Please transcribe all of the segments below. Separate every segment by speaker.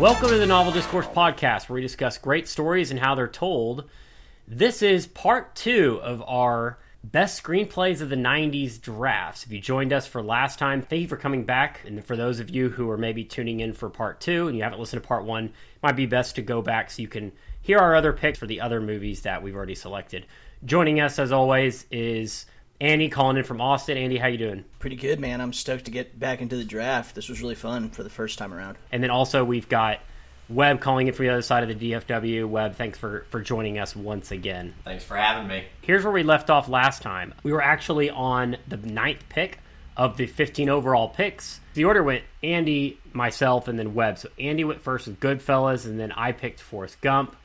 Speaker 1: Welcome to the Novel Discourse Podcast, where we discuss great stories and how they're told. This is part two of our best screenplays of the 90s drafts. If you joined us for last time, thank you for coming back. And for those of you who are maybe tuning in for part two and you haven't listened to part one, it might be best to go back so you can hear our other picks for the other movies that we've already selected. Joining us, as always, is Andy calling in from Austin. Andy, how you doing?
Speaker 2: Pretty good, man. I'm stoked to get back into the draft. This was really fun for the first time around.
Speaker 1: And then also we've got Webb calling in from the other side of the DFW. Webb, thanks for, for joining us once again.
Speaker 3: Thanks for having me.
Speaker 1: Here's where we left off last time. We were actually on the ninth pick of the 15 overall picks. The order went Andy, myself, and then Webb. So Andy went first with Goodfellas, and then I picked Forrest Gump.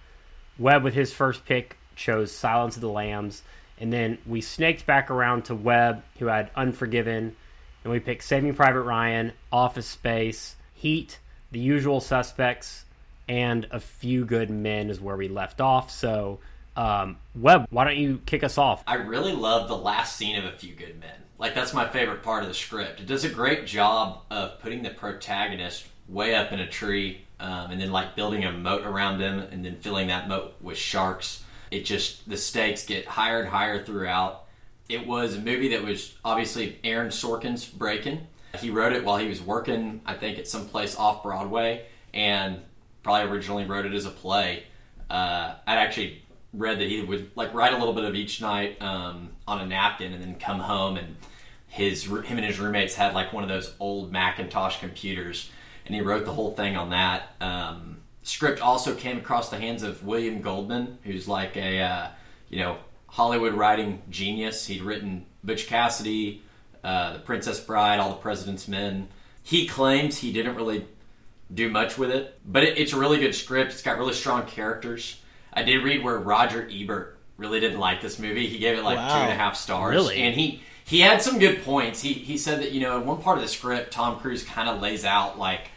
Speaker 1: Webb, with his first pick, chose Silence of the Lambs. And then we snaked back around to Webb, who had Unforgiven. And we picked Saving Private Ryan, Office Space, Heat, The Usual Suspects, and A Few Good Men is where we left off. So, um, Webb, why don't you kick us off?
Speaker 3: I really love the last scene of A Few Good Men. Like, that's my favorite part of the script. It does a great job of putting the protagonist way up in a tree um, and then, like, building a moat around him and then filling that moat with sharks it just the stakes get higher and higher throughout. It was a movie that was obviously Aaron Sorkin's breaking. He wrote it while he was working, I think, at some place off Broadway, and probably originally wrote it as a play. Uh, I'd actually read that he would like write a little bit of each night um, on a napkin, and then come home and his him and his roommates had like one of those old Macintosh computers, and he wrote the whole thing on that. Um, script also came across the hands of William Goldman, who's like a uh, you know Hollywood writing genius. He'd written Butch Cassidy, uh, The Princess Bride, All the President's Men. He claims he didn't really do much with it, but it, it's a really good script. It's got really strong characters. I did read where Roger Ebert really didn't like this movie. He gave it like wow. two and a half stars,
Speaker 1: really?
Speaker 3: and he he had some good points. He he said that you know in one part of the script, Tom Cruise kind of lays out like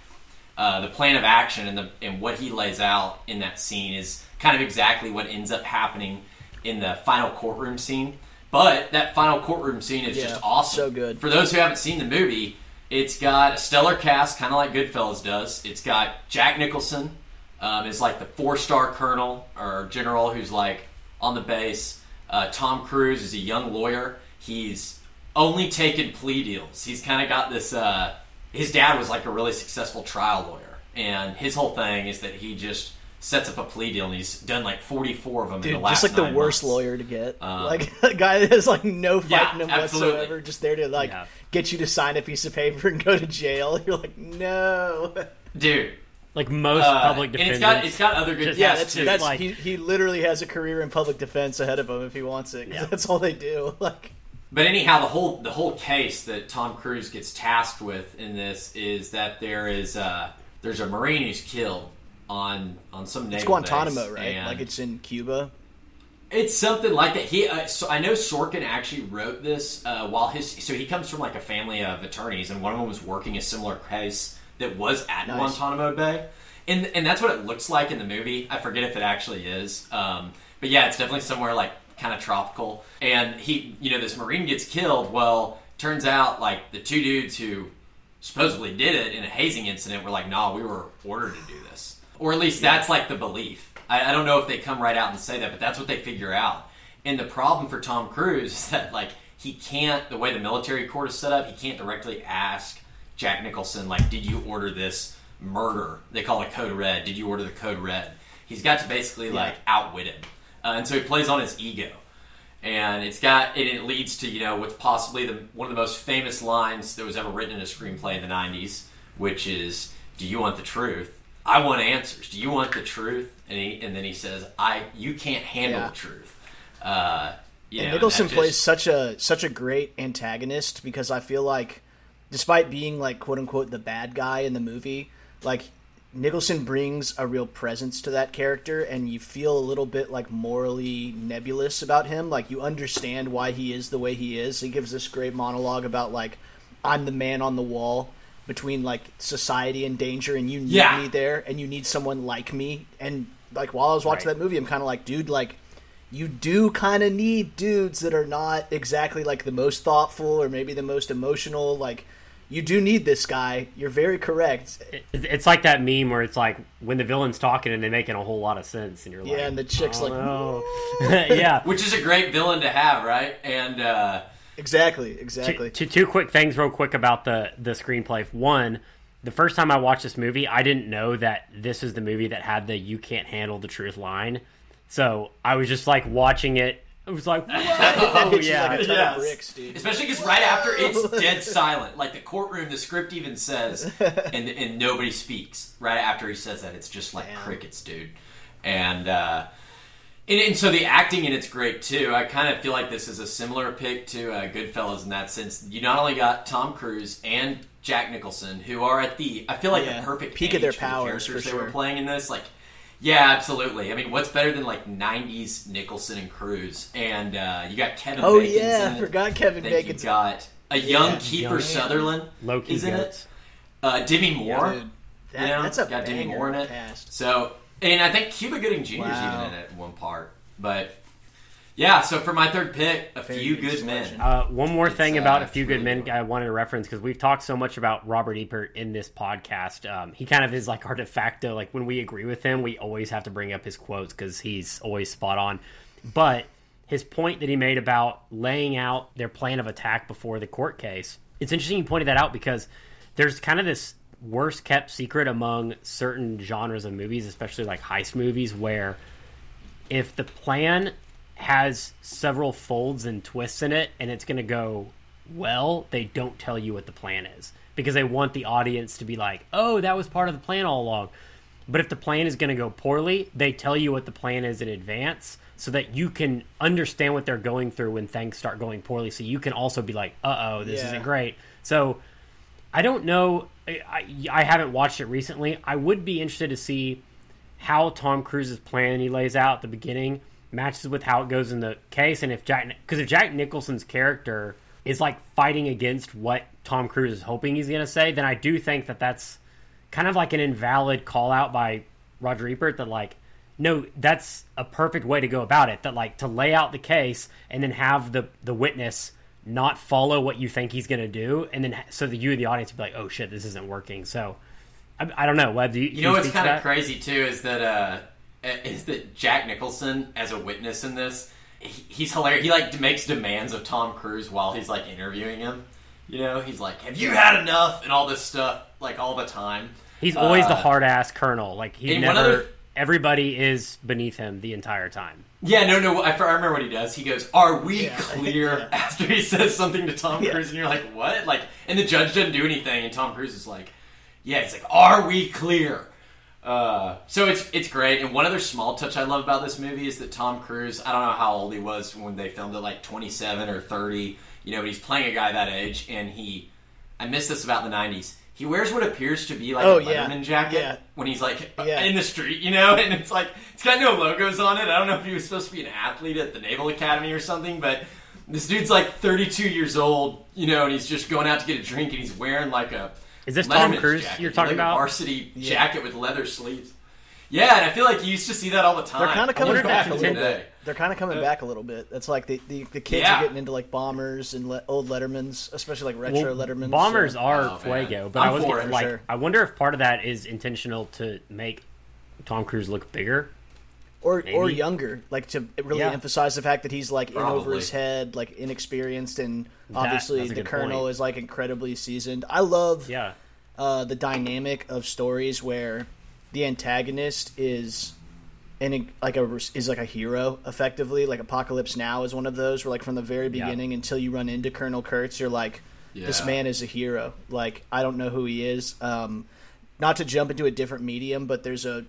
Speaker 3: uh, the plan of action and the and what he lays out in that scene is kind of exactly what ends up happening in the final courtroom scene. But that final courtroom scene is
Speaker 2: yeah,
Speaker 3: just awesome.
Speaker 2: So good.
Speaker 3: For those who haven't seen the movie, it's got a stellar cast, kind of like Goodfellas does. It's got Jack Nicholson um, is like the four star colonel or general who's like on the base. Uh, Tom Cruise is a young lawyer. He's only taken plea deals. He's kind of got this. Uh, his dad was like a really successful trial lawyer, and his whole thing is that he just sets up a plea deal, and he's done like 44 of them
Speaker 2: Dude,
Speaker 3: in the last.
Speaker 2: Just like the worst
Speaker 3: months.
Speaker 2: lawyer to get, um, like a guy that has like no fight
Speaker 3: yeah,
Speaker 2: in him
Speaker 3: absolutely.
Speaker 2: whatsoever, just there to like
Speaker 1: Yeah.
Speaker 2: get you to sign a piece of paper and go to jail. You're like, no.
Speaker 3: dude.
Speaker 1: Like most
Speaker 3: Uh,
Speaker 1: public
Speaker 3: and it's
Speaker 1: defenders.
Speaker 3: got it's got other good
Speaker 1: Just-
Speaker 2: Yeah, that's,
Speaker 3: too.
Speaker 2: that's
Speaker 1: like-
Speaker 2: he, he literally has a career in public defense ahead of him if he wants it. 'cause
Speaker 1: Yeah.
Speaker 2: That's all they do. Like,
Speaker 3: But anyhow, the whole the whole case that Tom Cruise gets tasked with in this is that there is uh, there's a Marine who's killed on on some naval
Speaker 2: it's Guantanamo,
Speaker 3: base,
Speaker 2: right? Like it's in Cuba.
Speaker 3: it's something like that. He uh, so I know Sorkin actually wrote this uh, while his so he comes from like a family of attorneys, and one of them was working a similar case that was at
Speaker 2: Nice.
Speaker 3: Guantanamo Bay, and and that's what it looks like in the movie. I forget if it actually is, um, but yeah, it's definitely somewhere like kind of tropical. And he, you know, this Marine gets killed. Well, turns out like the two dudes who supposedly did it in a hazing incident were like, nah, we were ordered to do this, or at least that's like the belief. I, I don't know if they come right out and say that, but that's what they figure out. And the problem for Tom Cruise is that like he can't the way the military court is set up, he can't directly ask Jack Nicholson like, did you order this murder? They call it code red. Did you order the code red? He's got to basically like outwit him, uh, and so he plays on his ego. And it's got and it leads to you know what's possibly the one of the most famous lines that was ever written in a screenplay in the '90s, which is, "Do you want the truth? I want answers. Do you want the truth?" And he and then he says, "I you can't handle
Speaker 2: Yeah.
Speaker 3: the truth." Uh, you
Speaker 2: and
Speaker 3: know,
Speaker 2: Nicholson
Speaker 3: that
Speaker 2: plays
Speaker 3: just-
Speaker 2: such a such a great antagonist because I feel like, despite being like quote unquote the bad guy in the movie, like Nicholson brings a real presence to that character, and you feel a little bit like morally nebulous about him. Like you understand why he is the way he is. He gives this great monologue about like, "I'm the man on the wall." Between like society and danger, and you need
Speaker 3: Yeah.
Speaker 2: me there, and you need someone like me. And like while I was watching
Speaker 1: Right.
Speaker 2: that movie, I'm kind of like, dude, like you do kind of need dudes that are not exactly like the most thoughtful or maybe the most emotional like you do need this guy. You're very correct.
Speaker 1: It- It's like that meme where it's like when the villain's talking and they're making a whole lot of sense, and you're like,
Speaker 2: Yeah, and the chick's
Speaker 1: "Oh,
Speaker 2: like,
Speaker 1: no." yeah.
Speaker 3: Which is a great villain to have, right? And uh,
Speaker 2: Exactly, exactly.
Speaker 1: two, two quick things, real quick, about the the screenplay. One, the first time I watched this movie, I didn't know that this is the movie that had the "you can't handle the truth" line. So I was just like watching it. I was like,
Speaker 2: That
Speaker 1: "Whoa,
Speaker 2: hits
Speaker 1: yeah."
Speaker 2: like a ton
Speaker 3: Yes.
Speaker 2: of bricks, dude.
Speaker 3: especially because right after it's dead silent, like the courtroom, the script even says, and and nobody speaks. Right after he says that, it's just like
Speaker 2: Damn.
Speaker 3: crickets, dude. And uh, and, and so the acting in it's great too. I kind of feel like this is a similar pick to uh, Goodfellas in that sense. You not only got Tom Cruise and Jack Nicholson, who are at the I feel like
Speaker 2: Yeah.
Speaker 3: the perfect
Speaker 2: Peak of
Speaker 3: age
Speaker 2: their
Speaker 3: for the
Speaker 2: powers,
Speaker 3: characters
Speaker 2: for
Speaker 3: they were playing in this. Like, yeah, absolutely. I mean, what's better than like '90s Nicholson and Cruise? And uh, you got Kevin.
Speaker 2: Oh
Speaker 3: Bacon's
Speaker 2: yeah,
Speaker 3: in
Speaker 2: I forgot Kevin Bacon.
Speaker 3: you got a young
Speaker 2: Yeah,
Speaker 3: Kiefer
Speaker 1: young-
Speaker 3: Sutherland
Speaker 1: Low key
Speaker 3: is in it. Uh, Demi Moore,
Speaker 2: Dude, that,
Speaker 3: you know,
Speaker 2: that's a
Speaker 3: got Demi Moore in it.
Speaker 2: cast.
Speaker 3: So, and I think Cuba Gooding Jr. is
Speaker 2: Wow.
Speaker 3: even in it in one part. But yeah, so for my third pick, a
Speaker 2: Very
Speaker 3: few
Speaker 2: good
Speaker 3: good men.
Speaker 1: Uh, one more
Speaker 3: It's,
Speaker 1: thing
Speaker 3: uh,
Speaker 1: about a
Speaker 3: it's
Speaker 1: few
Speaker 3: really
Speaker 1: good men
Speaker 3: good.
Speaker 1: I wanted to reference because we've talked so much about Robert Ebert in this podcast. Um, he kind of is like our de facto. Like when we agree with him, we always have to bring up his quotes because he's always spot on. But his point that he made about laying out their plan of attack before the court case, it's interesting you pointed that out because there's kind of this worst kept secret among certain genres of movies, especially like heist movies, where if the plan has several folds and twists in it and it's going to go well, they don't tell you what the plan is because they want the audience to be like, "Oh, that was part of the plan all along." But if the plan is going to go poorly, they tell you what the plan is in advance so that you can understand what they're going through when things start going poorly so you can also be like, "Uh-oh, this
Speaker 2: Yeah.
Speaker 1: isn't great." So I don't know. I, I, I haven't watched it recently. I would be interested to see how Tom Cruise's plan he lays out at the beginning matches with how it goes in the case, and if Jack because if Jack Nicholson's character is like fighting against what Tom Cruise is hoping he's going to say, then I do think that that's kind of like an invalid call out by Roger Ebert that like no that's a perfect way to go about it that like to lay out the case and then have the the witness not follow what you think he's going to do and then so that you and the audience be like oh shit this isn't working. So I, I don't know Webb, do you,
Speaker 3: You know what's kind of
Speaker 1: of
Speaker 3: crazy too is that uh, is that Jack Nicholson as a witness in this, he, he's hilarious. He like makes demands of Tom Cruise while he's like interviewing him. You know, he's like, "Have you had enough?" and all this stuff, like all the time.
Speaker 1: He's always the
Speaker 3: Uh,
Speaker 1: hard ass colonel. Like he never.
Speaker 3: other-
Speaker 1: everybody is beneath him the entire time.
Speaker 3: Yeah, no, no. I, I remember what he does. He goes, "Are we
Speaker 2: Yeah.
Speaker 3: clear?"
Speaker 2: Yeah.
Speaker 3: After he says something to Tom
Speaker 2: Yeah.
Speaker 3: Cruise, and you're like, "What?" Like, and the judge doesn't do anything, and Tom Cruise is like, "Yeah." It's like, "Are we clear?" Uh, so it's it's great. And one other small touch I love about this movie is that Tom Cruise. I don't know how old he was when they filmed it, like 27 or 30. You know, but he's playing a guy that age, and he. I miss this about the 90s. He wears what appears to be like
Speaker 2: Oh,
Speaker 3: a
Speaker 2: yeah.
Speaker 3: Jacket
Speaker 2: Yeah.
Speaker 3: when he's like
Speaker 2: Yeah.
Speaker 3: in the street, you know, and it's like it's got no logos on it. I don't know if he was supposed to be an athlete at the Naval Academy or something, but this dude's like 32 years old, you know, and he's just going out to get a drink, and he's wearing like a
Speaker 1: Is this Tom Cruise
Speaker 3: jacket,
Speaker 1: you're talking
Speaker 3: like
Speaker 1: about?
Speaker 3: A varsity jacket with leather sleeves. Yeah, and I feel like you used to see that all the time.
Speaker 2: They're kind of coming
Speaker 1: wonder
Speaker 2: back
Speaker 1: that's
Speaker 2: a little
Speaker 1: intended-
Speaker 2: bit. They're kind of coming
Speaker 3: Uh,
Speaker 2: back a little bit. That's like the, the, the kids
Speaker 3: Yeah.
Speaker 2: are getting into like bombers and le- old Lettermans, especially like retro
Speaker 1: Well,
Speaker 2: Lettermans.
Speaker 1: Bombers
Speaker 2: so-
Speaker 1: are
Speaker 3: Oh, man.
Speaker 1: fuego, but
Speaker 3: I'm
Speaker 1: I was
Speaker 3: for it,
Speaker 1: like,
Speaker 2: sure.
Speaker 1: I wonder if part of that is intentional to make Tom Cruise look bigger.
Speaker 2: Or or younger, like to really
Speaker 1: Yeah.
Speaker 2: emphasize the fact that he's like in over his head, like inexperienced, and obviously
Speaker 1: that's a
Speaker 2: the colonel
Speaker 1: point.
Speaker 2: is like incredibly seasoned. I love
Speaker 1: Yeah,
Speaker 2: uh, the dynamic of stories where the antagonist is and like a is like a hero effectively like apocalypse now is one of those where like from the very
Speaker 1: Yeah.
Speaker 2: beginning until you run into colonel kurtz you're like this man is a hero like i don't know who he is um not to jump into a different medium but there's a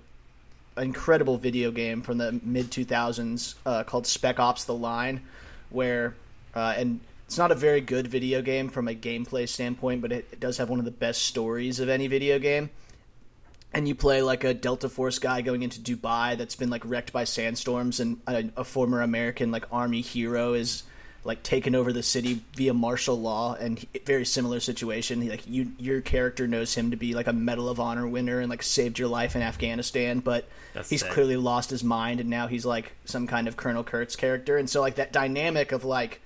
Speaker 2: incredible video game from the mid 2000s uh, called spec ops the line where uh, and it's not a very good video game from a gameplay standpoint but it, it does have one of the best stories of any video game. And you play like a Delta Force guy going into Dubai that's been like wrecked by sandstorms, and a, a former American like army hero is like taken over the city via martial law, and he, very similar situation. He, like you, your character knows him to be like a Medal of Honor winner and like saved your life in Afghanistan, but
Speaker 1: That's
Speaker 2: he's
Speaker 1: sick.
Speaker 2: clearly lost his mind, and now he's like some kind of Colonel Kurtz character, and so like that dynamic of like.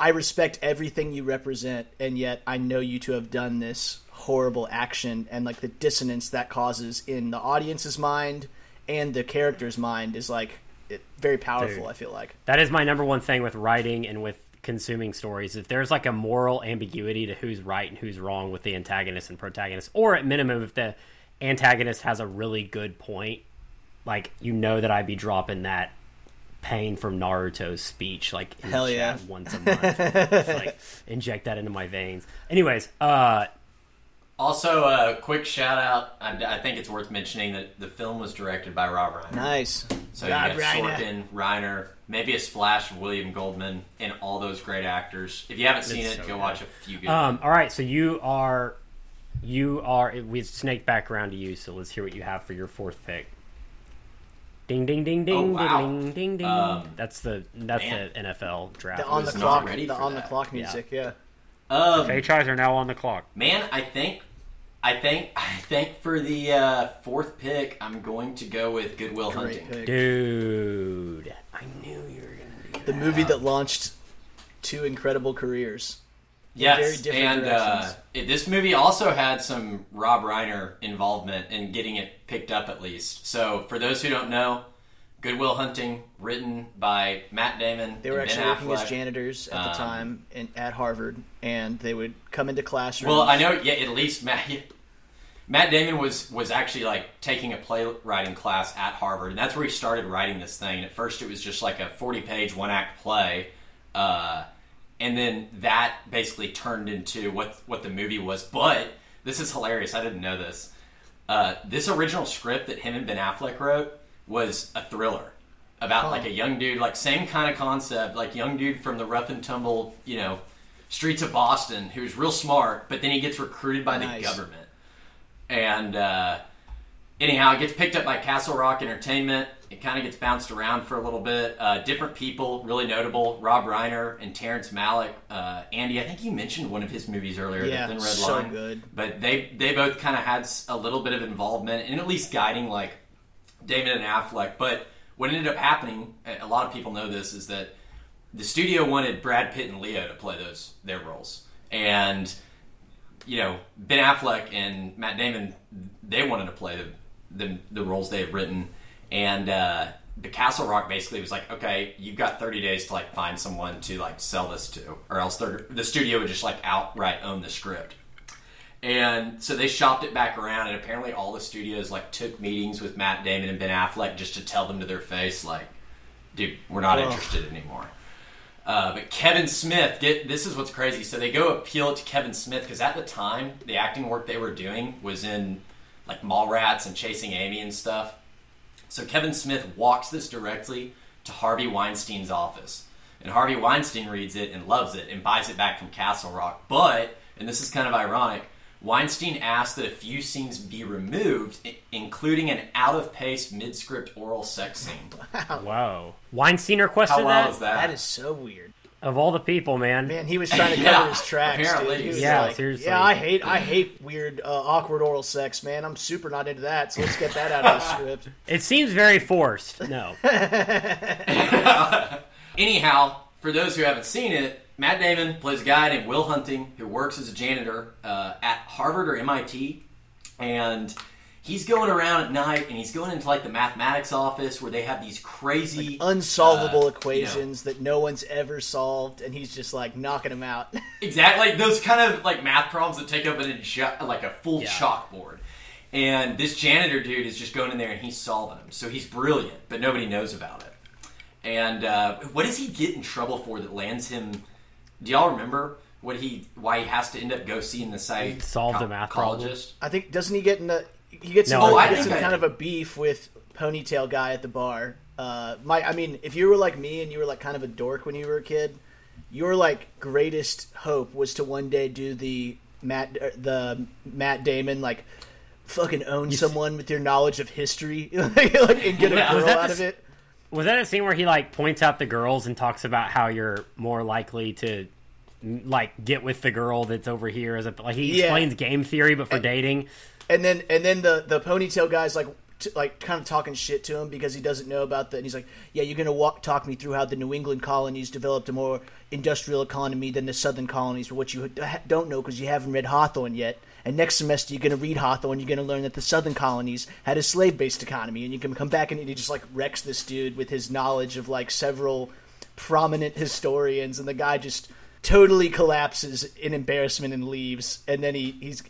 Speaker 2: I respect everything you represent, and yet I know you to have done this horrible action, and like the dissonance that causes in the audience's mind and the character's mind is like it, very powerful.
Speaker 1: Dude.
Speaker 2: I feel like.
Speaker 1: That is my number one thing with writing and with consuming stories. If there's like a moral ambiguity to who's right and who's wrong with the antagonist and protagonist, or at minimum, if the antagonist has a really good point, like you know that I'd be dropping that pain from Naruto's speech like
Speaker 2: Hell yeah.
Speaker 1: once a month. Like inject that into my veins. Anyways, uh
Speaker 3: Also, a quick shout out. I, I think it's worth mentioning that the film was directed by Rob Reiner.
Speaker 2: Nice.
Speaker 3: So you
Speaker 2: Rob
Speaker 3: got
Speaker 2: Reiner.
Speaker 3: Sorkin, Reiner, maybe a splash of William Goldman, and all those great actors. If you haven't seen
Speaker 1: It's
Speaker 3: it,
Speaker 1: so
Speaker 3: go
Speaker 1: good.
Speaker 3: watch a few good.
Speaker 1: um all right, so you are you are we snake back around to you, so let's hear what you have for your fourth pick. Ding ding ding ding
Speaker 3: Oh, wow.
Speaker 1: ding ding ding.
Speaker 3: Um,
Speaker 1: that's the that's
Speaker 3: man.
Speaker 1: the NFL draft.
Speaker 2: The on the clock,
Speaker 3: ready
Speaker 2: the
Speaker 3: for
Speaker 2: on the clock music. Yeah.
Speaker 3: Um,
Speaker 1: franchise are now on the clock.
Speaker 3: Man, I think, I think, I think for the uh, fourth pick, I'm going to go with Goodwill
Speaker 2: Great
Speaker 3: Hunting.
Speaker 2: pick.
Speaker 1: Dude, I knew you were gonna do
Speaker 2: The movie that launched two incredible careers.
Speaker 3: Yes,
Speaker 2: very different
Speaker 3: and uh,
Speaker 2: directions.
Speaker 3: it, this movie also had some Rob Reiner involvement in getting it picked up, at least. So, for those who don't know, Good Will Hunting, written by Matt Damon,
Speaker 2: They were
Speaker 3: and Ben
Speaker 2: actually working as
Speaker 3: Affleck.
Speaker 2: janitors at the
Speaker 3: Um,
Speaker 2: time in, at Harvard, and they would come into classrooms.
Speaker 3: Well, I know. Yeah, at least Matt. Matt Damon was was actually like taking a playwriting class at Harvard, and that's where he started writing this thing. And at first, it was just like a forty page one act play, uh, and then that basically turned into what what the movie was. But this is hilarious. I didn't know this. Uh, this original script that him and Ben Affleck wrote was a thriller about like a young dude, like same kind of concept, like young dude from the rough and tumble, you know, streets of Boston who's real smart, but then he gets recruited by the government. And uh, anyhow, it gets picked up by Castle Rock Entertainment. It kind of gets bounced around for a little bit. Uh, different people, really notable: Rob Reiner and Terrence Malick. Uh, Andy, I think you mentioned one of his movies earlier,
Speaker 2: Yeah,
Speaker 3: The Thin Red
Speaker 2: so
Speaker 3: Line.
Speaker 2: good.
Speaker 3: But they they both kind of had a little bit of involvement and at least guiding like Damon and Affleck. But what ended up happening, a lot of people know this, is that the studio wanted Brad Pitt and Leo to play those their roles, and you know Ben Affleck and Matt Damon they wanted to play the the, the roles they had written, and uh, the Castle Rock basically was like, okay, you've got 30 days to like find someone to like sell this to, or else the studio would just like outright own the script. And so they shopped it back around, and apparently all the studios like took meetings with Matt Damon and Ben Affleck just to tell them to their face, like, "Dude, we're not
Speaker 2: Ugh.
Speaker 3: interested anymore." Uh, but Kevin Smith, get this is what's crazy. So they go appeal it to Kevin Smith because at the time the acting work they were doing was in like Mallrats and Chasing Amy and stuff. So Kevin Smith walks this directly to Harvey Weinstein's office. And Harvey Weinstein reads it and loves it and buys it back from Castle Rock. But, and this is kind of ironic, Weinstein asked that a few scenes be removed, i- including an out of pace mid script oral sex scene.
Speaker 1: Wow! Weinstein requested
Speaker 3: How wild
Speaker 1: that?
Speaker 3: is that?
Speaker 2: that is so weird.
Speaker 1: Of all the people, man.
Speaker 2: Man, he was trying to cover
Speaker 3: Yeah,
Speaker 2: his tracks.
Speaker 3: apparently.
Speaker 2: dude. He was
Speaker 1: Yeah,
Speaker 2: like,
Speaker 1: seriously.
Speaker 2: Yeah, I hate, I hate weird, uh, awkward oral sex, man. I'm super not into that. So let's get that out of the script.
Speaker 1: It seems very forced. No.
Speaker 3: Anyhow, for those who haven't seen it, Matt Damon plays a guy named Will Hunting who works as a janitor uh, at Harvard or MIT, and he's going around at night and he's going into like the mathematics office where they have these crazy
Speaker 2: Unsolvable
Speaker 3: uh, you know,
Speaker 2: equations that no one's ever solved, and he's just like knocking them out.
Speaker 3: Exactly, like those kind of like math problems that take up an like a full
Speaker 1: Yeah.
Speaker 3: chalkboard. And this janitor dude is just going in there and he's solving them. So he's brilliant, but nobody knows about it. And uh, what does he get in trouble for that lands him? Do y'all remember what he why he has to end up go seeing the site?
Speaker 1: He solved a math problem.
Speaker 3: problem.
Speaker 2: I think doesn't he get in a he gets
Speaker 1: No,
Speaker 2: in,
Speaker 1: I
Speaker 2: he gets
Speaker 3: think
Speaker 2: in
Speaker 3: I
Speaker 2: kind of a beef with ponytail guy at the bar. Uh, my I mean, if you were like me and you were like kind of a dork when you were a kid, your like greatest hope was to one day do the Matt uh, the Matt Damon like fucking own someone with your knowledge of history like, and get a
Speaker 3: Yeah.
Speaker 2: girl out
Speaker 1: the
Speaker 2: of it.
Speaker 1: Was that a scene where he like points out the girls and talks about how you're more likely to like get with the girl that's over here as a like he
Speaker 2: Yeah.
Speaker 1: explains game theory but for dating.
Speaker 2: And then and then the the ponytail guy's like t- like kind of talking shit to him because he doesn't know about the. And he's like, "Yeah, you're gonna walk talk me through how the New England colonies developed a more industrial economy than the Southern colonies, for what you don't know because you haven't read Hawthorne yet." And next semester you're gonna read Hawthorne. You're gonna learn that the Southern colonies had a slave-based economy, and you can come back and he just like wrecks this dude with his knowledge of like several prominent historians, and the guy just totally collapses in embarrassment and leaves. And then he he's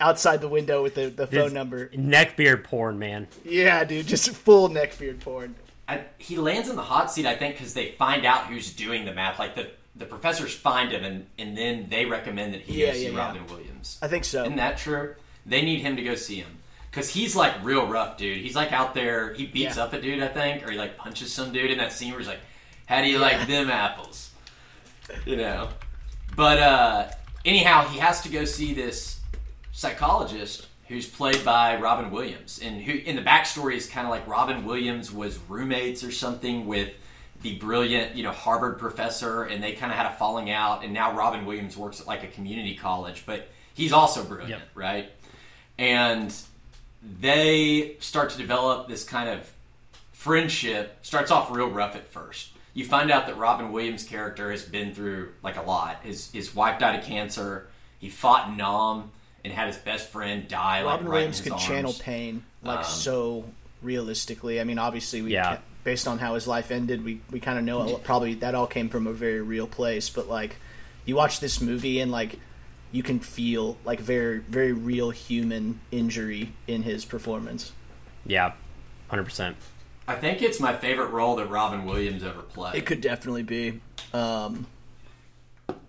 Speaker 2: outside the window with the, the phone
Speaker 1: It's
Speaker 2: number.
Speaker 1: Neckbeard porn, man.
Speaker 2: Yeah, dude, just full neckbeard porn.
Speaker 3: I, he lands in the hot seat, I think, because they find out who's doing the math. Like the the professors find him, and and then they recommend that he
Speaker 2: Yeah,
Speaker 3: go see
Speaker 2: yeah.
Speaker 3: Robin Williams.
Speaker 2: I think so.
Speaker 3: Isn't that true? They need him to go see him because he's like real rough, dude. He's like out there. He beats up a dude, I think, or he like punches some dude in that scene where he's like, "How do you like them apples?" You know. But uh anyhow, he has to go see this psychologist who's played by Robin Williams, and who in the backstory is kind of like Robin Williams was roommates or something with the brilliant, you know, Harvard professor, and they kind of had a falling out, and now Robin Williams works at like a community college, but he's also brilliant,
Speaker 1: Yep.
Speaker 3: right? And they start to develop this kind of friendship. Starts off real rough at first. You find out that Robin Williams' character has been through like a lot. His his wife died of cancer. He fought in Nam and had his best friend die.
Speaker 2: Robin
Speaker 3: like, right
Speaker 2: Williams
Speaker 3: in
Speaker 2: could
Speaker 3: his
Speaker 2: channel
Speaker 3: arms.
Speaker 2: pain like
Speaker 3: Um,
Speaker 2: so realistically. I mean, obviously, we
Speaker 1: Yeah.
Speaker 2: Can't- based on how his life ended, we we kind of know it, probably that all came from a very real place. But like, you watch this movie and like, you can feel like very very real human injury in his performance.
Speaker 1: Yeah, hundred percent.
Speaker 3: I think it's my favorite role that Robin Williams ever played.
Speaker 2: It could definitely be. Um,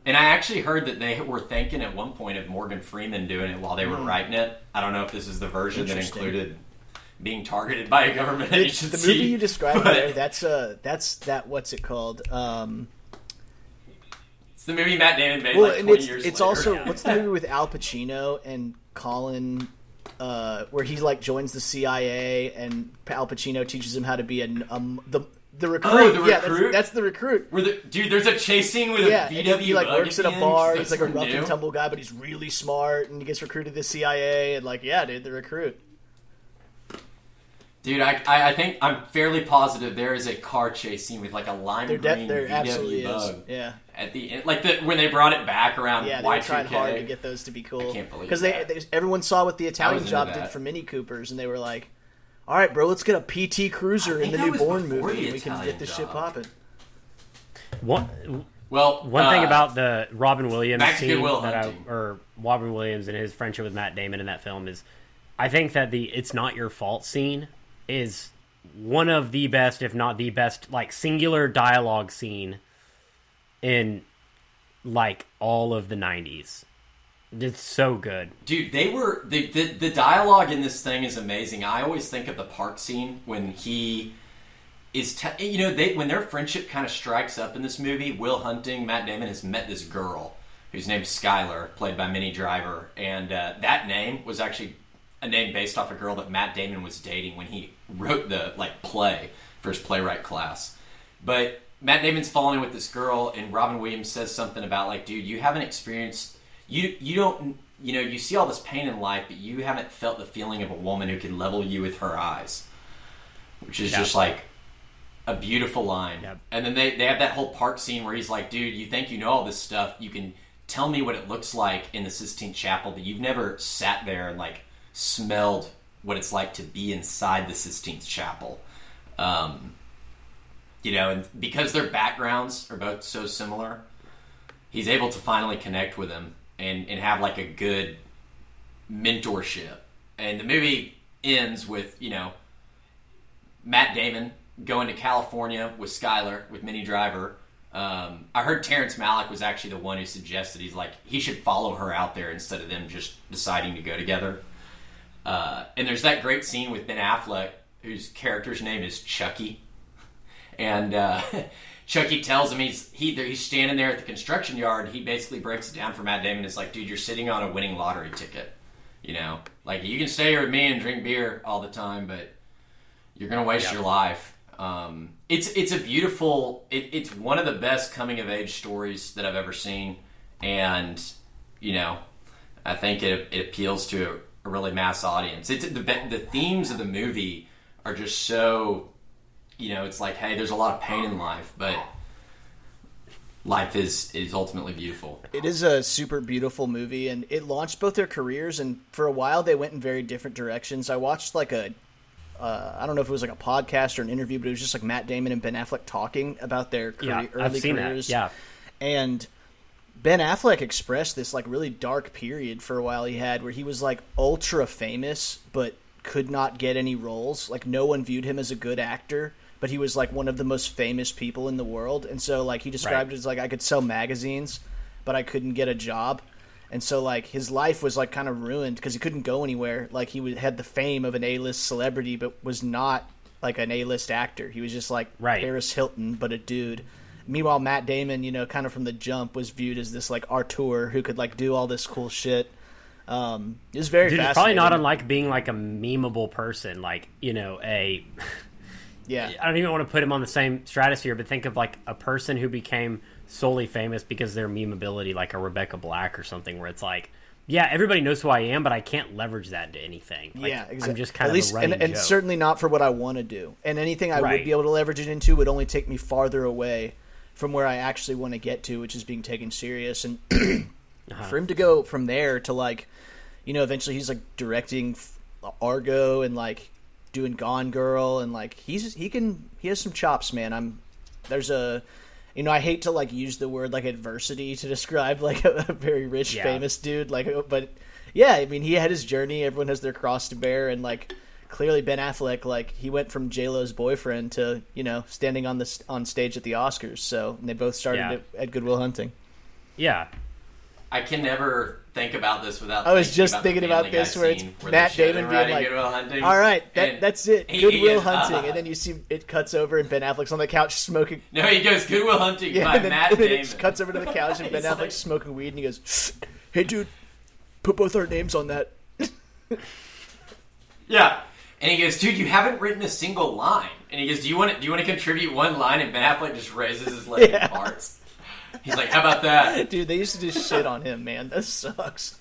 Speaker 3: And I actually heard that they were thinking at one point of Morgan Freeman doing it while they were writing it. I don't know if this is the version that. Included being targeted by a government
Speaker 2: the,
Speaker 3: agency.
Speaker 2: the movie you described
Speaker 3: but
Speaker 2: there, that's uh that's that what's it called? Um,
Speaker 3: It's the movie Matt Damon made
Speaker 2: well,
Speaker 3: like
Speaker 2: and
Speaker 3: 20
Speaker 2: it's
Speaker 3: years
Speaker 2: it's
Speaker 3: later.
Speaker 2: also what's the movie with Al Pacino and Colin, uh, where he like joins the CIA and Al Pacino teaches him how to be a um, the the recruit.
Speaker 3: Oh, the
Speaker 2: yeah, that's-
Speaker 3: recruit?
Speaker 2: That's, the recruit.
Speaker 3: Where the, dude, there's a chase scene with
Speaker 2: Yeah,
Speaker 3: a VW
Speaker 2: he, he like
Speaker 3: bug
Speaker 2: works
Speaker 3: at
Speaker 2: at a
Speaker 3: bar.
Speaker 2: bar.
Speaker 3: 'cause
Speaker 2: He's like a
Speaker 3: that's
Speaker 2: rough
Speaker 3: new.
Speaker 2: and tumble guy, but he's really smart, and he gets recruited to the CIA. And like, yeah, dude, the recruit.
Speaker 3: Dude, I, I, I think I'm fairly positive there is a car chase scene with like a lime
Speaker 2: There,
Speaker 3: green
Speaker 2: de- there
Speaker 3: VW
Speaker 2: absolutely is.
Speaker 3: bug
Speaker 2: Yeah,
Speaker 3: at the end, like the when they brought it back around
Speaker 2: yeah, they were
Speaker 3: Y2K.
Speaker 2: trying hard to get those to be cool.
Speaker 3: I can't believe
Speaker 2: because they, they everyone saw what the Italian job
Speaker 3: that.
Speaker 2: did for Mini Coopers, and they were like, "All right, bro, let's get a PT Cruiser in the
Speaker 3: think
Speaker 2: new
Speaker 3: that was
Speaker 2: Bourne
Speaker 3: before
Speaker 2: movie.
Speaker 3: the
Speaker 2: and We can get this
Speaker 3: job.
Speaker 2: shit popping."
Speaker 1: One
Speaker 3: Well,
Speaker 1: one thing
Speaker 3: uh,
Speaker 1: about the Robin Williams
Speaker 3: back
Speaker 1: scene that I, or Robin Williams and his friendship with Matt Damon in that film is, I think that the "It's Not Your Fault" scene is one of the best, if not the best, like singular dialogue scene in like all of the '90s. It's so good.
Speaker 3: Dude, they were the, the the dialogue in this thing is amazing. I always think of the park scene when he is, te- you know, they when their friendship kind of strikes up in this movie. Will Hunting, Matt Damon has met this girl whose name's Skylar, played by Minnie Driver, and uh, that name was actually a name based off a girl that Matt Damon was dating when he wrote the like play for his playwright class. But Matt Damon's falling in with this girl, and Robin Williams says something about like, dude, you haven't experienced, you you don't, you know, you see all this pain in life, but you haven't felt the feeling of a woman who can level you with her eyes, which is
Speaker 1: Yeah.
Speaker 3: just like a beautiful line.
Speaker 1: Yep.
Speaker 3: And then they they have that whole park scene where he's like, dude, you think you know all this stuff, you can tell me what it looks like in the Sistine Chapel, but you've never sat there and like smelled what it's like to be inside the Sistine Chapel. Um, you know, and because their backgrounds are both so similar, he's able to finally connect with him and, and have like a good mentorship. And the movie ends with, you know, Matt Damon going to California with Skylar, with Minnie Driver. Um, I heard Terrence Malick was actually the one who suggested he's like he should follow her out there instead of them just deciding to go together. Uh, and there's that great scene with Ben Affleck, whose character's name is Chucky, and uh, Chucky tells him he's he he's standing there at the construction yard. He basically breaks it down for Matt Damon. It's like, dude, you're sitting on a winning lottery ticket. You know, like you can stay here with me and drink beer all the time, but you're gonna waste your life. Um, it's it's a beautiful. It, it's one of the best coming of age stories that I've ever seen, and you know, I think it it appeals to a really mass audience. It's the the themes of the movie are just so, you know, it's like, hey, there's a lot of pain in life, but life is is ultimately beautiful.
Speaker 2: It is a super beautiful movie, and it launched both their careers. And for a while, they went in very different directions. I watched like a, uh, I don't know if it was like a podcast or an interview, but it was just like Matt Damon and Ben Affleck talking about their career,
Speaker 1: Yeah,
Speaker 2: early
Speaker 1: I've seen
Speaker 2: careers.
Speaker 1: that. Yeah,
Speaker 2: and Ben Affleck expressed this like really dark period for a while he had where he was like ultra famous but could not get any roles. Like no one viewed him as a good actor, but he was like one of the most famous people in the world. And so like he described
Speaker 1: Right.
Speaker 2: it as like I could sell magazines, but I couldn't get a job. And so like his life was like kind of ruined because he couldn't go anywhere. Like he would, had the fame of an A-list celebrity but was not like an A-list actor. He was just like
Speaker 1: Right.
Speaker 2: Paris Hilton but a dude. Meanwhile, Matt Damon, you know, kind of from the jump, was viewed as this like auteur who could like do all this cool shit. Um, it was very
Speaker 1: dude, it's probably not unlike being like a memeable person, like you know, a.
Speaker 2: yeah,
Speaker 1: I don't even want to put him on the same stratosphere, but think of like a person who became solely famous because of their memeability, like a Rebecca Black or something, where it's like, yeah, everybody knows who I am, but I can't leverage that into anything. Like,
Speaker 2: yeah, exactly.
Speaker 1: I'm just kind
Speaker 2: At
Speaker 1: of
Speaker 2: least,
Speaker 1: a
Speaker 2: and, and certainly not for what I want to do. And anything I would be able to leverage it into would only take me farther away from where I actually want to get to, which is being taken serious. And
Speaker 1: Uh-huh.
Speaker 2: for him to go from there to like, you know, eventually he's like directing Argo and like doing Gone Girl and like he's he can he has some chops, man. I'm there's a you know I hate to like use the word like adversity to describe like a, a very rich
Speaker 1: Yeah.
Speaker 2: famous dude like but yeah I mean he had his journey. Everyone has their cross to bear and like clearly Ben Affleck like he went from J Lo's boyfriend to you know standing on the on stage at the Oscars. So and they both started
Speaker 1: Yeah.
Speaker 2: at, at Good Will Hunting.
Speaker 1: yeah,
Speaker 3: I can never think about this without.
Speaker 2: I was just
Speaker 3: about
Speaker 2: thinking about this where it's
Speaker 3: where
Speaker 2: Matt Damon
Speaker 3: them
Speaker 2: being like,
Speaker 3: Good Hunting.
Speaker 2: All right, that, that's it. Goodwill
Speaker 3: he-
Speaker 2: Hunting,
Speaker 3: uh,
Speaker 2: and then you see it cuts over, and Ben Affleck's on the couch smoking.
Speaker 3: No, he goes Good Will Hunting
Speaker 2: Yeah,
Speaker 3: by
Speaker 2: and then,
Speaker 3: Matt
Speaker 2: and then
Speaker 3: Damon.
Speaker 2: it cuts over to the couch, and Ben
Speaker 3: He's
Speaker 2: Affleck's
Speaker 3: like-
Speaker 2: smoking weed, and he goes, "Hey, dude, put both our names on that."
Speaker 3: Yeah. And he goes, dude, you haven't written a single line. And he goes, do you want to, do you want to contribute one line? And Ben Affleck just raises his leg
Speaker 2: Yeah.
Speaker 3: and farts. He's like, how about that?
Speaker 2: Dude, they used to just shit on him, man. That sucks.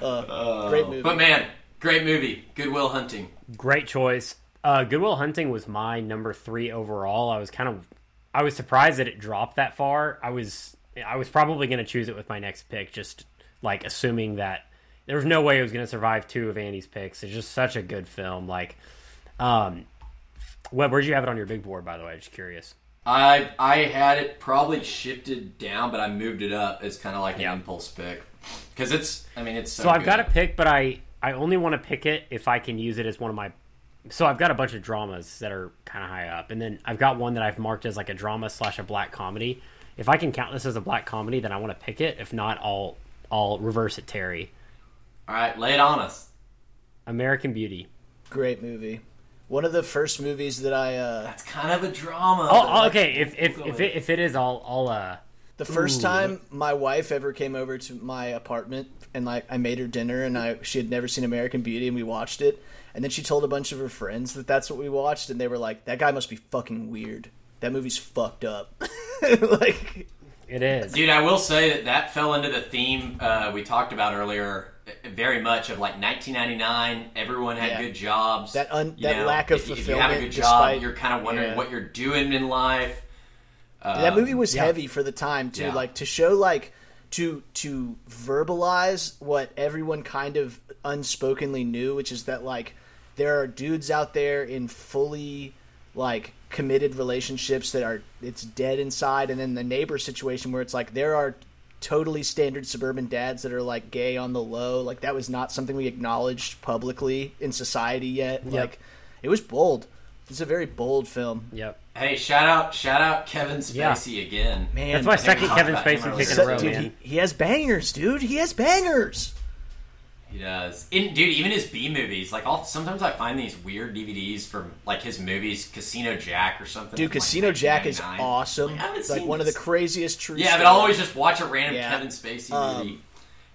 Speaker 2: Uh, great movie.
Speaker 3: But man, great movie. Good Will Hunting.
Speaker 1: great choice. Uh, Good Will Hunting was my number three overall. I was kind of, I was surprised that it dropped that far. I was, I was probably going to choose it with my next pick, just like assuming that there was no way it was going to survive two of Andy's picks. It's just such a good film. Like, um, Webb, where'd you have it on your big board? By the way, just curious.
Speaker 3: I I had it probably shifted down, but I moved it up as kind of like an
Speaker 1: Yeah.
Speaker 3: impulse pick because it's. I mean, it's so.
Speaker 1: So I've
Speaker 3: good.
Speaker 1: got a pick, but I I only want to pick it if I can use it as one of my. So I've got a bunch of dramas that are kind of high up, and then I've got one that I've marked as like a drama slash a black comedy. If I can count this as a black comedy, then I want to pick it. If not, I'll I'll reverse it. Terry,
Speaker 3: All right, lay it on us.
Speaker 1: American Beauty.
Speaker 2: great movie. One of the first movies that I, uh,
Speaker 3: It's kind of a drama.
Speaker 1: Oh, oh, okay. If if if it, if it is, I'll I'll uh.
Speaker 2: the first
Speaker 1: Ooh.
Speaker 2: time my wife ever came over to my apartment and like I made her dinner and I she had never seen American Beauty and we watched it and then she told a bunch of her friends that that's what we watched and they were like that guy must be fucking weird. That movie's fucked up. like
Speaker 1: It is.
Speaker 3: Dude, I will say that that fell into the theme uh, we talked about earlier, very much of like 1999. Everyone had
Speaker 2: Yeah.
Speaker 3: good jobs.
Speaker 2: That un- that lack of
Speaker 3: if, If you have a good
Speaker 2: despite-
Speaker 3: job, you're kind of wondering
Speaker 2: yeah.
Speaker 3: what you're doing in life. Uh,
Speaker 2: that movie was
Speaker 1: yeah.
Speaker 2: heavy for the time too like to show like to to verbalize what everyone kind of unspokenly knew which is that like there are dudes out there in fully like committed relationships that are it's dead inside and then the neighbor situation where it's like there are totally standard suburban dads that are like gay on the low like that was not something we acknowledged publicly in society yet like it was bold it's a very bold film
Speaker 1: Yep.
Speaker 3: Hey, shout out, shout out Kevin
Speaker 1: Yeah.
Speaker 3: Spacey again.
Speaker 2: man
Speaker 1: That's my second Kevin Spacey
Speaker 3: earlier.
Speaker 1: pick in a
Speaker 2: So-
Speaker 1: row,
Speaker 2: dude,
Speaker 1: man.
Speaker 2: he, he has bangers, dude. He has bangers.
Speaker 3: He does. In, dude, even his B movies, like I'll, sometimes I find these weird DVDs from like his movies, Casino Jack or something.
Speaker 2: Dude,
Speaker 3: from, like,
Speaker 2: Casino Jack is awesome.
Speaker 3: Like, I haven't
Speaker 2: like one of the craziest true.
Speaker 3: Yeah, but. I'll always just watch a random
Speaker 2: Yeah.
Speaker 3: Kevin Spacey
Speaker 2: Um,
Speaker 3: movie.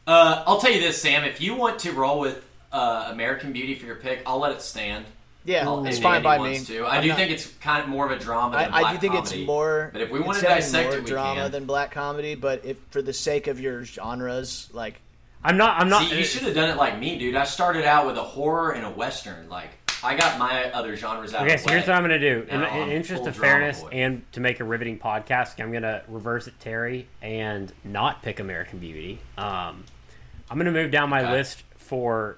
Speaker 3: Uh, I'll tell you this, Sam. If you want to roll with uh, American Beauty for your pick, I'll let it stand.
Speaker 2: yeah,
Speaker 3: I'll-
Speaker 2: it's fine by me.
Speaker 3: To. I
Speaker 2: I'm
Speaker 3: do
Speaker 2: not-
Speaker 3: think it's kind of more of a drama. Than
Speaker 2: I, I do think
Speaker 3: comedy.
Speaker 2: it's more.
Speaker 3: But if we
Speaker 2: it's
Speaker 3: want to dissect
Speaker 2: more
Speaker 3: it, we
Speaker 2: drama
Speaker 3: can.
Speaker 2: than black comedy. But if for the sake of your genres, like
Speaker 1: I'm not. I'm not.
Speaker 3: See, you should have done it like me, dude. I started out with a horror and a western. Like I got my other genres out.
Speaker 1: Okay, so here's what I'm to do. In, in interest of fairness and to make a riveting podcast, I'm going to reverse it, Terry, and not pick American Beauty. Um, I'm going to move down my
Speaker 3: Okay.
Speaker 1: list for,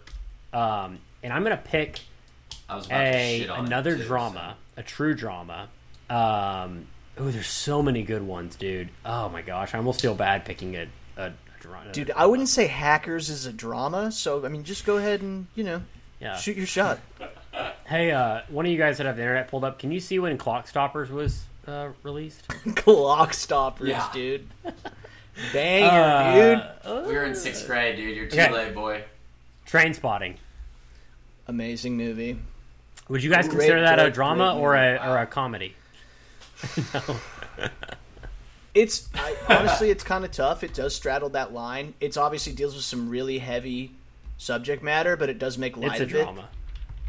Speaker 1: um, and I'm going to pick
Speaker 3: I was about to
Speaker 1: a
Speaker 3: shit on
Speaker 1: another
Speaker 3: too,
Speaker 1: drama, a true drama. Um, oh, there's so many good ones, dude. Oh my gosh, I almost feel bad picking a, a, a drama.
Speaker 2: Dude, I wouldn't say Hackers is a drama, so I mean, just go ahead and you know,
Speaker 1: Yeah.
Speaker 2: shoot your shot.
Speaker 1: Hey, uh, one of you guys that have the internet pulled up, can you see when Clock Stoppers was uh, released?
Speaker 2: Clock stoppers,
Speaker 3: Yeah.
Speaker 2: dude. Banger, dude.
Speaker 1: Uh,
Speaker 3: We were in sixth grade, dude. You're too
Speaker 1: Okay.
Speaker 3: late, boy.
Speaker 1: Trainspotting.
Speaker 2: Amazing movie.
Speaker 1: Would you guys
Speaker 2: Great,
Speaker 1: consider that a drama or a or a comedy?
Speaker 2: It's I, honestly, it's kind of tough. It does straddle that line. It's obviously deals with some really heavy subject matter, but it does make light
Speaker 1: It's a
Speaker 2: of
Speaker 1: drama.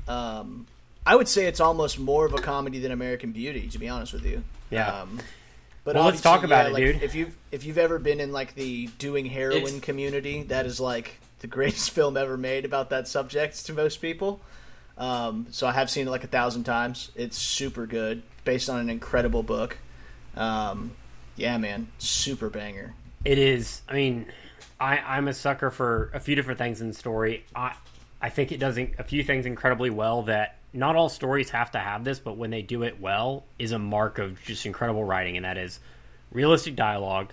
Speaker 2: it. Um, I would say it's almost more of a comedy than American Beauty, to be honest with you.
Speaker 1: Yeah.
Speaker 2: Um, but
Speaker 1: Well, let's talk about
Speaker 2: yeah,
Speaker 1: it,
Speaker 2: like,
Speaker 1: dude.
Speaker 2: If you if you've ever been in like the doing heroin
Speaker 3: It's-
Speaker 2: community, that is like the greatest film ever made about that subject to most people. Um, so I have seen it like a thousand times. It's super good, based on an incredible book. Um, yeah, man, super banger.
Speaker 1: It is. I mean, I, I'm a sucker for a few different things in the story. I I think it does a few things incredibly well that not all stories have to have this, but when they do it well, is a mark of just incredible writing, and that is realistic dialogue,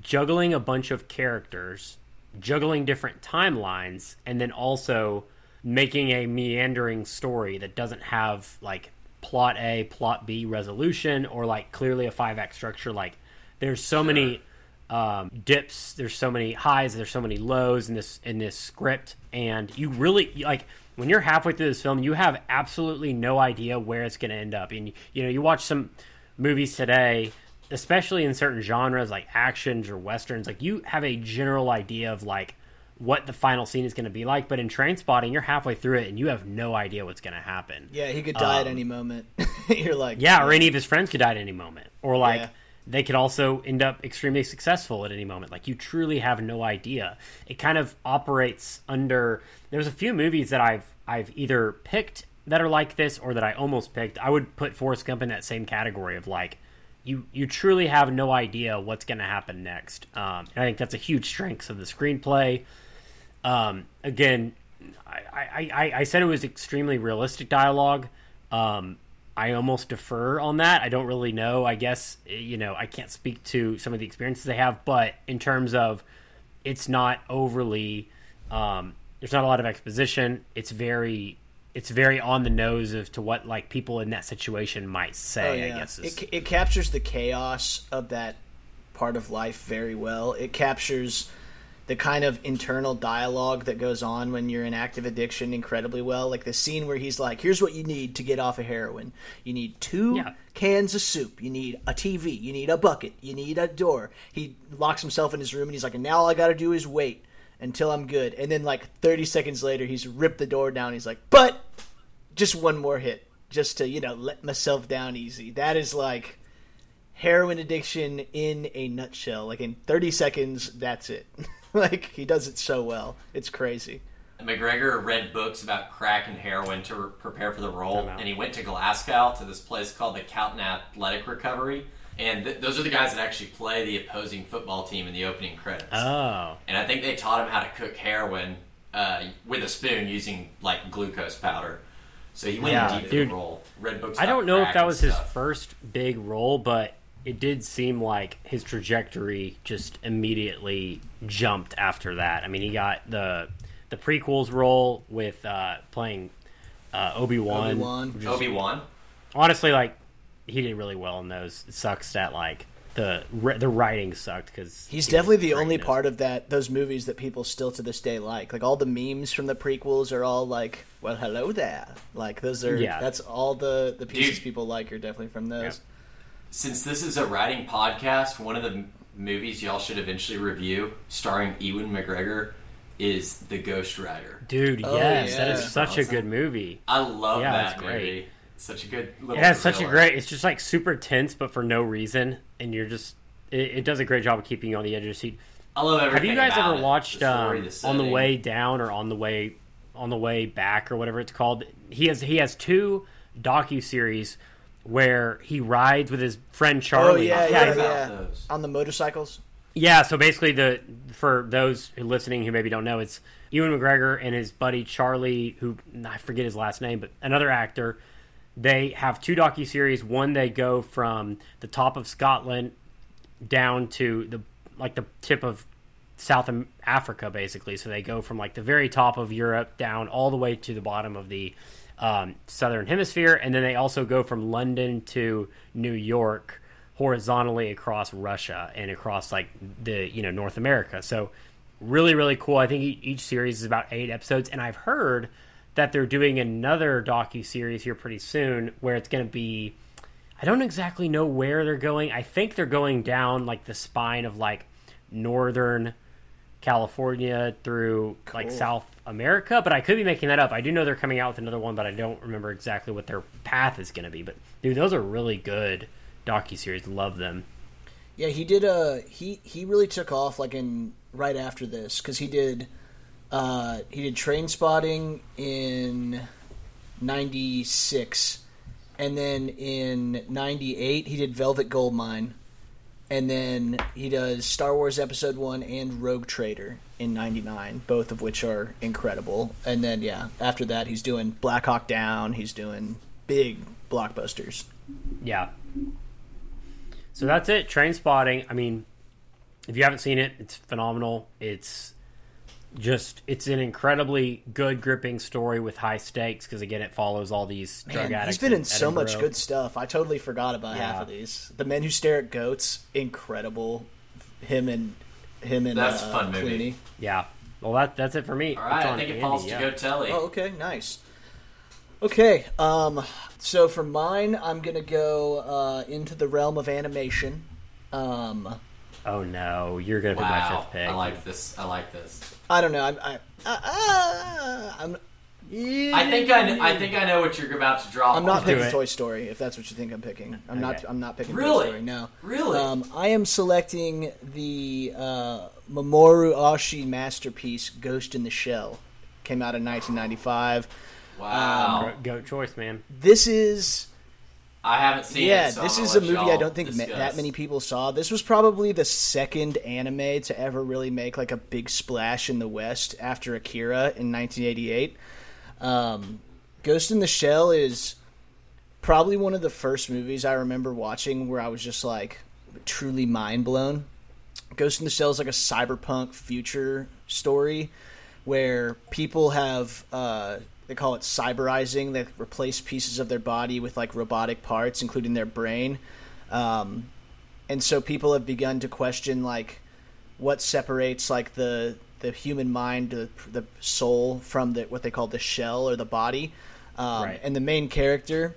Speaker 1: juggling a bunch of characters, juggling different timelines, and then also making a meandering story that doesn't have like plot A, plot B resolution, or like clearly a five act structure. Like there's so many um, dips, there's so many highs, there's so many lows in this in this script, and you really like when you're halfway through this film, you have absolutely no idea where it's going to end up. And you know, you watch some movies today, especially in certain genres like actions or westerns, like you have a general idea of like what the final scene is going to be like. But in Trainspotting, you're halfway through it and you have no idea what's going to happen.
Speaker 2: Yeah, he could die at
Speaker 1: Um,
Speaker 2: any moment. You're like,
Speaker 1: Yeah, or any of his friends could die at any moment, or like
Speaker 2: Yeah.
Speaker 1: they could also end up extremely successful at any moment. Like you truly have no idea. It kind of operates under. There's a few movies that I've I've either picked that are like this, or that I almost picked. I would put Forrest Gump in that same category of like. You, you truly have no idea what's going to happen next. Um, and I think that's a huge strength of the screenplay. Um, again, I, I, I, said it was extremely realistic dialogue. Um, I almost defer on that. I don't really know. I guess you know I can't speak to some of the experiences they have, but in terms of it's not overly. Um, there's not a lot of exposition. It's very it's very on the nose of to what like people in that situation might say.
Speaker 2: Oh, yeah.
Speaker 1: I guess is,
Speaker 2: it, it captures the chaos of that part of life very well. It captures the kind of internal dialogue that goes on when you're in active addiction incredibly well. Like the scene where he's like, "Here's what you need to get off of heroin. You need two
Speaker 1: Yeah.
Speaker 2: cans of soup. You need a TV. You need a bucket. You need a door." He locks himself in his room and he's like, "And now all I got to do is wait." Until I'm good, and then like 30 seconds later, he's ripped the door down. He's like, "But just one more hit, just to you know let myself down easy." That is like heroin addiction in a nutshell. Like in 30 seconds, that's it. like he does it so well. It's crazy.
Speaker 3: McGregor read books about crack and heroin to re- prepare for the role, and he went to Glasgow to this place called the Calton Athletic Recovery. And th- those are the guys that actually play the opposing football team in the opening credits.
Speaker 1: oh,
Speaker 3: and I think they taught him how to cook heroin uh, with a spoon using like glucose powder. So he went
Speaker 1: Yeah,
Speaker 3: deep
Speaker 1: dude.
Speaker 3: in the role. Read books.
Speaker 1: I don't know if that
Speaker 3: and
Speaker 1: was his first big role, but it did seem like his trajectory just immediately jumped after that. I mean, he got the the prequels role with uh, playing uh, Obi Wan.
Speaker 2: Obi-Wan.
Speaker 1: Honestly, like he did really well in those. It sucks that like the the writing sucked because
Speaker 2: He's definitely the only part of that those movies that people still to this day like. Like all the memes from the prequels are all like, "Well, hello there." Like those are
Speaker 1: Yeah.
Speaker 2: that's all the the pieces
Speaker 3: Dude.
Speaker 2: people like are definitely from those.
Speaker 3: Since this is a writing podcast, one of the movies y'all should eventually review, starring Ewan McGregor, is The Ghost Writer.
Speaker 1: Dude,
Speaker 2: Oh,
Speaker 1: yes, that
Speaker 2: yeah.
Speaker 1: is such a good movie.
Speaker 3: I love
Speaker 1: Yeah,
Speaker 3: that
Speaker 1: that's
Speaker 3: movie.
Speaker 1: great.
Speaker 3: It's such a good. Little
Speaker 1: It has such a great. It's just like super tense, but for no reason, and you're just. It, it does a great job of keeping you on the edge of your seat.
Speaker 3: I love everything.
Speaker 1: Have
Speaker 3: everything.
Speaker 1: you guys
Speaker 3: about
Speaker 1: ever
Speaker 3: it.
Speaker 1: watched
Speaker 3: The story,
Speaker 1: um,
Speaker 3: the
Speaker 1: on the way down or on the way on the way back or whatever it's called? He has he has two docu series where he rides with his friend Charlie.
Speaker 2: Oh, yeah,
Speaker 3: I've
Speaker 2: yeah, yeah. On the motorcycles.
Speaker 1: Yeah, so basically, the for those who listening who maybe don't know, it's Ewan McGregor and his buddy Charlie, who I forget his last name, but another actor. They have two docu series. One they go from the top of Scotland down to the like the tip of South Africa, basically. So they go from like the very top of Europe down all the way to the bottom of the um, southern hemisphere, and then they also go from London to New York horizontally across Russia and across like the you know North America. So really really cool. I think each series is about eight episodes, and I've heard that they're doing another docu series here pretty soon where it's going to be. I don't exactly know where they're going. I think they're going down like the spine of like northern California through like South America, but I could be making that up. I do know they're coming out with another one, but I don't remember exactly what their path is going to be. But dude, those are really good docu series. Love them.
Speaker 2: Yeah, he did. Uh, he he really took off like in right after this because he did. Uh, he did Trainspotting in '96, and then in '98 he did Velvet Goldmine, and then he does Star Wars Episode One and Rogue Trader in '99, both of which are incredible. And then yeah, after that he's doing Black Hawk Down. He's doing big blockbusters.
Speaker 1: Yeah. So that's it. Trainspotting. I mean, if you haven't seen it, it's phenomenal. It's just it's an incredibly good gripping story with high stakes because again it follows all these drug
Speaker 2: Man,
Speaker 1: addicts.
Speaker 2: he's been in so much good stuff. I totally forgot about half of these. The Men Who Stare at Goats, incredible. Him and him and
Speaker 3: That's a
Speaker 2: uh,
Speaker 3: fun movie.
Speaker 2: Clooney.
Speaker 1: Yeah. Well, that that's it for me.
Speaker 3: All right,
Speaker 1: It's
Speaker 3: I
Speaker 1: on
Speaker 3: think it
Speaker 1: Andy,
Speaker 3: falls
Speaker 1: yeah.
Speaker 3: to Go Telly.
Speaker 2: Oh, okay, nice. Okay, um, so for mine, I'm gonna go uh, into the realm of animation. Um,
Speaker 1: Oh no, you're gonna pick my
Speaker 3: wow,
Speaker 1: fifth pick.
Speaker 3: I like this. I like this.
Speaker 2: I don't know. I'm, I, uh, I'm,
Speaker 3: I think I, kn- I think I know what you're about to drop.
Speaker 2: I'm not picking
Speaker 1: it.
Speaker 2: Toy Story. If that's what you think I'm picking, I'm not. I'm not picking Toy Story. No.
Speaker 3: Really?
Speaker 2: Um, I am selecting the uh, Mamoru Oshii masterpiece, Ghost in the Shell. Came out in 1995.
Speaker 3: wow.
Speaker 1: Go- Goat choice, man.
Speaker 2: This is
Speaker 3: I haven't seen
Speaker 2: yeah.
Speaker 3: it. so
Speaker 2: this is a movie I don't think ma- that many people saw. This was probably the second anime to ever really make like a big splash in the West after Akira in 1988. Um, Ghost in the Shell is probably one of the first movies I remember watching where I was just like truly mind blown. Ghost in the Shell is like a cyberpunk future story where people have uh, they call it cyberizing. They replace pieces of their body with like robotic parts, including their brain. Um, and so people have begun to question like what separates like the the human mind, the, the soul from the what they call the shell or the body. Um,
Speaker 1: Right.
Speaker 2: And the main character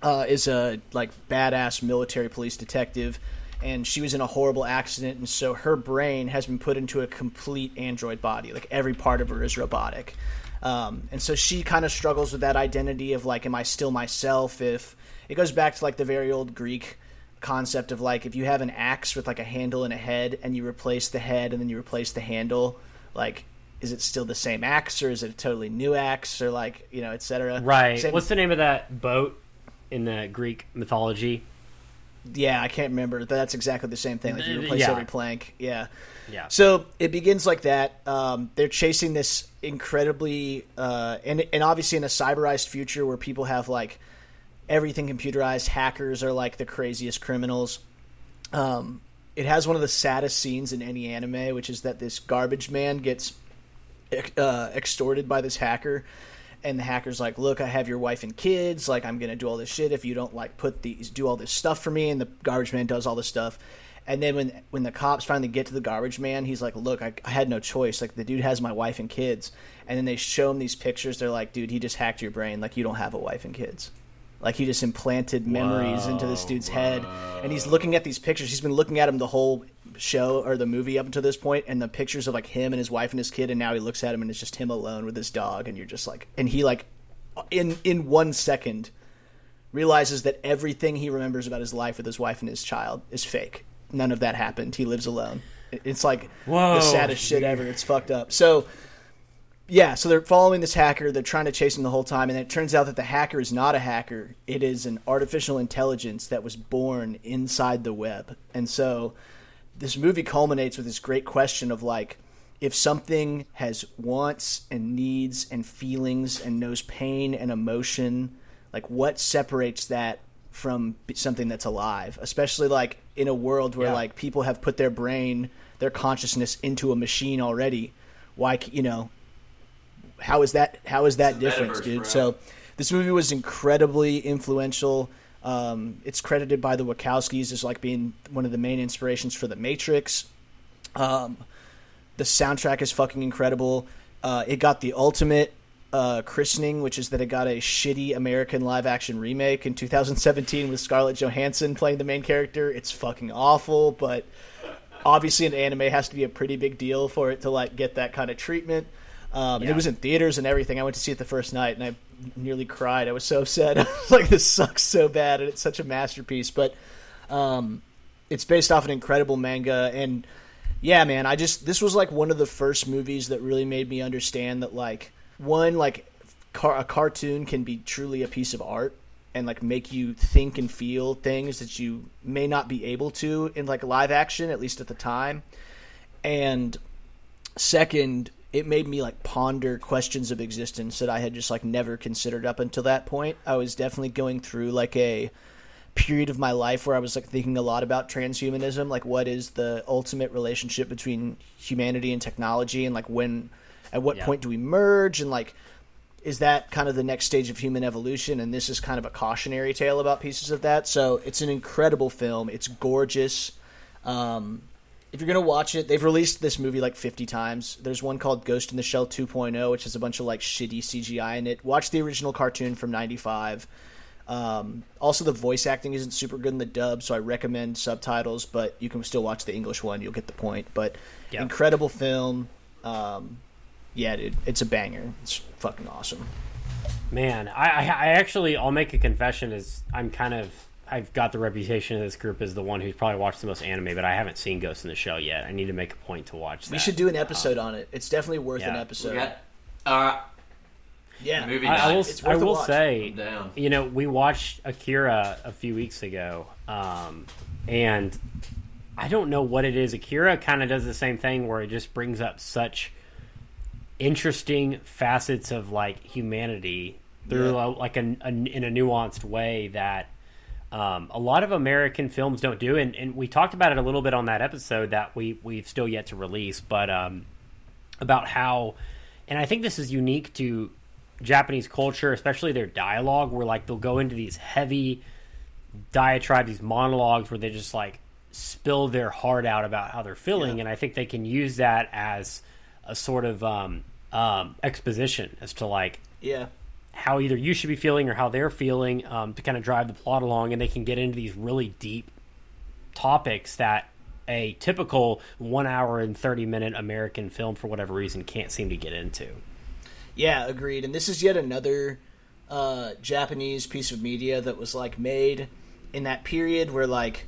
Speaker 2: uh, is a like badass military police detective, and she was in a horrible accident, and so her brain has been put into a complete android body. Like every part of her is robotic, um, and so she kind of struggles with that identity of like, am I still myself? If it goes back to like the very old Greek concept of like if you have an axe with like a handle and a head, and you replace the head and then you replace the handle, like. Is it still the same axe, or is it a totally new axe, or like you know, etc.
Speaker 1: Right.
Speaker 2: Same-
Speaker 1: What's the name of that boat in the Greek mythology?
Speaker 2: Yeah, I can't remember. That's exactly the same thing. Like you
Speaker 1: Uh,
Speaker 2: replace
Speaker 1: yeah.
Speaker 2: every plank. Yeah.
Speaker 1: Yeah.
Speaker 2: So it begins like that. Um, they're chasing this incredibly, uh, and and obviously in a cyberized future where people have like everything computerized. Hackers are like the craziest criminals. Um, it has one of the saddest scenes in any anime, which is that this garbage man gets uh, extorted by this hacker and the hacker's like look i have your wife and kids like i'm gonna do all this shit if you don't like put these do all this stuff for me and the garbage man does all this stuff and then when when the cops finally get to the garbage man he's like look i, I had no choice. Like the dude has my wife and kids. And then they show him these pictures. They're like dude he just hacked your brain. Like you don't have a wife and kids. Like he just implanted memories into this dude's head. And he's looking at these pictures. He's been looking at him the whole show or the movie up until this point. point and the pictures of like him and his wife and his kid and now he looks at him and it's just him alone with his dog and you're just like and he like in in one second realizes that everything he remembers about his life with his wife and his child is fake none of that happened he lives alone It's like
Speaker 1: Whoa,
Speaker 2: the saddest shit ever. It's fucked up. So yeah, so they're following this hacker. They're trying to chase him the whole time, and it turns out that the hacker is not a hacker. It is an artificial intelligence that was born inside the web. And so this movie culminates with this great question of like, if something has wants and needs and feelings and knows pain and emotion, like what separates that from something that's alive? Especially like in a world where
Speaker 1: Yeah.
Speaker 2: like people have put their brain, their consciousness into a machine already. Why, you know, how is that how is that
Speaker 3: It's the
Speaker 2: difference dude
Speaker 3: bro.
Speaker 2: so this movie was incredibly influential um, it's credited by the wachowskis as like being one of the main inspirations for the matrix um, the soundtrack is fucking incredible uh, it got the ultimate uh, christening which is that it got a shitty american live action remake in 2017 with scarlett johansson playing the main character it's fucking awful but obviously an anime has to be a pretty big deal for it to like get that kind of treatment um,
Speaker 1: Yeah.
Speaker 2: it was in theaters and everything. I went to see it the first night and I nearly cried. I was so upset. I was like, this sucks so bad, and it's such a masterpiece. But um, it's based off an incredible manga, and yeah, man, I just this was like one of the first movies that really made me understand that like one like car- a cartoon can be truly a piece of art and like make you think and feel things that you may not be able to in like live action at least at the time. And second it made me like ponder questions of existence that i had just like never considered up until that point. I was definitely going through like a period of my life where i was like thinking a lot about transhumanism like what is the ultimate relationship between humanity and technology and like when at what
Speaker 1: Yeah.
Speaker 2: point do we merge and like is that kind of the next stage of human evolution and this is kind of a cautionary tale about pieces of that so it's an incredible film it's gorgeous um, if you're gonna watch it, they've released this movie like 50 times. There's one called Ghost in the Shell 2.0, which has a bunch of like shitty CGI in it. Watch the original cartoon from '95. Um, also, the voice acting isn't super good in the dub, so I recommend subtitles. But you can still watch the English one; you'll get the point. But
Speaker 1: Yeah.
Speaker 2: incredible film. Um, yeah, dude, it's a banger. It's fucking awesome.
Speaker 1: Man, I, I, I actually, I'll make a confession. Is I'm kind of, I've got the reputation of this group as the one who's probably watched the most anime, but I haven't seen Ghost in the Shell yet. I need to make a point to watch that.
Speaker 2: We should do an episode on it. It's definitely worth an episode.
Speaker 3: We got uh,
Speaker 2: yeah,
Speaker 3: movie
Speaker 1: I, I
Speaker 3: night.
Speaker 1: will,
Speaker 2: It's
Speaker 1: I
Speaker 2: worth a
Speaker 1: will
Speaker 2: watch.
Speaker 1: say,
Speaker 3: I'm down.
Speaker 1: you know, we watched Akira a few weeks ago, um, and I don't know what it is. Akira kind of does the same thing where it just brings up such interesting facets of like humanity through
Speaker 2: Yeah.
Speaker 1: a, like a, a- in a nuanced way that um, a lot of American films don't do. And, and we talked about it a little bit on that episode that we we've still yet to release, but um, about how, and I think this is unique to Japanese culture, especially their dialogue, where like they'll go into these heavy diatribes, these monologues where they just like spill their heart out about how they're feeling,
Speaker 2: Yeah.
Speaker 1: and I think they can use that as a sort of um, um, exposition as to like
Speaker 2: yeah.
Speaker 1: how either you should be feeling or how they're feeling um, to kind of drive the plot along, and they can get into these really deep topics that a typical one hour and 30 minute American film, for whatever reason, can't seem to get into.
Speaker 2: Yeah, agreed. And this is yet another uh, Japanese piece of media that was like made in that period where like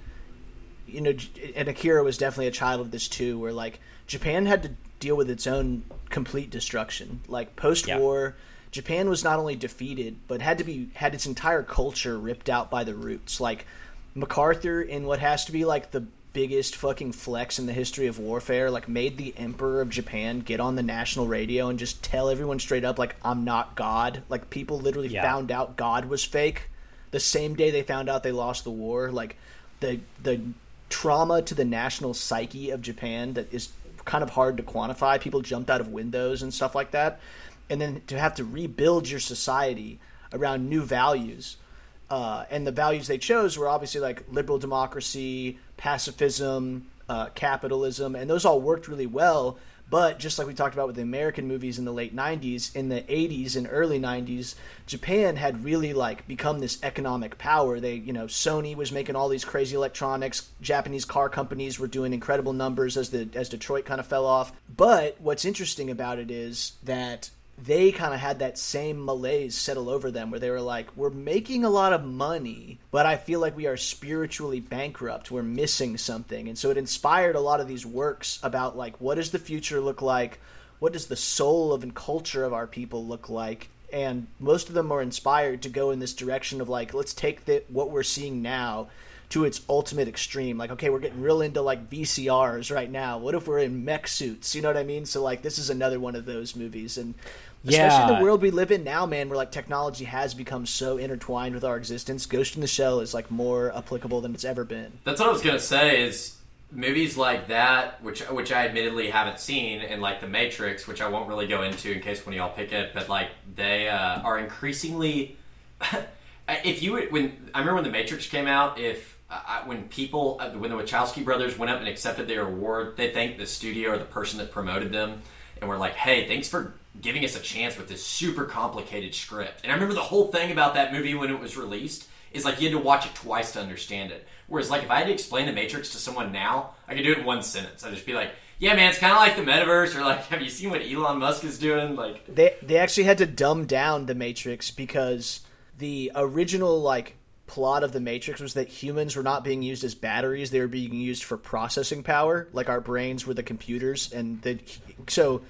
Speaker 2: you know, and Akira was definitely a child of this too, where like Japan had to deal with its own complete destruction. Like post war, Japan was not only defeated, but had to be had its entire culture ripped out by the roots. Like MacArthur, in what has to be like the biggest fucking flex in the history of warfare, like made the Emperor of Japan get on the national radio and just tell everyone straight up, like, I'm not God. Like people literally
Speaker 1: Yeah.
Speaker 2: found out God was fake the same day they found out they lost the war. Like the the trauma to the national psyche of Japan that is kind of hard to quantify. People jumped out of windows and stuff like that, and then to have to rebuild your society around new values. Uh, and the values they chose were obviously like liberal democracy, pacifism, uh, capitalism, and those all worked really well. But just like we talked about with the American movies in the late '90s, in the '80s and early '90s, Japan had really like become this economic power. They, you know, Sony was making all these crazy electronics. Japanese car companies were doing incredible numbers as the as Detroit kind of fell off. But what's interesting about it is that they kind of had that same malaise settle over them where they were like, we're making a lot of money, but I feel like we are spiritually bankrupt. We're missing something. And so it inspired a lot of these works about like, what does the future look like? What does the soul of and culture of our people look like? And most of them are inspired to go in this direction of like, let's take the, what we're seeing now to its ultimate extreme. Like, okay, we're getting real into like VCRs right now. What if we're in mech suits? You know what I mean? So like, this is another one of those movies, and especially
Speaker 1: Yeah.
Speaker 2: the world we live in now, man, where like technology has become so intertwined with our existence. Ghost in the Shell is like more applicable than it's ever been.
Speaker 3: That's what I was gonna say. Is movies like that, which which I admittedly haven't seen, and like The Matrix, which I won't really go into in case one of y'all pick it, but like they uh, are increasingly. if you would- when I remember when The Matrix came out, if I, when people uh, when the Wachowski brothers went up and accepted their award, they thanked the studio or the person that promoted them, and were like, "Hey, thanks for." Giving us a chance with this super complicated script. And I remember the whole thing about that movie when it was released is like you had to watch it twice to understand it. Whereas, like, if I had to explain the Matrix to someone now, I could do it in one sentence. I'd just be like, "Yeah, man, it's kind of like the metaverse," or like, "Have you seen what Elon Musk is doing?" Like,
Speaker 2: They they actually had to dumb down the Matrix because the original like plot of the Matrix was that humans were not being used as batteries; they were being used for processing power. Like our brains were the computers, and the so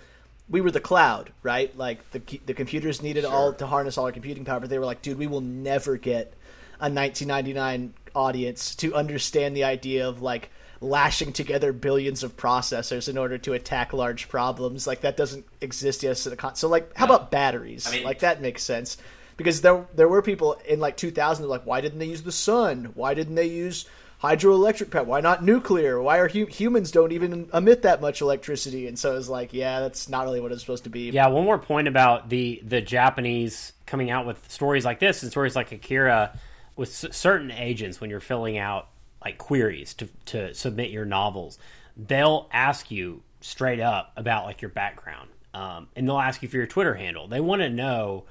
Speaker 2: we were the cloud, right? Like the the computers needed all to harness all our computing power, but they were like, dude, we will never get a 1999 audience to understand the idea of like lashing together billions of processors in order to attack large problems. Like that doesn't exist yet. Con- so like, how about batteries?
Speaker 3: I mean-
Speaker 2: like that makes sense because there there were people in like 2000 like, why didn't they use the sun? Why didn't they use hydroelectric power? Why not nuclear? Why are hu- humans don't even emit that much electricity? And so it's like, yeah, that's not really what it's supposed to be.
Speaker 1: Yeah, one more point about the the Japanese coming out with stories like this and stories like Akira with c- certain agents when you're filling out like queries to to submit your novels, they'll ask you straight up about like your background, um, and they'll ask you for your Twitter handle. They want to know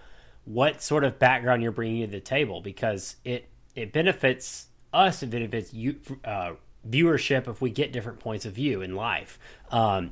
Speaker 1: what sort of background you're bringing to the table because it it benefits us, it benefits you. Uh, viewership if we get different points of view in life um,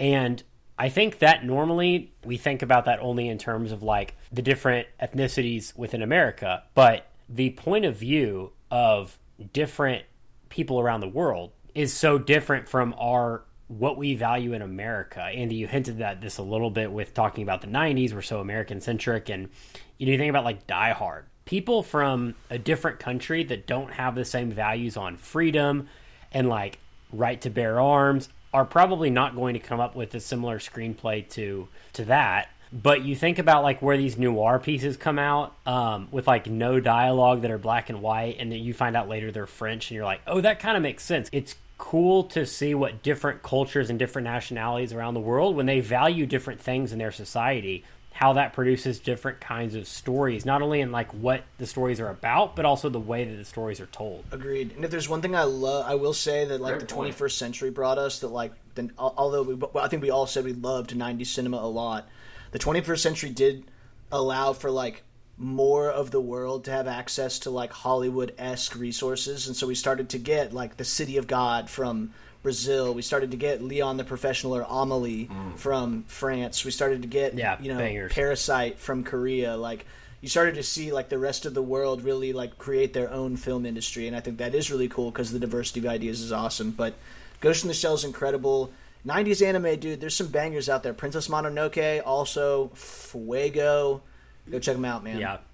Speaker 1: and I think that normally we think about that only in terms of like the different ethnicities within America, but the point of view of different people around the world is so different from our what we value in America. Andy, you hinted at this a little bit with talking about the 90s. We're so American centric. And you know, you think about like Die Hard. People from a different country that don't have the same values on freedom and like right to bear arms are probably not going to come up with a similar screenplay to to that. But you think about like where these noir pieces come out um, with like no dialogue that are black and white and then you find out later they're french and you're like oh that kind of makes sense. It's cool to see what different cultures and different nationalities around the world when they value different things in their society how that produces different kinds of stories not only in like what the stories are about but also the way that the stories are told
Speaker 2: Agreed. And if there's one thing I love, I will say that like
Speaker 3: Great
Speaker 2: the
Speaker 3: point.
Speaker 2: 21st century brought us that like then although we, well, I think we all said we loved 90s cinema a lot, the 21st century did allow for like more of the world to have access to like Hollywood esque resources, and so we started to get like the City of God from Brazil. We started to get Leon the Professional or Amelie mm. from France. We started to get
Speaker 1: Yeah,
Speaker 2: you know
Speaker 1: bangers.
Speaker 2: Parasite from Korea. Like you started to see like the rest of the world really like create their own film industry, and I think that is really cool because the diversity of ideas is awesome. But Ghost in the Shell is incredible. 90s anime, dude. There's some bangers out there. Princess Mononoke, also Fuego. Go check them out, man.
Speaker 1: yeah
Speaker 2: But-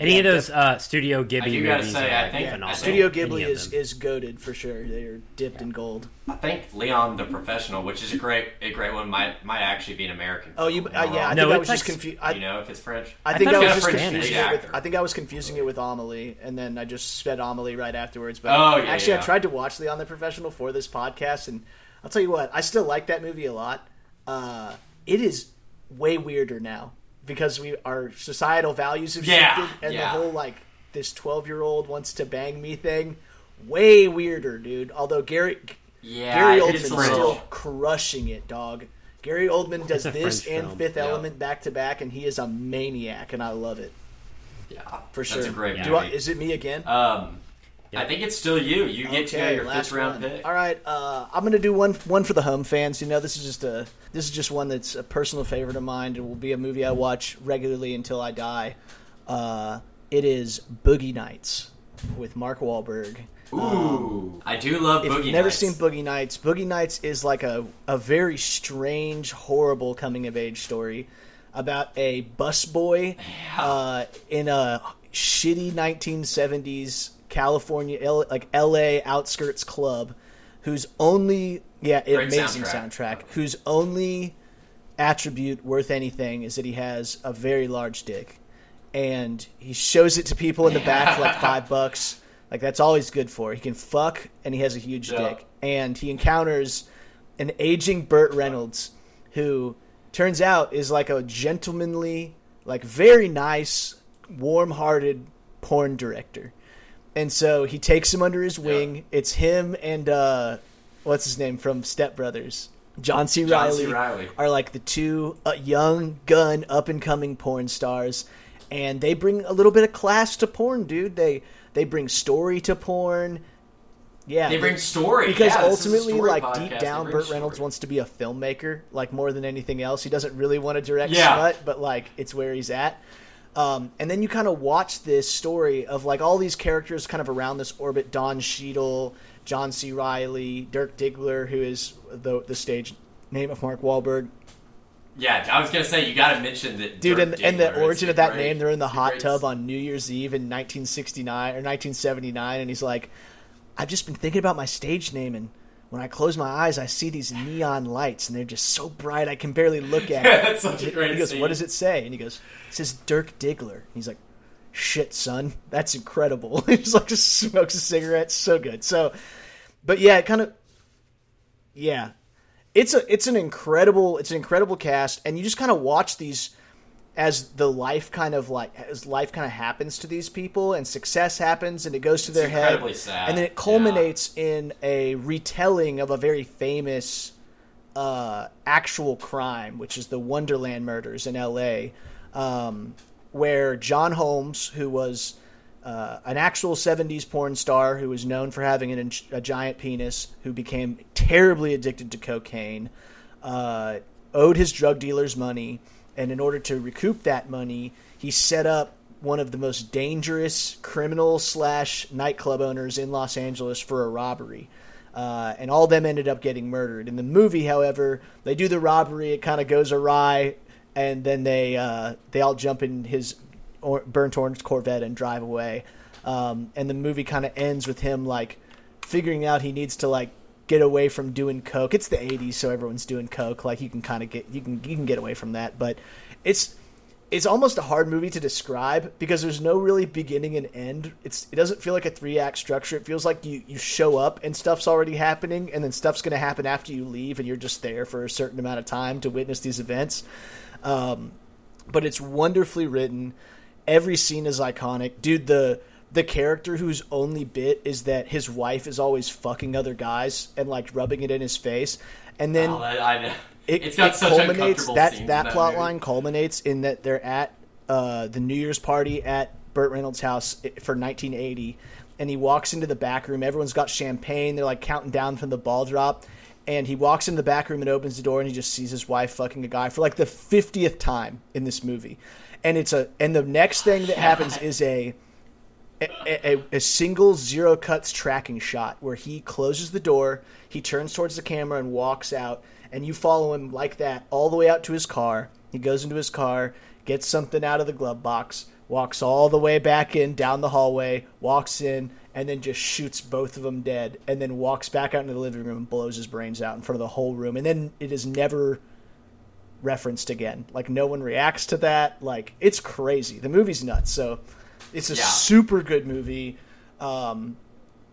Speaker 1: any
Speaker 2: yeah,
Speaker 1: of those uh, studio ghibli
Speaker 3: I gotta
Speaker 1: movies
Speaker 3: say,
Speaker 1: are
Speaker 3: I
Speaker 1: like,
Speaker 3: think-
Speaker 1: phenomenal.
Speaker 3: I
Speaker 2: Studio
Speaker 1: Any
Speaker 2: Ghibli
Speaker 1: of
Speaker 2: is
Speaker 1: them.
Speaker 2: is goaded for sure. They are dipped in gold.
Speaker 3: I think Leon the Professional, which is a great a great one, might might actually be an American.
Speaker 2: Oh, you?
Speaker 3: film.
Speaker 2: Uh, yeah, I
Speaker 1: No,
Speaker 2: think I
Speaker 1: it's
Speaker 2: was just
Speaker 1: like-
Speaker 2: confused.
Speaker 3: Do
Speaker 2: I,
Speaker 3: you know if it's French?
Speaker 2: I think
Speaker 1: thought
Speaker 2: I
Speaker 1: it
Speaker 2: was
Speaker 1: was
Speaker 2: just
Speaker 1: Spanish.
Speaker 2: confusing it with.
Speaker 3: Actor.
Speaker 2: I think I was confusing it with Amelie, and then I just sped Amelie right afterwards. But
Speaker 3: Oh, yeah,
Speaker 2: actually, I
Speaker 3: yeah.
Speaker 2: tried to watch Leon the Professional for this podcast, and I'll tell you what, I still like that movie a lot. Uh, it is way weirder now because we our societal values have
Speaker 3: Yeah,
Speaker 2: shifted, and
Speaker 3: yeah.
Speaker 2: the whole like this twelve year old wants to bang me thing, way weirder, dude. Although Gary
Speaker 3: Yeah,
Speaker 2: Gary
Speaker 3: it's
Speaker 2: Oldman's still crushing it, dog. Gary Oldman does this
Speaker 1: French
Speaker 2: and
Speaker 1: film.
Speaker 2: Fifth
Speaker 3: Yeah.
Speaker 2: Element back to back, and he is a maniac, and I love it
Speaker 3: Yeah,
Speaker 2: for sure.
Speaker 3: That's a great
Speaker 2: Do I,
Speaker 3: movie.
Speaker 2: is it me again?
Speaker 3: Um, I think it's still you. You get to go your fifth round
Speaker 2: one.
Speaker 3: pick.
Speaker 2: All right, uh, I'm gonna do one one for the home fans. You know, this is just a this is just one that's a personal favorite of mine. It will be a movie I watch regularly until I die. Uh, it is Boogie Nights with Mark Wahlberg.
Speaker 3: Ooh, I do love
Speaker 2: If
Speaker 3: Boogie
Speaker 2: you've never
Speaker 3: Nights.
Speaker 2: seen Boogie Nights, Boogie Nights is like a, a very strange, horrible coming of age story about a busboy uh, in a shitty 1970s California, L- like LA outskirts club, whose only yeah
Speaker 3: Great
Speaker 2: amazing
Speaker 3: soundtrack.
Speaker 2: soundtrack, whose only attribute worth anything is that he has a very large dick, and he shows it to people in the back for like five bucks. Like that's all he's good for. He can fuck, and he has a huge
Speaker 3: Yeah.
Speaker 2: dick. And he encounters an aging Burt Reynolds, who turns out is like a gentlemanly, like very nice, warm-hearted porn director. And so he takes him under his wing. It's him and uh, what's his name from Step Brothers, John C.
Speaker 3: John
Speaker 2: Reilly,
Speaker 3: C. Reilly.
Speaker 2: are like the two uh, young gun up and coming porn stars, and they bring a little bit of class to porn, dude. They they bring story to porn. Yeah,
Speaker 3: They bring story
Speaker 2: because
Speaker 3: Yeah, this is a
Speaker 2: ultimately,
Speaker 3: story
Speaker 2: like
Speaker 3: podcast.
Speaker 2: deep down, Burt
Speaker 3: story.
Speaker 2: Reynolds wants to be a filmmaker, like more than anything else. He doesn't really want to direct
Speaker 3: Yeah.
Speaker 2: smut, but like it's where he's at. Um, and then you kind of watch this story of like all these characters kind of around this orbit: Don Cheadle, John C. Reilly, Dirk Diggler, who is the the stage name of Mark Wahlberg,
Speaker 3: Yeah, I was gonna say you got to mention that,
Speaker 2: dude.
Speaker 3: Dirk
Speaker 2: And, and the origin of that
Speaker 3: great-
Speaker 2: name, they're in the hot
Speaker 3: great-
Speaker 2: tub on New Year's Eve in 1969 or 1979, and he's like, "I've just been thinking about my stage name and." When I close my eyes, I see these neon lights, and they're just so bright I can barely look at it.
Speaker 3: That's such a great
Speaker 2: He goes,
Speaker 3: scene.
Speaker 2: "What does it say?" And he goes, "It says Dirk Diggler." He's like, "Shit, son, that's incredible." He's like, just smokes a cigarette, so good. So, but yeah, it kind of, yeah, it's a it's an incredible it's an incredible cast, and you just kind of watch these as the life kind of like as life kind of happens to these people and success happens and it goes to their head
Speaker 3: sad,
Speaker 2: and then it culminates in a retelling of a very famous uh, actual crime, which is the Wonderland murders in L.A., um, where John Holmes, who was uh, an actual 70s porn star who was known for having an, a giant penis, who became terribly addicted to cocaine, uh, owed his drug dealers money, and in order to recoup that money, he set up one of the most dangerous criminal slash nightclub owners in Los Angeles for a robbery. Uh, and all them ended up getting murdered. In the movie, however, they do the robbery. It kind of goes awry, and then they uh, they all jump in his or- burnt orange Corvette and drive away. Um, and the movie kind of ends with him like figuring out he needs to like get away from doing coke. It's the '80s, so everyone's doing coke. Like you can kind of get you can you can get away from that, but it's it's almost a hard movie to describe because there's no really beginning and end. It's it doesn't feel like a three act structure. It feels like you you show up and stuff's already happening, and then stuff's going to happen after you leave, and you're just there for a certain amount of time to witness these events. Um, but it's wonderfully written. Every scene is iconic, dude. The the character whose only bit is that his wife is always fucking other guys and like rubbing it in his face, and then
Speaker 3: Oh, that,
Speaker 2: it,
Speaker 3: it's got
Speaker 2: it culminates that that plot
Speaker 3: movie.
Speaker 2: line culminates in that they're at uh, the New Year's party at Burt Reynolds' house for 1980, and he walks into the back room. Everyone's got champagne. They're like counting down from the ball drop, and he walks into the back room and opens the door, and he just sees his wife fucking a guy for like the 50th time in this movie, and it's a and the next thing that happens is a a, a, a single zero cuts tracking shot where he closes the door, he turns towards the camera and walks out, and you follow him like that all the way out to his car. He goes into his car, gets something out of the glove box, walks all the way back in down the hallway, walks in, and then just shoots both of them dead, and then walks back out into the living room and blows his brains out in front of the whole room. And then it is never referenced again. Like no one reacts to that. Like it's crazy. The movie's nuts. So it's a
Speaker 3: Yeah.
Speaker 2: super good movie. Um,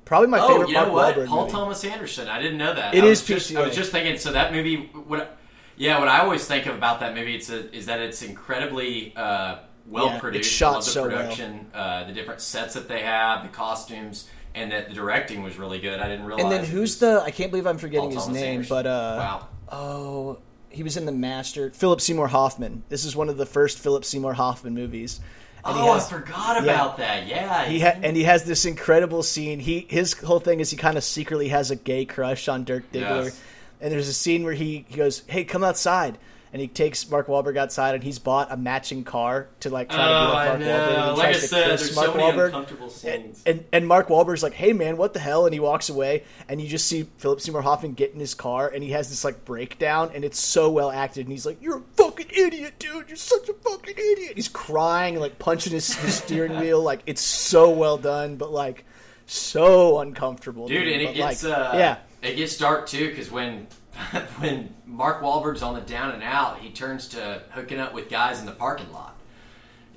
Speaker 2: probably my
Speaker 3: Oh,
Speaker 2: favorite
Speaker 3: you know
Speaker 2: Mark
Speaker 3: what?
Speaker 2: Wahlberg
Speaker 3: Paul
Speaker 2: movie.
Speaker 3: Thomas Anderson. I didn't know that.
Speaker 2: It
Speaker 3: I
Speaker 2: is
Speaker 3: was just, I was just thinking. So that movie, what? Yeah, what I always think of about that movie it's a, is that it's incredibly uh, well
Speaker 2: Yeah,
Speaker 3: produced.
Speaker 2: it's shot
Speaker 3: the
Speaker 2: so well.
Speaker 3: production, uh, the different sets that they have, the costumes, and that the directing was really good. I didn't realize.
Speaker 2: And then who's the? I can't believe I'm
Speaker 3: Paul
Speaker 2: forgetting his
Speaker 3: Thomas
Speaker 2: name,
Speaker 3: Anderson.
Speaker 2: but uh,
Speaker 3: wow.
Speaker 2: oh, he was in the Master. Philip Seymour Hoffman. This is one of the first Philip Seymour Hoffman movies, And
Speaker 3: oh,
Speaker 2: has-
Speaker 3: I forgot
Speaker 2: yeah.
Speaker 3: about that. Yeah,
Speaker 2: He ha- and he has this incredible scene. He his whole thing is he kind of secretly has a gay crush on Dirk Diggler,
Speaker 3: Yes.
Speaker 2: and there's a scene where he, he goes, "Hey, come outside," and he takes Mark Wahlberg outside, and he's bought a matching car to like try to be
Speaker 3: Oh, I
Speaker 2: Mark. Wahlberg. And he
Speaker 3: Like I
Speaker 2: tries to
Speaker 3: said,
Speaker 2: kiss
Speaker 3: there's
Speaker 2: Mark
Speaker 3: so many
Speaker 2: Wahlberg.
Speaker 3: uncomfortable
Speaker 2: And,
Speaker 3: scenes.
Speaker 2: and and Mark Wahlberg's like, "Hey man, what the hell?" And he walks away, and you just see Philip Seymour Hoffman get in his car, and he has this like breakdown, and it's so well acted, and he's like, "You're a fucking idiot, dude! You're such a fucking idiot!" He's crying, and, like punching his, his steering wheel, like it's so well done, but like so uncomfortable,
Speaker 3: dude, and it
Speaker 2: But,
Speaker 3: gets
Speaker 2: like,
Speaker 3: uh,
Speaker 2: yeah,
Speaker 3: it gets dark too because when when Mark Wahlberg's on the down and out, he turns to hooking up with guys in the parking lot.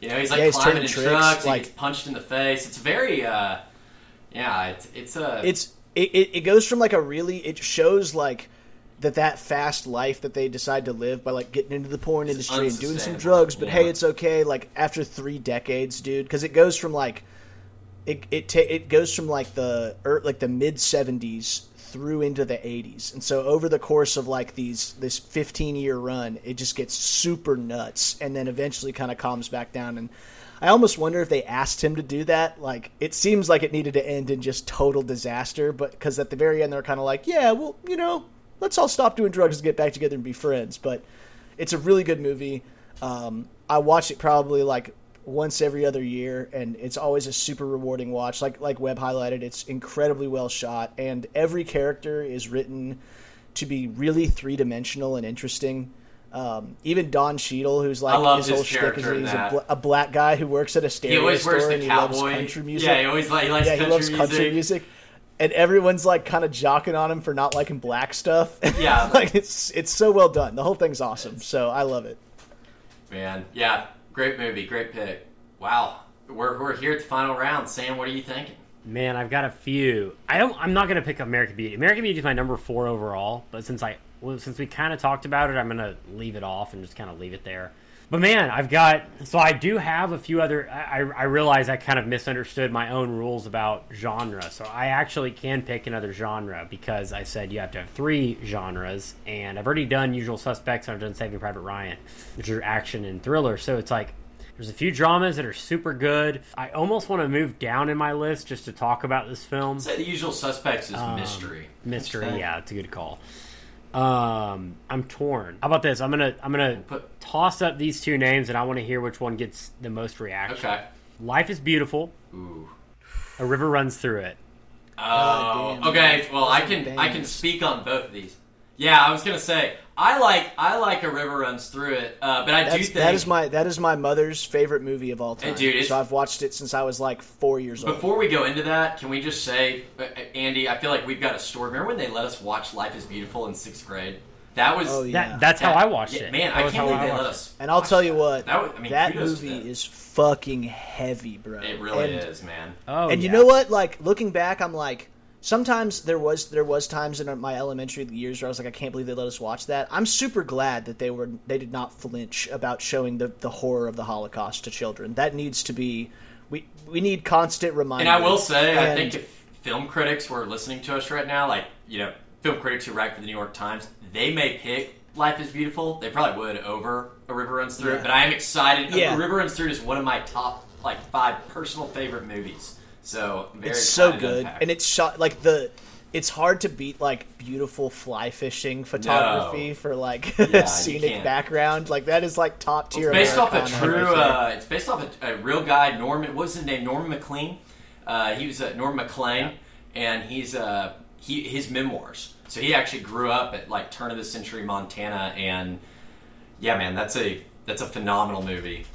Speaker 3: You know, he's like
Speaker 2: Yeah, he's
Speaker 3: climbing in
Speaker 2: tricks,
Speaker 3: trucks,
Speaker 2: like-
Speaker 3: he gets punched in the face. It's very, uh, yeah, it's it's a
Speaker 2: it's it, it, it goes from like a really it shows like that that fast life that they decide to live by like getting into the porn industry and doing some drugs but
Speaker 3: yeah.
Speaker 2: hey it's okay like after three decades dude because it goes from like it it ta- it goes from like the er, like the mid 70s through into the 80s and so over the course of like these this 15 year run it just gets super nuts and then eventually kind of calms back down and I almost wonder if they asked him to do that. Like, it seems like it needed to end in just total disaster, but because at the very end they're kind of like, yeah, well, you know, let's all stop doing drugs and get back together and be friends. But it's a really good movie. Um, I watched it probably like once every other year, and it's always a super rewarding watch. Like like Webb highlighted, it's incredibly well shot, and every character is written to be really three dimensional and interesting. Um, even Don Cheadle, who's like his
Speaker 3: his
Speaker 2: whole shtick is he's a, bla- a black guy who works at a
Speaker 3: he
Speaker 2: stereo
Speaker 3: always
Speaker 2: store
Speaker 3: wears the
Speaker 2: and he loves
Speaker 3: cowboy
Speaker 2: country music.
Speaker 3: Yeah, he always like he likes
Speaker 2: yeah, he
Speaker 3: country
Speaker 2: loves
Speaker 3: music.
Speaker 2: country music. And everyone's like kind of jocking on him for not liking black stuff.
Speaker 3: Yeah.
Speaker 2: like it's it's so well done. The whole thing's awesome. So I love it.
Speaker 3: Man, yeah, great movie, great pick. Wow, we're we're here at the final round. Sam, what are you thinking?
Speaker 1: Man, I've got a few. I don't. I'm not going to pick American Beauty. American Beauty is my number four overall. But since I, well, since we kind of talked about it, I'm going to leave it off and just kind of leave it there. But man, I've got. So I do have a few other. I, I realize I kind of misunderstood my own rules about genre. So I actually can pick another genre because I said you have to have three genres, and I've already done Usual Suspects and I've done Saving Private Ryan, which are action and thriller. So it's like there's a few dramas that are super good. I almost want to move down in my list just to talk about this film.
Speaker 3: Say the usual suspects is
Speaker 2: Um,
Speaker 3: mystery.
Speaker 1: Mystery, yeah, it's a good call. Um, I'm torn. How about this? I'm gonna I'm gonna
Speaker 3: Put-
Speaker 1: toss up these two names, and I want to hear which one gets the most reaction.
Speaker 3: Okay.
Speaker 1: Life is beautiful.
Speaker 3: Ooh.
Speaker 1: A river runs through it.
Speaker 3: Oh,
Speaker 2: damn,
Speaker 3: okay. Well, I
Speaker 2: Those are
Speaker 3: can I can speak on both of these. Yeah, I was gonna say I like I like a river runs through it, uh, but I do
Speaker 2: That's,
Speaker 3: think
Speaker 2: that is my that is my mother's favorite movie of all time.
Speaker 3: dude,
Speaker 2: so I've watched it since I was like four years old.
Speaker 3: Before we go into that, can we just say, uh, Andy? I feel like we've got a story. Remember when they let us watch Life Is Beautiful in sixth grade? That was
Speaker 2: Oh, yeah.
Speaker 1: That that's how I watched
Speaker 3: yeah,
Speaker 1: it.
Speaker 3: Man,
Speaker 1: That
Speaker 3: I can't believe
Speaker 1: I
Speaker 3: they let
Speaker 1: watched
Speaker 3: us.
Speaker 2: and I'll tell you what,
Speaker 3: That, was, I mean,
Speaker 2: that movie is fucking heavy, bro.
Speaker 3: It really
Speaker 2: And-
Speaker 3: is, man.
Speaker 1: Oh,
Speaker 2: and you know what? Like looking back, I'm like, sometimes there was there was times in my elementary years where I was like, I can't believe they let us watch that. I'm super glad that they were they did not flinch about showing the the horror of the Holocaust to children. That needs to be we we need constant reminders.
Speaker 3: And I will say, I think if film critics were listening to us right now, like you know, film critics who write for the New York Times, they may pick Life Is Beautiful. They probably would over A River Runs Through. It,
Speaker 2: Yeah.
Speaker 3: but I am excited.
Speaker 2: Yeah.
Speaker 3: A River Runs Through is one of my top like five personal favorite movies. So very
Speaker 2: it's so good and it's shot like the it's hard to beat like beautiful fly fishing photography
Speaker 3: No.
Speaker 2: for like
Speaker 3: you
Speaker 2: scenic background like that is like top tier
Speaker 3: It's based off a true. Uh, it's based off a, a real guy, Norman. What was his name? Norman Maclean. Uh, he was uh, Norman Maclean, and he's uh, he his memoirs. So he actually grew up at like turn of the century Montana, and yeah, man, that's a that's a phenomenal movie.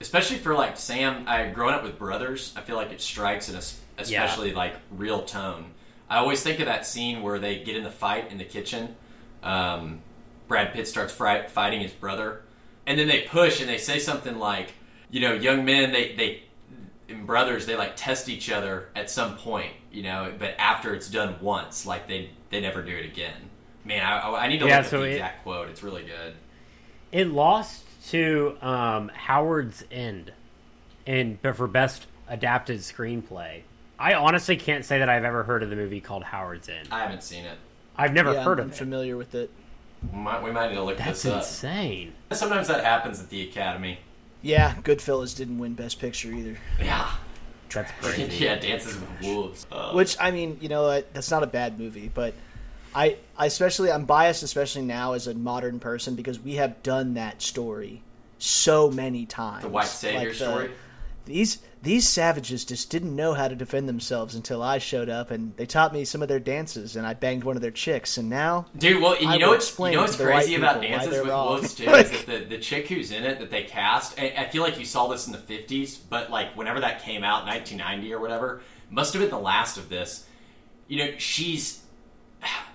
Speaker 3: Especially for like Sam, I growing up with brothers, I feel like it strikes an es- especially like real tone. I always think of that scene where they get in the fight in the kitchen. Um, Brad Pitt starts fri- fighting his brother, and then they push and they say something like, you know, young men they they and brothers they like test each other at some point, you know, but after it's done once, like they they never do it again. Man, I, I need to
Speaker 1: Yeah,
Speaker 3: look at the
Speaker 1: it-
Speaker 3: exact quote. It's really good.
Speaker 1: It lost to um, Howard's End, and but for best adapted screenplay. I honestly can't say that I've ever heard of the movie called Howard's End.
Speaker 3: I haven't seen it.
Speaker 1: I've never
Speaker 2: yeah,
Speaker 1: heard
Speaker 2: I'm
Speaker 1: of it.
Speaker 2: familiar with it
Speaker 3: We might, we might need to look
Speaker 1: That's
Speaker 3: this up.
Speaker 1: insane.
Speaker 3: Sometimes that happens at the Academy.
Speaker 2: Yeah, Goodfellas didn't win Best Picture either.
Speaker 3: Yeah.
Speaker 1: That's crazy.
Speaker 3: yeah, Dances with Wolves. Uh,
Speaker 2: Which I mean, you know, what, that's not a bad movie, but I, I especially I'm biased, especially now as a modern person because we have done that story so many times.
Speaker 3: the white savior
Speaker 2: Like
Speaker 3: story.
Speaker 2: These these savages just didn't know how to defend themselves until I showed up, and they taught me some of their dances, and I banged one of their chicks, and now
Speaker 3: Dude, well, you
Speaker 2: I
Speaker 3: know what's you know what's crazy about Dances with
Speaker 2: wrong.
Speaker 3: Wolves too is that the, the chick who's in it that they cast. I, I feel like you saw this in the fifties, but like whenever that came out, nineteen ninety or whatever, must have been the last of this. You know, she's.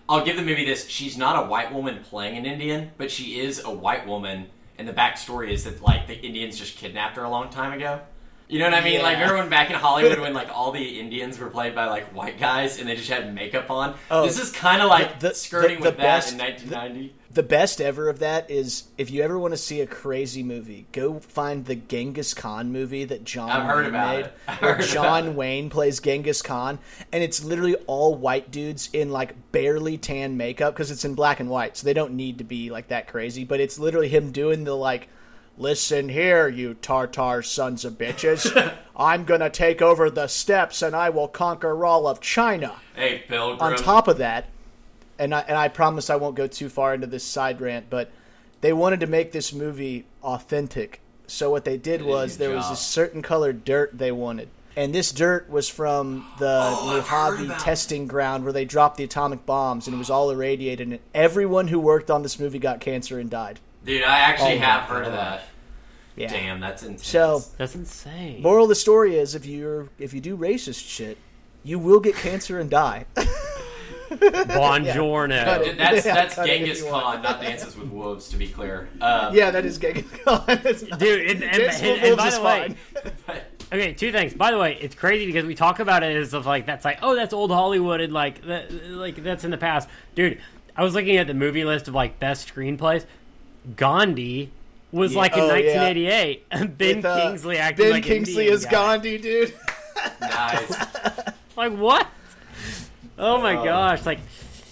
Speaker 3: I'll give the movie this. She's not a white woman playing an Indian, but she is a white woman, and the backstory is that like the Indians just kidnapped her a long time ago. You know what I mean? Like
Speaker 2: Yeah.
Speaker 3: remember when back in Hollywood when like all the Indians were played by like white guys and they just had makeup on?
Speaker 2: Oh,
Speaker 3: this is kind of like
Speaker 2: the- the-
Speaker 3: skirting
Speaker 2: the
Speaker 3: with that in 1990.
Speaker 2: the best ever of that is if you ever want to see a crazy movie, go find the Genghis Khan movie that John
Speaker 3: I've heard
Speaker 2: Wayne
Speaker 3: about
Speaker 2: made,
Speaker 3: it.
Speaker 2: Where John. Wayne plays Genghis Khan, and it's literally all white dudes in like barely tan makeup because it's in black and white, so they don't need to be like that crazy. But it's literally him doing the like. Listen here, you Tartar sons of bitches. I'm gonna take over the steppes and I will conquer all of China
Speaker 3: Hey, Pilgrim.
Speaker 2: on top of that, and I and I promise I won't go too far into this side rant, but they wanted to make this movie authentic. So what they did was there was a certain colored dirt they wanted. And this dirt was from the
Speaker 3: Oh,
Speaker 2: Mojave testing ground where they dropped the atomic bombs and it was all irradiated and everyone who worked on this movie got cancer and died.
Speaker 3: Dude, I actually
Speaker 2: Oh
Speaker 3: have heard of that.
Speaker 2: Yeah.
Speaker 3: Damn, that's intense.
Speaker 2: So
Speaker 1: That's insane.
Speaker 2: moral of the story is if you're if you do racist shit, you will get cancer and die.
Speaker 1: Buongiorno.
Speaker 2: Cut
Speaker 3: Dude, that's
Speaker 2: Yeah,
Speaker 3: that's
Speaker 2: cut it if
Speaker 3: Genghis. Khan, not Dances with Wolves, to be clear. Um,
Speaker 2: yeah, that is Genghis Khan.
Speaker 1: Dude, and, and,
Speaker 2: James
Speaker 1: and- and by the way, okay, two things. By the way, it's crazy because we talk about it as of like that's like oh that's old Hollywood and like that, like that's in the past, dude. I was looking at the movie list of like best screenplays. Gandhi was
Speaker 2: Yeah.
Speaker 1: like in
Speaker 2: Oh, yeah.
Speaker 1: 1988. ben
Speaker 2: With, uh,
Speaker 1: Kingsley acting
Speaker 2: Ben
Speaker 1: like
Speaker 2: Kingsley
Speaker 1: Indian
Speaker 2: is
Speaker 1: guy.
Speaker 2: Gandhi, dude.
Speaker 3: nice.
Speaker 1: Like what? Oh my
Speaker 2: Oh.
Speaker 1: gosh! Like,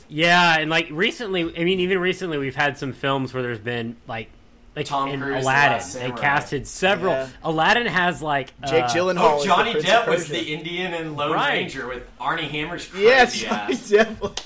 Speaker 1: yeah, and like recently, I mean, even recently, we've had some films where there's been like, like
Speaker 3: Tom
Speaker 1: in
Speaker 3: Cruise,
Speaker 1: Aladdin,
Speaker 3: Last
Speaker 1: they casted several.
Speaker 2: Yeah.
Speaker 1: Aladdin has like
Speaker 2: Jake
Speaker 1: uh,
Speaker 2: Gyllenhaal.
Speaker 3: Oh, Johnny Depp was the Indian and Lone
Speaker 1: Right.
Speaker 3: Ranger with Armie Hammer's Yes,
Speaker 2: Yeah, Johnny. Depp.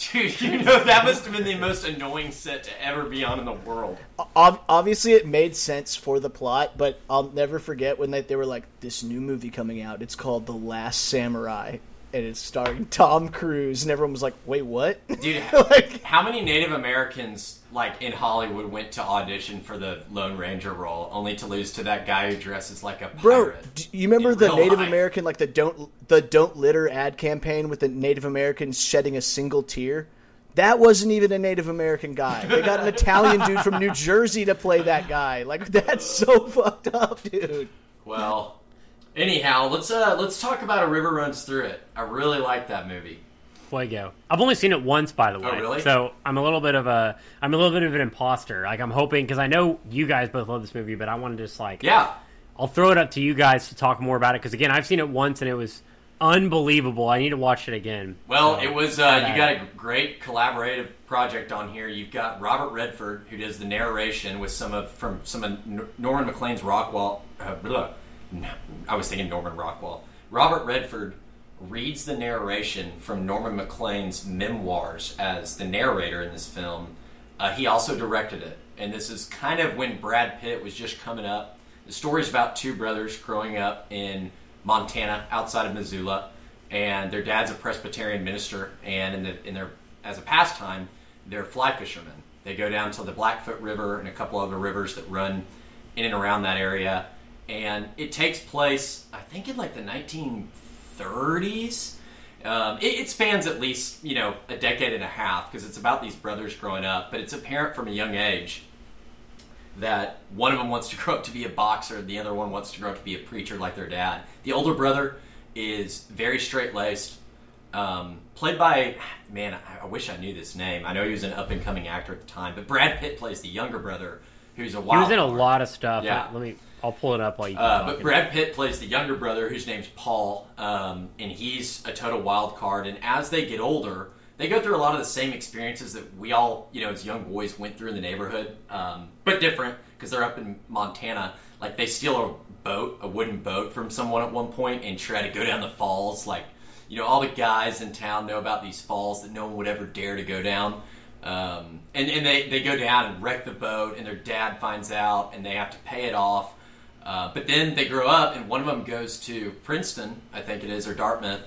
Speaker 3: Dude, you know that must have been the most annoying set to ever be on in the world.
Speaker 2: Ob- Obviously, it made sense for the plot, but I'll never forget when they, they were like, "This new movie coming out. It's called The Last Samurai, and it's starring Tom Cruise." And everyone was like, "Wait, what?"
Speaker 3: Dude,
Speaker 2: like,
Speaker 3: how many Native Americans like in Hollywood went to audition for the Lone Ranger role only to lose to that guy who dresses like a pirate?
Speaker 2: bro, you remember the Native
Speaker 3: life?
Speaker 2: American, like the don't the don't litter ad campaign with the Native Americans shedding a single tear? That wasn't even a Native American guy. They got an Italian dude from New Jersey to play that guy. Like that's so fucked up, dude.
Speaker 3: Well, anyhow, let's uh let's talk about A River Runs Through It. I really like that movie.
Speaker 1: Fuego. I've only seen it once, by the way.
Speaker 3: Oh, really?
Speaker 1: So I'm a little bit of a I'm a little bit of an imposter. Like I'm hoping because I know you guys both love this movie, but I want to just like
Speaker 3: Yeah,
Speaker 1: I'll throw it up to you guys to talk more about it because again I've seen it once and it was unbelievable. I need to watch it again.
Speaker 3: Well,
Speaker 1: So,
Speaker 3: it was. Uh, you got a great collaborative project on here. You've got Robert Redford, who does the narration with some of from some of Nor- Norman Maclean's Rockwell. Uh, blah. I was thinking Norman Rockwell. Robert Redford reads the narration from Norman Maclean's memoirs as the narrator in this film. Uh, he also directed it, and this is kind of when Brad Pitt was just coming up. The story is about two brothers growing up in Montana, outside of Missoula, and their dad's a Presbyterian minister, and in, the, in their as a pastime, they're fly fishermen. They go down to the Blackfoot River and a couple other rivers that run in and around that area, and it takes place, I think, in like the 1930s. Um, it, it spans at least you know a decade and a half because it's about these brothers growing up, but it's apparent from a young age that one of them wants to grow up to be a boxer, and the other one wants to grow up to be a preacher like their dad. The older brother is very straight laced, um, played by man. I, I wish I knew this name. I know he was an up and coming actor at the time, but Brad Pitt plays the younger brother, who's a
Speaker 1: He
Speaker 3: wild.
Speaker 1: was in a lot of stuff.
Speaker 3: Yeah.
Speaker 1: Let me. I'll pull it up while you.
Speaker 3: Uh, but Brad Pitt plays the younger brother, whose name's Paul, um, and he's a total wild card. And as they get older, they go through a lot of the same experiences that we all, you know, as young boys went through in the neighborhood, um, but different because they're up in Montana. Like they steal a boat, a wooden boat from someone at one point, and try to go down the falls. Like you know, all the guys in town know about these falls that no one would ever dare to go down. Um, and and they, they go down and wreck the boat, and their dad finds out, and they have to pay it off. Uh, but then they grow up, and one of them goes to Princeton, I think it is, or Dartmouth,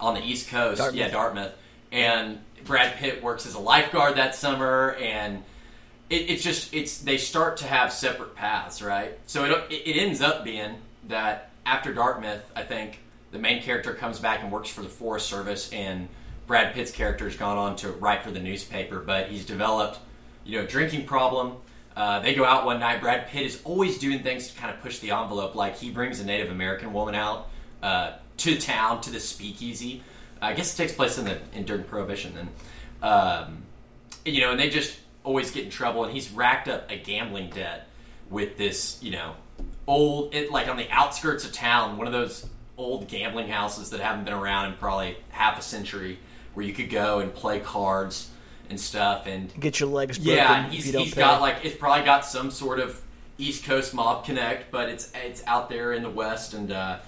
Speaker 3: on the East Coast.
Speaker 2: Dartmouth.
Speaker 3: Yeah, Dartmouth. And Brad Pitt works as a lifeguard that summer, and it, it's just it's they start to have separate paths, right? So it, it it ends up being that after Dartmouth, I think the main character comes back and works for the Forest Service, and Brad Pitt's character has gone on to write for the newspaper, but he's developed, you know, a drinking problem. Uh, they go out one night. Brad Pitt is always doing things to kind of push the envelope. Like he brings a Native American woman out uh, to town to the speakeasy. I guess it takes place in the in during Prohibition. Then, um, you know, and they just always get in trouble. And he's racked up a gambling debt with this, you know, old, it, like on the outskirts of town, one of those old gambling houses that haven't been around in probably half a century, where you could go and play cards and stuff. And
Speaker 2: Get your legs broken
Speaker 3: yeah, he's, he's
Speaker 2: pay.
Speaker 3: got like it's probably got some sort of East Coast mob connect, but it's it's out there in the West, and uh,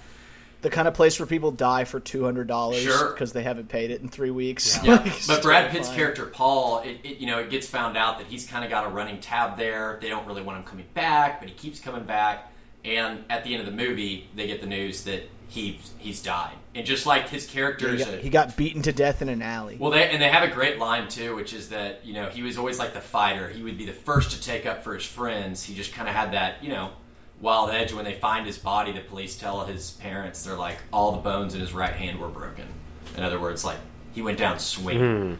Speaker 2: the kind of place where people die for two hundred dollars
Speaker 3: Sure.
Speaker 2: because they haven't paid it in three weeks.
Speaker 3: Yeah,
Speaker 2: Like, it's
Speaker 3: but Brad Pitt's character Paul, it, it, you know, it gets found out that he's kind of got a running tab there. They don't really want him coming back, but he keeps coming back. And at the end of the movie, they get the news that he he's died. And just like his character
Speaker 2: He got, he got beaten to death in an alley.
Speaker 3: well, they and they have a great line too, which is that you know he was always like the fighter. He would be the first to take up for his friends. He just kind of had that you know wild edge. When they find his body, the police tell his parents they're like all the bones in his right hand were broken. In other words, like he went down swinging.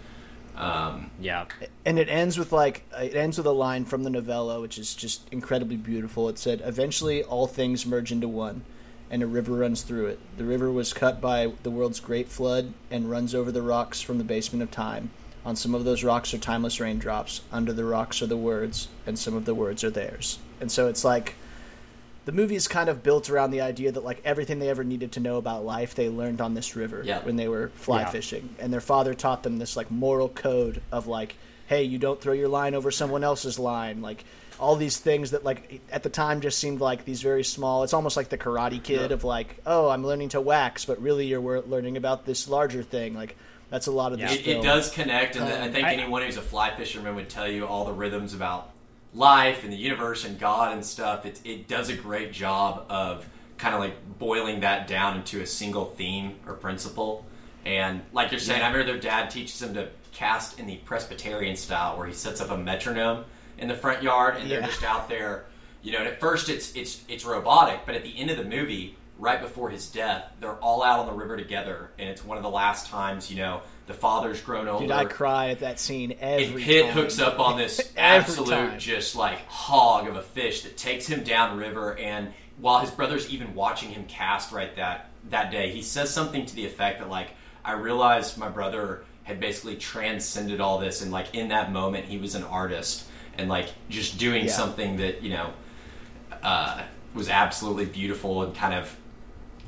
Speaker 3: Um,
Speaker 1: Yeah.
Speaker 2: and it ends with like it ends with a line from the novella which is just incredibly beautiful it said eventually all things merge into one and a river runs through it. The river was cut by the world's great flood and runs over the rocks from the basement of time. On some of those rocks are timeless raindrops. Under the rocks are the words and some of the words are theirs. And so it's like the movie is kind of built around the idea that like everything they ever needed to know about life they learned on this river
Speaker 3: Yeah.
Speaker 2: when they were fly
Speaker 1: Yeah.
Speaker 2: fishing. And their father taught them this like moral code of like hey you don't throw your line over someone else's line. Like all these things that like at the time just seemed like these very small it's almost like the karate kid
Speaker 3: Yeah.
Speaker 2: of like oh i'm learning to wax but really you're learning about this larger thing like that's a lot of this
Speaker 3: it, it does connect, and I
Speaker 2: Um,
Speaker 3: think
Speaker 1: I-
Speaker 3: anyone who's a fly fisherman would tell you all the rhythms about life and the universe and God and stuff. It, it does a great job of kind of like boiling that down into a single theme or principle. And like you're saying,
Speaker 2: Yeah.
Speaker 3: I remember their dad teaches them to cast in the Presbyterian style, where he sets up a metronome in the front yard, and they're just out there. You know, and at first it's it's it's robotic, but at the end of the movie, right before his death, they're all out on the river together, and it's one of the last times. You know, the father's grown older.
Speaker 2: dude i cry at that scene every
Speaker 3: And Pitt
Speaker 2: time.
Speaker 3: hooks up on this absolute
Speaker 2: time.
Speaker 3: just like hog of a fish that takes him down river, And while his brother's even watching him cast right that that day, he says something to the effect that like, "I realized my brother had basically transcended all this, and like in that moment, he was an artist and like just doing
Speaker 2: Yeah.
Speaker 3: something that you know uh, was absolutely beautiful and kind of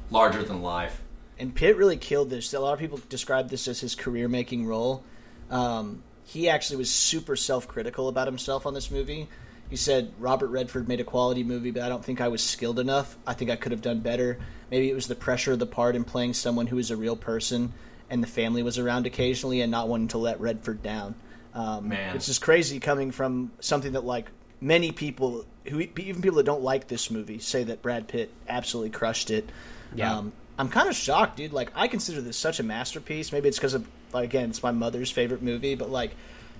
Speaker 3: larger than life."
Speaker 2: and Pitt really killed this. A lot of people describe this as his career-making role. Um, he actually was super self-critical about himself on this movie. He said Robert Redford made a quality movie, but I don't think I was skilled enough. I think I could have done better. Maybe it was the pressure of the part and playing someone who is a real person, and the family was around occasionally, and not wanting to let Redford down. Um,
Speaker 3: Man.
Speaker 2: which is crazy coming from something that like many people who even people that don't like this movie say that Brad Pitt absolutely crushed it.
Speaker 1: Yeah.
Speaker 2: Um, I'm kind of shocked, dude. Like, I consider this such a masterpiece. Maybe it's because of, like, again, it's my mother's favorite movie, but like,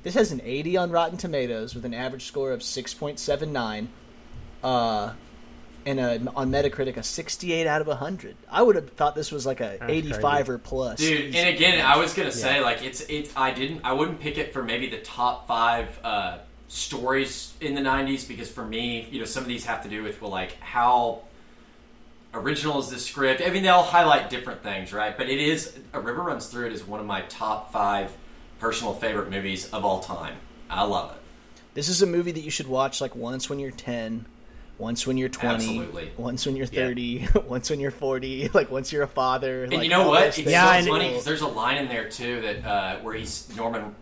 Speaker 2: this has an 80 on Rotten Tomatoes with an average score of 6.79, uh, and a, on Metacritic a 68 out of 100. I would have thought this was like a
Speaker 1: That's
Speaker 2: 85 or plus.
Speaker 3: dude and again i was gonna say like it's it's i didn't i wouldn't pick it for maybe the top five uh stories in the 90s because for me you know some of these have to do with well like how original is this script? I mean they all highlight different things right? But it is a river runs through it is one of my top five personal favorite movies of all time. I love it.
Speaker 2: This is a movie that you should watch like once when you're 10, once when you're 20,
Speaker 3: Absolutely.
Speaker 2: once when you're
Speaker 1: Yeah.
Speaker 2: 30, once when you're 40, like once you're a father.
Speaker 3: And
Speaker 2: like,
Speaker 3: you know what?
Speaker 2: those
Speaker 3: It's.
Speaker 1: Yeah,
Speaker 3: so
Speaker 1: and-
Speaker 3: funny because there's a line in there too that uh, where he's Norman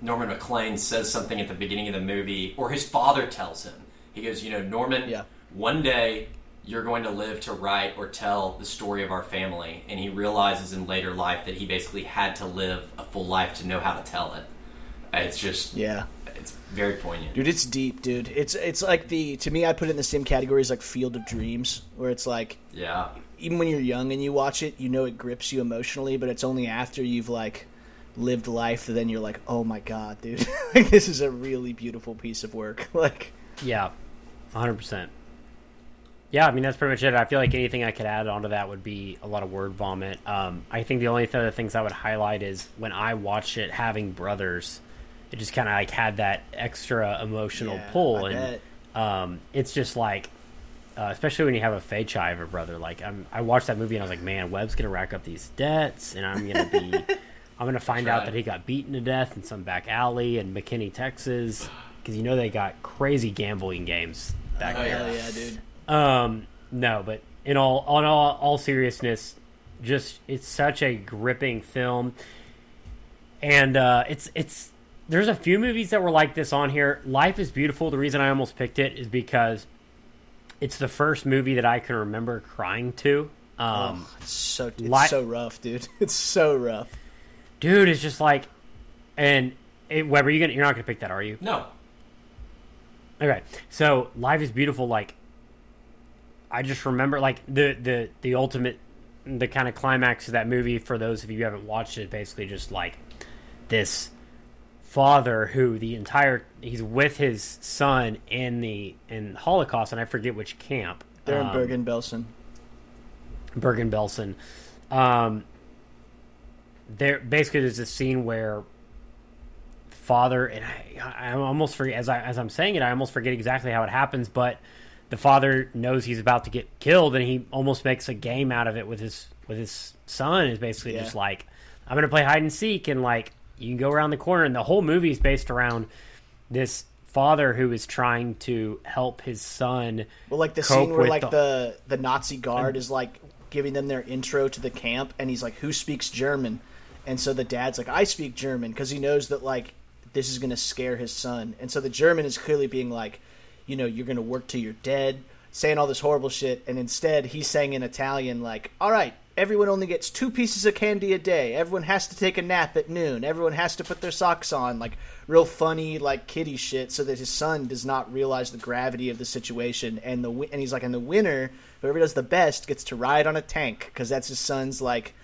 Speaker 3: Norman Maclean says something at the beginning of the movie, or his father tells him. He goes, you know, Norman,
Speaker 2: Yeah.
Speaker 3: one day you're going to live to write or tell the story of our family. And he realizes in later life that he basically had to live a full life to know how to tell it. It's just,
Speaker 2: Yeah.
Speaker 3: it's very poignant.
Speaker 2: Dude, it's deep, dude. It's it's like the to me I put it in the same category as like Field of Dreams, where it's like
Speaker 3: Yeah.
Speaker 2: even when you're young and you watch it, you know it grips you emotionally, but it's only after you've like lived life that then you're like, oh my god, dude, like this is a really beautiful piece of work. Like,
Speaker 1: Yeah, hundred percent. Yeah, I mean that's pretty much it. I feel like anything I could add onto that would be a lot of word vomit. Um, I think the only other things I would highlight is when I watched it, having brothers, it just kind of like had that extra emotional
Speaker 2: Yeah,
Speaker 1: pull,
Speaker 2: I
Speaker 1: and um, it's just like, uh, especially when you have a Fei Chiver brother. Like I'm, I watched that movie and I was like, man, Webb's gonna rack up these debts, and I'm gonna be, I'm gonna find out that he got beaten to death in some back alley in McKinney, Texas, because you know they got crazy gambling games back
Speaker 3: Oh,
Speaker 1: there.
Speaker 2: yeah, dude.
Speaker 1: Um, no, but in all on all, all seriousness, just it's such a gripping film, and uh, it's it's there's a few movies that were like this on here. Life is Beautiful. The reason I almost picked it is because it's the first movie that I can remember crying to. Um,
Speaker 2: It's so it's
Speaker 1: Li-
Speaker 2: so rough, dude. It's so rough.
Speaker 1: dude, it's just like, and it, Weber, you gonna you're not gonna pick that, are you?
Speaker 3: No.
Speaker 1: Okay, so life is beautiful. Like, I just remember like the the the ultimate, the kind of climax of that movie. For those of you who haven't watched it, basically just like this father who the entire he's with his son in the in Holocaust, and I forget which camp.
Speaker 2: They're in
Speaker 1: Um,
Speaker 2: Bergen Belsen.
Speaker 1: Bergen Belsen. Um, there basically there's a scene where father and I, I almost forget as I as I'm saying it, I almost forget exactly how it happens, but the father knows he's about to get killed, and he almost makes a game out of it with his with his son. Is basically
Speaker 2: Yeah.
Speaker 1: just like I'm gonna play hide and seek, and like you can go around the corner, and the whole movie is based around this father who is trying to help his son.
Speaker 2: Well, like the scene where like
Speaker 1: the-
Speaker 2: the the Nazi guard is like giving them their intro to the camp, and he's like, "Who speaks German?" And so the dad's like, "I speak German," because he knows that like this is gonna scare his son. And so the German is clearly being like, you know, you're gonna work till you're dead, saying all this horrible shit, and instead he's saying in Italian like, "All right." Everyone only gets two pieces of candy a day. Everyone has to take a nap at noon. Everyone has to put their socks on. Like real funny, like kiddie shit, so that his son does not realize the gravity of the situation. And the and he's like, and the winner, whoever does the best, gets to ride on a tank because that's his son's like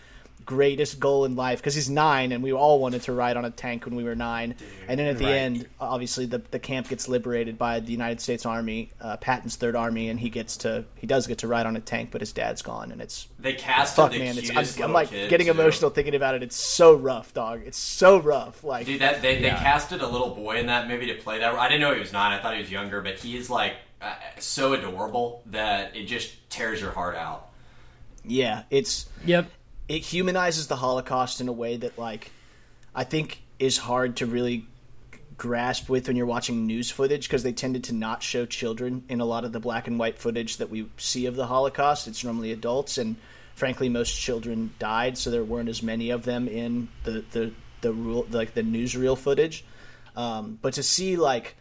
Speaker 2: greatest goal in life. Because he's nine, and we all wanted to ride on a tank when we were nine. and then at the
Speaker 1: right.
Speaker 2: end, obviously, the the camp gets liberated by the United States Army, uh, Patton's Third Army, and he gets to he does get to ride on a tank, but his dad's gone, and it's
Speaker 3: They cast
Speaker 2: fuck
Speaker 3: the
Speaker 2: man. It's I'm, I'm like
Speaker 3: kid,
Speaker 2: getting
Speaker 3: too.
Speaker 2: emotional thinking about it. It's so rough, dog. It's so rough. Like
Speaker 3: Dude, that they,
Speaker 1: Yeah.
Speaker 3: they casted a little boy in that movie to play that. I didn't know he was nine. I thought he was younger, but he is like uh, so adorable that it just tears your heart out.
Speaker 2: yeah, it's
Speaker 1: Yep.
Speaker 2: It humanizes the Holocaust in a way that like I think is hard to really grasp with when you're watching news footage because they tended to not show children in a lot of the black and white footage that we see of the Holocaust. It's normally adults and frankly most children died so there weren't as many of them in the the the rule like the newsreel footage. Um, but to see like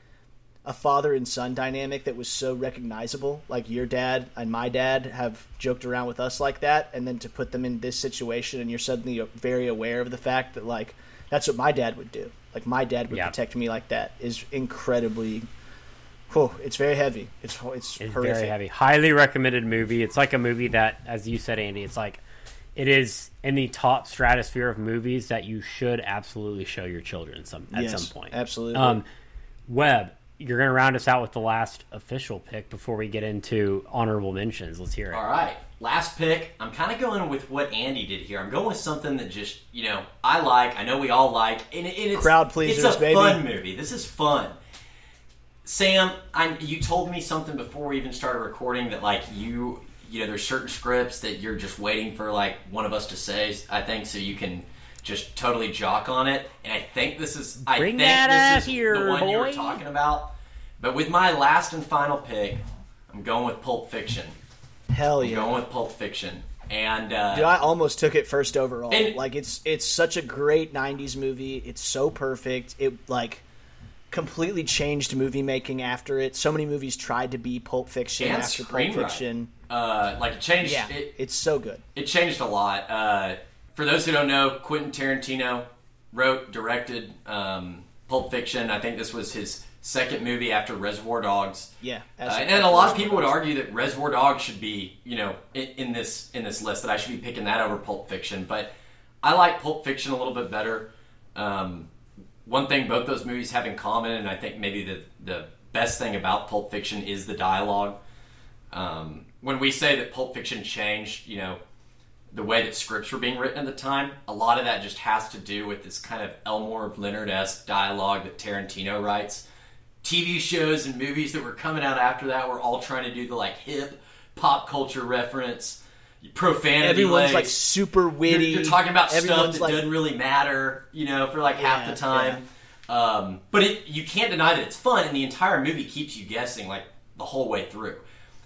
Speaker 2: a father and son dynamic that was so recognizable. Like your dad and my dad have joked around with us like that, and then to put them in this situation, and you're suddenly very aware of the fact that like that's what my dad would do. Like my dad would
Speaker 1: Yeah.
Speaker 2: protect me like that is incredibly. Whew, it's very heavy. It's it's,
Speaker 1: It's very heavy. Highly recommended movie. It's like a movie that, as you said, Andy, it's like it is in the top stratosphere of movies that you should absolutely show your children some at
Speaker 2: Yes,
Speaker 1: some point.
Speaker 2: absolutely.
Speaker 1: Um, Webb, you're going to round us out with the last official pick before we get into honorable mentions. Let's hear it.
Speaker 3: All right, last pick. I'm kind of going with what Andy did here. I'm going with something that just you know I like. I know we all like. And, and it's
Speaker 2: Crowd pleasers,
Speaker 3: It's a
Speaker 2: baby.
Speaker 3: fun movie. This is fun. Sam, I, you told me something before we even started recording that like you, you know, there's certain scripts that you're just waiting for like one of us to say. I think so you can just totally jock on it. And I think this is. I
Speaker 1: Bring
Speaker 3: think
Speaker 1: that
Speaker 3: this is
Speaker 1: here,
Speaker 3: the one you were talking about. But with my last and final pick, I'm going with Pulp Fiction.
Speaker 2: Hell
Speaker 3: I'm
Speaker 2: yeah.
Speaker 3: going with Pulp Fiction. And uh,
Speaker 2: Dude, I almost took it first overall.
Speaker 3: And-
Speaker 2: like it's it's such a great '90s movie. It's so perfect. It like completely changed movie making after it. So many movies tried to be Pulp Fiction
Speaker 3: And
Speaker 2: after Pulp. Fiction.
Speaker 3: Uh, like it changed.
Speaker 2: Yeah,
Speaker 3: It,
Speaker 2: it's so good.
Speaker 3: it changed a lot. Uh, for those who don't know, Quentin Tarantino wrote, directed um, Pulp Fiction. I think this was his second movie after Reservoir Dogs.
Speaker 2: Yeah,
Speaker 3: Uh, and a lot of people would argue that Reservoir Dogs should be, you know, in, in this in this list that I should be picking that over Pulp Fiction. But I like Pulp Fiction a little bit better. Um, one thing both those movies have in common, and I think maybe the the best thing about Pulp Fiction is the dialogue. Um, when we say that Pulp Fiction changed, you know, the way that scripts were being written at the time, a lot of that just has to do with this kind of Elmore Leonard esque dialogue that Tarantino writes. TV shows and movies that were coming out after that were all trying to do the like hip pop culture reference, profanity.
Speaker 2: Everyone's
Speaker 3: lace.
Speaker 2: like super
Speaker 3: You're,
Speaker 2: witty.
Speaker 3: you're talking about stuff that
Speaker 2: like,
Speaker 3: doesn't really matter, you know, for like half the time. Um, but it, you can't deny that it's fun, and the entire movie keeps you guessing like the whole way through.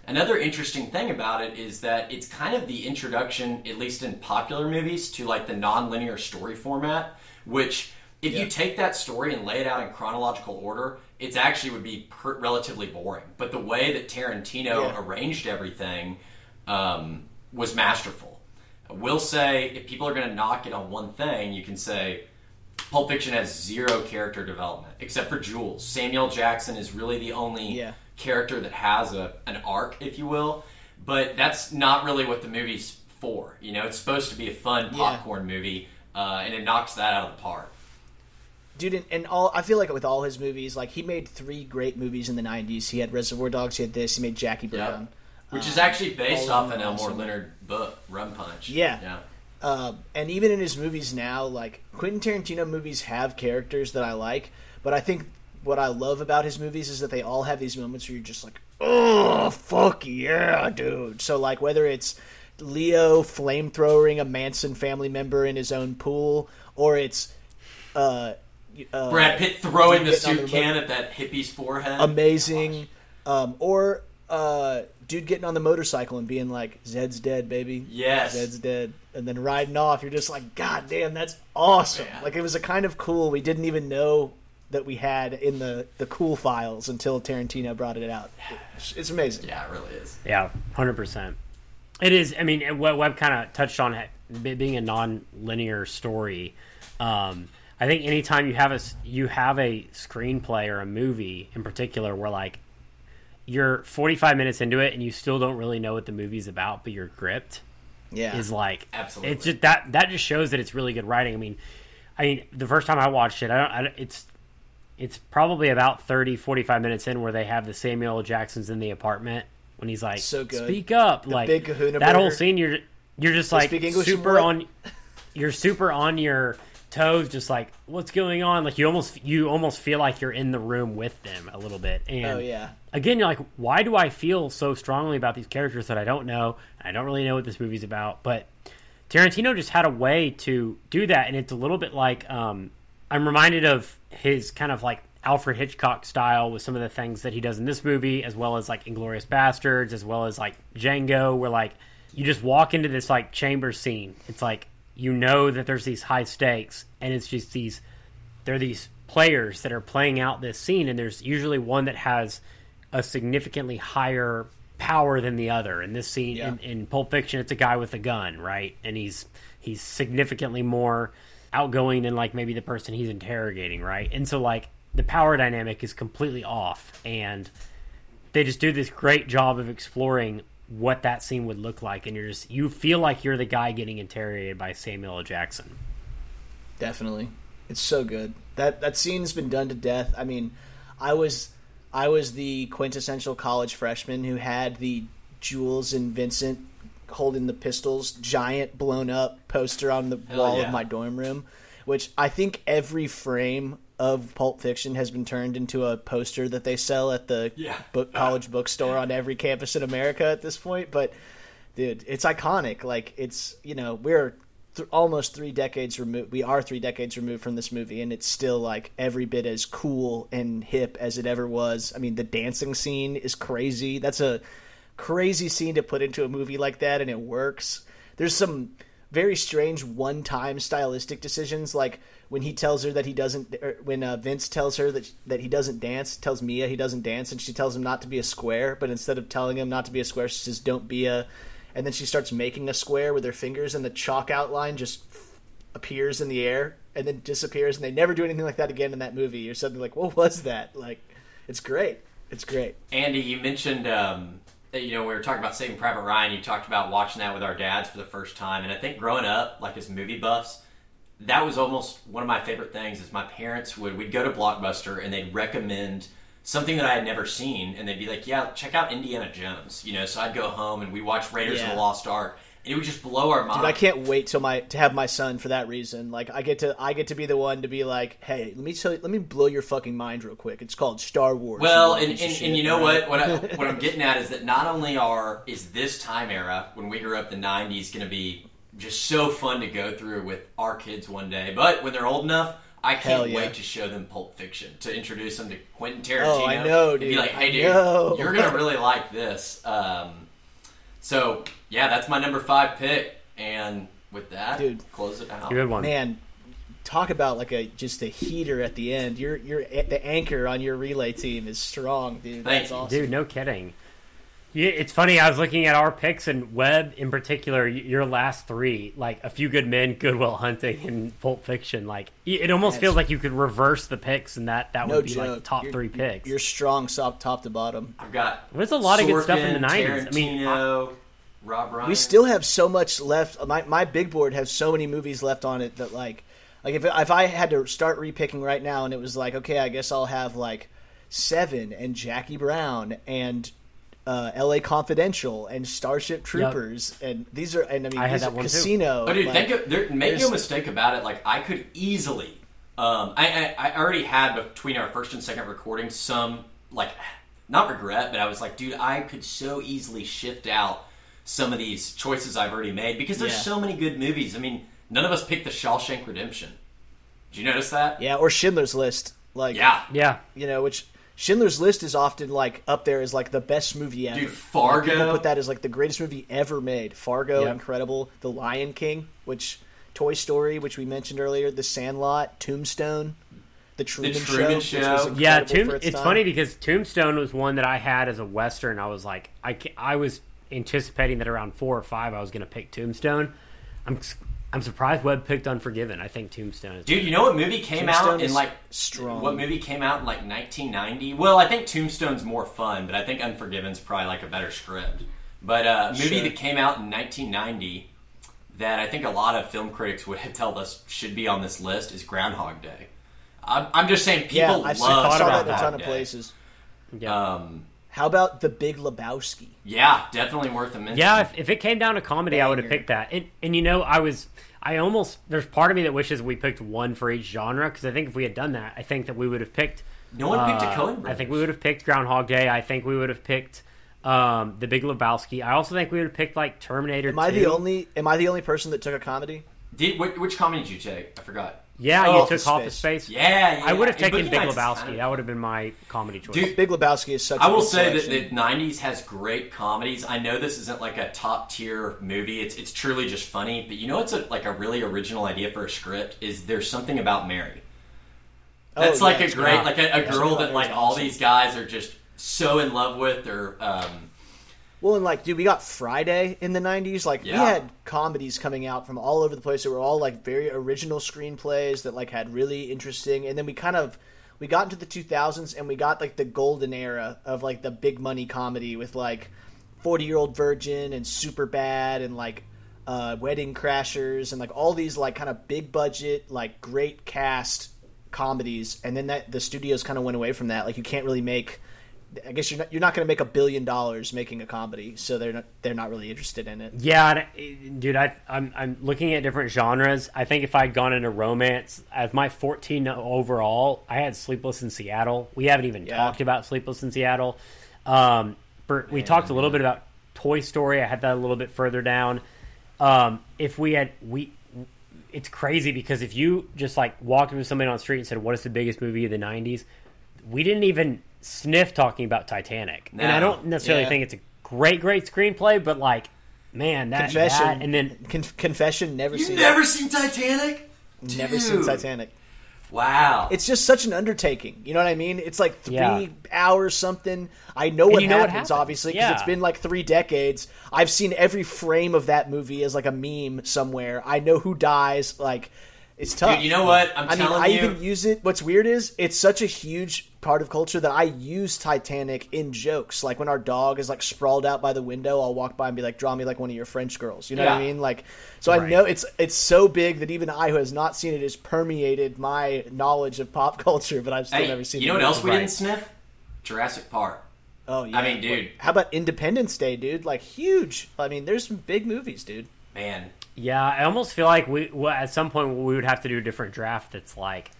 Speaker 3: Another interesting thing about it is that it's kind of the introduction, at least in popular movies, to like the non-linear story format. Which, if
Speaker 2: Yeah.
Speaker 3: you take that story and lay it out in chronological order, it actually would be per- relatively boring. But the way that Tarantino
Speaker 2: Yeah.
Speaker 3: arranged everything um, was masterful. I will say, if people are going to knock it on one thing, you can say Pulp Fiction has zero character development, except for Jules. Samuel Jackson is really the only
Speaker 2: Yeah.
Speaker 3: Character that has a an arc, if you will. But that's not really what the movie's for. You know, it's supposed to be a fun
Speaker 2: Yeah.
Speaker 3: popcorn movie, uh, and it knocks that out of the park.
Speaker 2: dude and, and all i feel like with all his movies like he made three great movies in the 90s he had reservoir dogs he had this he made jackie brown
Speaker 3: Which is
Speaker 2: Um,
Speaker 3: actually based off an Elmore
Speaker 2: awesome.
Speaker 3: Leonard book, Rum Punch.
Speaker 2: Yeah.
Speaker 3: Yeah.
Speaker 2: Um, and even in his movies now like quentin tarantino movies have characters that i like but i think what i love about his movies is that they all have these moments where you're just like oh fuck yeah dude so like whether it's leo flamethrowering a manson family member in his own pool or it's uh, uh
Speaker 3: Brad Pitt throwing the soup
Speaker 2: the
Speaker 3: can at that hippie's forehead.
Speaker 2: amazing. Um, or uh, dude getting on the motorcycle and being like, "Zed's dead, baby."
Speaker 3: Yes.
Speaker 2: Zed's dead, and then riding off. You're just like, "God damn, that's awesome!"
Speaker 3: Yeah.
Speaker 2: Like it was a kind of cool. We didn't even know that we had in the the cool files until Tarantino brought it out. It's, it's amazing.
Speaker 3: Yeah, it really is.
Speaker 1: Yeah, hundred percent. It is. I mean, what Webb kind of touched on it being a non-linear story. Um, I think anytime you have a s- you have a screenplay or a movie in particular where like you're 45 minutes into it and you still don't really know what the movie's about, but you're gripped
Speaker 2: Yeah,
Speaker 1: is like
Speaker 3: Absolutely.
Speaker 1: It's just that that just shows that it's really good writing. I mean, I mean, the first time I watched it, I don't. I don't it's it's probably about 30, 45 minutes in where they have the Samuel L. Jacksons in the apartment when he's like,
Speaker 2: So good.
Speaker 1: "Speak up!" like
Speaker 2: big kahuna
Speaker 1: that whole scene. You're you're just like super on. You're super on your toes, just like what's going on. Like you almost you almost feel like you're in the room with them a little bit. And
Speaker 2: Oh yeah.
Speaker 1: again, you're like, why do I feel so strongly about these characters that I don't know? I don't really know what this movie's about, but Tarantino just had a way to do that, and it's a little bit like um, I'm reminded of his kind of like Alfred Hitchcock style with some of the things that he does in this movie, as well as like Inglourious Basterds, as well as like Django, where like you just walk into this like chamber scene. It's like you know that there's these high stakes, and it's just these there are these players that are playing out this scene, and there's usually one that has a significantly higher power than the other. In this scene,
Speaker 2: Yeah.
Speaker 1: in, in Pulp Fiction, it's a guy with a gun, right? And he's he's significantly more outgoing than like maybe the person he's interrogating, right? And so like the power dynamic is completely off, and they just do this great job of exploring what that scene would look like, and you're just you feel like you're the guy getting interrogated by Samuel L. Jackson.
Speaker 2: Definitely. It's so good. That that scene's been done to death. I mean, I was I was the quintessential college freshman who had the Jules and Vincent holding the pistols giant blown up poster on the
Speaker 3: Hell
Speaker 2: wall
Speaker 3: yeah.
Speaker 2: of my dorm room, which I think every frame of Pulp Fiction has been turned into a poster that they sell at the
Speaker 3: Yeah.
Speaker 2: book college bookstore on every campus in America at this point, but dude, it's iconic. Like it's you know we're th- almost three decades removed. We are three decades removed from this movie, and it's still like every bit as cool and hip as it ever was. I mean, the dancing scene is crazy. That's a crazy scene to put into a movie like that, and it works. There's some very strange one-time stylistic decisions, like when he tells her that he doesn't, when uh, Vince tells her that that he doesn't dance, tells Mia he doesn't dance, and she tells him not to be a square, but instead of telling him not to be a square, she says don't be a, and then she starts making a square with her fingers, and the chalk outline just appears in the air and then disappears, and they never do anything like that again in that movie. You're suddenly like, what was that? Like, it's great. It's great.
Speaker 3: Andy, you mentioned um, you know we were talking about Saving Private Ryan. You talked about watching that with our dads for the first time, and I think growing up, like as movie buffs, that was almost one of my favorite things. Is my parents would we'd go to Blockbuster and they'd recommend something that I had never seen, and they'd be like, "Yeah, check out Indiana Jones." You know, so I'd go home and we watch Raiders of the Lost Ark, it would just blow our mind.
Speaker 2: Dude, I can't wait till my to have my son for that reason. Like, I get to I get to be the one to be like, hey, let me tell you, let me blow your fucking mind real quick. It's called Star Wars.
Speaker 3: Well, and, and,
Speaker 2: shit,
Speaker 3: and you know
Speaker 2: right?
Speaker 3: what? What, I, what I'm getting at is that not only are is this time era when we grew up the '90s going to be just so fun to go through with our kids one day, but when they're old enough, I can't
Speaker 2: yeah.
Speaker 3: wait to show them Pulp Fiction to introduce them to Quentin Tarantino.
Speaker 2: Oh, I know,
Speaker 3: and Be like, hey, dude,
Speaker 2: know."
Speaker 3: you're gonna really like this. Um, so yeah, that's my number five pick, and with that,
Speaker 2: Dude.
Speaker 3: close it out.
Speaker 1: Good one.
Speaker 2: Man, talk about like a just a heater at the end. You're you're the anchor on your relay team is strong, dude.
Speaker 3: Thank
Speaker 2: That's awesome.
Speaker 1: Dude, no kidding. Yeah, it's funny. I was looking at our picks and Webb in particular. Your last three, like a few good men, Good Will Hunting, and Pulp Fiction. Like it almost
Speaker 2: That's-
Speaker 1: feels like you could reverse the picks, and that that
Speaker 2: No
Speaker 1: would be
Speaker 2: joke.
Speaker 1: like the top
Speaker 2: You're-
Speaker 1: three picks.
Speaker 2: You're strong, top top to bottom.
Speaker 3: I've got
Speaker 1: There's a lot of good stuff in the
Speaker 3: Sorkin,
Speaker 1: 90s. I mean,
Speaker 3: Tarantino, Rob Reiner.
Speaker 2: We still have so much left. My my big board has so many movies left on it that like like if if I had to start repicking right now and it was like okay, I guess I'll have like Seven and Jackie Brown and uh, L.A. Confidential and Starship Troopers and these are and I mean
Speaker 1: I had
Speaker 2: these
Speaker 1: that
Speaker 2: are
Speaker 1: one too.
Speaker 2: Casino.
Speaker 3: Oh, dude,
Speaker 2: like,
Speaker 3: think of, there, make no mistake about it. Like I could easily, um, I, I I already had between our first and second recording some like not regret, but I was like, dude, I could so easily shift out some of these choices I've already made because there's
Speaker 2: Yeah.
Speaker 3: so many good movies. I mean, none of us picked the Shawshank Redemption. Did you notice that?
Speaker 2: yeah, or Schindler's List. Like
Speaker 3: Yeah.
Speaker 1: yeah,
Speaker 2: you know, which Schindler's List is often like up there as like the best movie ever.
Speaker 3: Dude,
Speaker 2: Like,
Speaker 3: Fargo.
Speaker 2: people put that as like the greatest movie ever made. Fargo,
Speaker 1: Yep.
Speaker 2: incredible. The Lion King, which Toy Story, which we mentioned earlier. The Sandlot, Tombstone, The Truman,
Speaker 3: Truman
Speaker 2: Show.
Speaker 3: Show.
Speaker 1: Yeah. Tomb,
Speaker 2: for
Speaker 1: it's
Speaker 2: its time.
Speaker 1: funny because Tombstone was one that I had as a western. I was like, I I was anticipating that around four or five I was going to pick Tombstone. I'm s- I'm surprised Webb picked Unforgiven. I think Tombstone is.
Speaker 3: Dude, you know what movie came
Speaker 2: Tombstone
Speaker 3: out in like
Speaker 2: strong.
Speaker 3: What movie came out in like 1990? Well, I think Tombstone's more fun, but I think Unforgiven's probably like a better script. But uh, a movie
Speaker 2: Sure.
Speaker 3: that came out in 1990 that I think a lot of film critics would have told us should be on this list is Groundhog Day. I'm, I'm just saying people
Speaker 2: Yeah,
Speaker 3: love
Speaker 2: I've seen, saw that in a ton of
Speaker 3: Day.
Speaker 2: places.
Speaker 1: Yeah.
Speaker 3: Um,
Speaker 2: How about The Big Lebowski?
Speaker 3: yeah, definitely worth a mention.
Speaker 1: Yeah, if, if it came down to comedy, I would have picked that. And, and you know, I was, I almost, there's part of me that wishes we picked one for each genre because I think if we had done that, I think that we would have picked.
Speaker 3: No one picked a
Speaker 1: uh,
Speaker 3: Coen
Speaker 1: I think we would have picked Groundhog Day. I think we would have picked um, The Big Lebowski. I also think we would have picked like Terminator.
Speaker 2: Am I
Speaker 1: 2.
Speaker 2: the only? Am I the only person that took a comedy?
Speaker 3: Did, which, which comedy did you take? I forgot.
Speaker 1: Yeah,
Speaker 2: Oh,
Speaker 1: you took Office
Speaker 2: Space.
Speaker 1: Space.
Speaker 3: Yeah, yeah.
Speaker 1: I would have
Speaker 3: And
Speaker 1: taken
Speaker 3: Boogie
Speaker 1: Big
Speaker 3: Nights
Speaker 1: Lebowski. That would have been my comedy choice.
Speaker 3: Dude,
Speaker 2: Big Lebowski is such. a
Speaker 3: I will
Speaker 2: good
Speaker 3: say that the '90s has great comedies. I know this isn't like a top tier movie; it's it's truly just funny. But you know, it's a, like a really original idea for a script. Is there's something about Mary? That's
Speaker 2: Oh,
Speaker 3: like
Speaker 2: yeah,
Speaker 3: a great,
Speaker 1: not-
Speaker 3: like a, a
Speaker 2: yeah,
Speaker 3: girl that like all these guys are just so in love with. Or um,
Speaker 2: Well, and like, dude, we got Friday in the '90s. Like, we had comedies coming out from all over the place that were all like very original screenplays that like had really interesting. And then we kind of we got into the 2000s and we got like the golden era of like the big money comedy with like 40 Year Old Virgin and Superbad and like uh, Wedding Crashers and like all these like kind of big budget like great cast comedies. And then that the studios kind of went away from that. Like, you can't really make. I guess you're not you're not going to make a billion dollars making a comedy, so they're not they're not really interested in it.
Speaker 1: Yeah, dude, I, I'm I'm looking at different genres. I think if I'd gone into romance as my 14 overall, I had Sleepless in Seattle. We haven't even
Speaker 2: Yeah.
Speaker 1: talked about Sleepless in Seattle. Um, for, we talked a little bit about Toy Story. I had that a little bit further down. Um, if we had we, it's crazy because if you just like walked up to somebody on the street and said, "What is the biggest movie of the '90s?" We didn't even sniff talking about Titanic, and I don't necessarily
Speaker 2: Yeah.
Speaker 1: think it's a great, great screenplay, but like man, that,
Speaker 2: Confession,
Speaker 1: that and then
Speaker 2: Con- confession. Never
Speaker 3: You've
Speaker 2: seen.
Speaker 3: never seen Titanic?
Speaker 2: never seen Titanic.
Speaker 3: Wow.
Speaker 2: It's just such an undertaking. You know what I mean? It's like three
Speaker 1: Yeah.
Speaker 2: hours something. I know what
Speaker 1: you know what
Speaker 2: happens,
Speaker 1: happens.
Speaker 2: obviously, because
Speaker 1: Yeah.
Speaker 2: it's been like three decades. I've seen every frame of that movie as like a meme somewhere. I know who dies. Like, it's tough.
Speaker 3: Dude, you know what? I'm
Speaker 2: I mean,
Speaker 3: telling
Speaker 2: I
Speaker 3: you.
Speaker 2: I even use it. What's weird is it's such a huge part of culture that I use Titanic in jokes. Like when our dog is like sprawled out by the window, I'll walk by and be like, "Draw me like one of your French girls." You know what I mean? Like, so I know it's it's so big that even I, who has not seen it, has permeated my knowledge of pop culture. But I've still
Speaker 3: Hey,
Speaker 2: never seen. It.
Speaker 3: You
Speaker 2: the
Speaker 3: know what else we
Speaker 1: Right.
Speaker 3: didn't sniff? Jurassic Park.
Speaker 2: Oh yeah.
Speaker 3: I mean, dude.
Speaker 2: How about Independence Day, dude? Like huge. I mean, there's some big movies, dude.
Speaker 3: Man,
Speaker 1: yeah, I almost feel like we well, at some point we would have to do a different draft that's like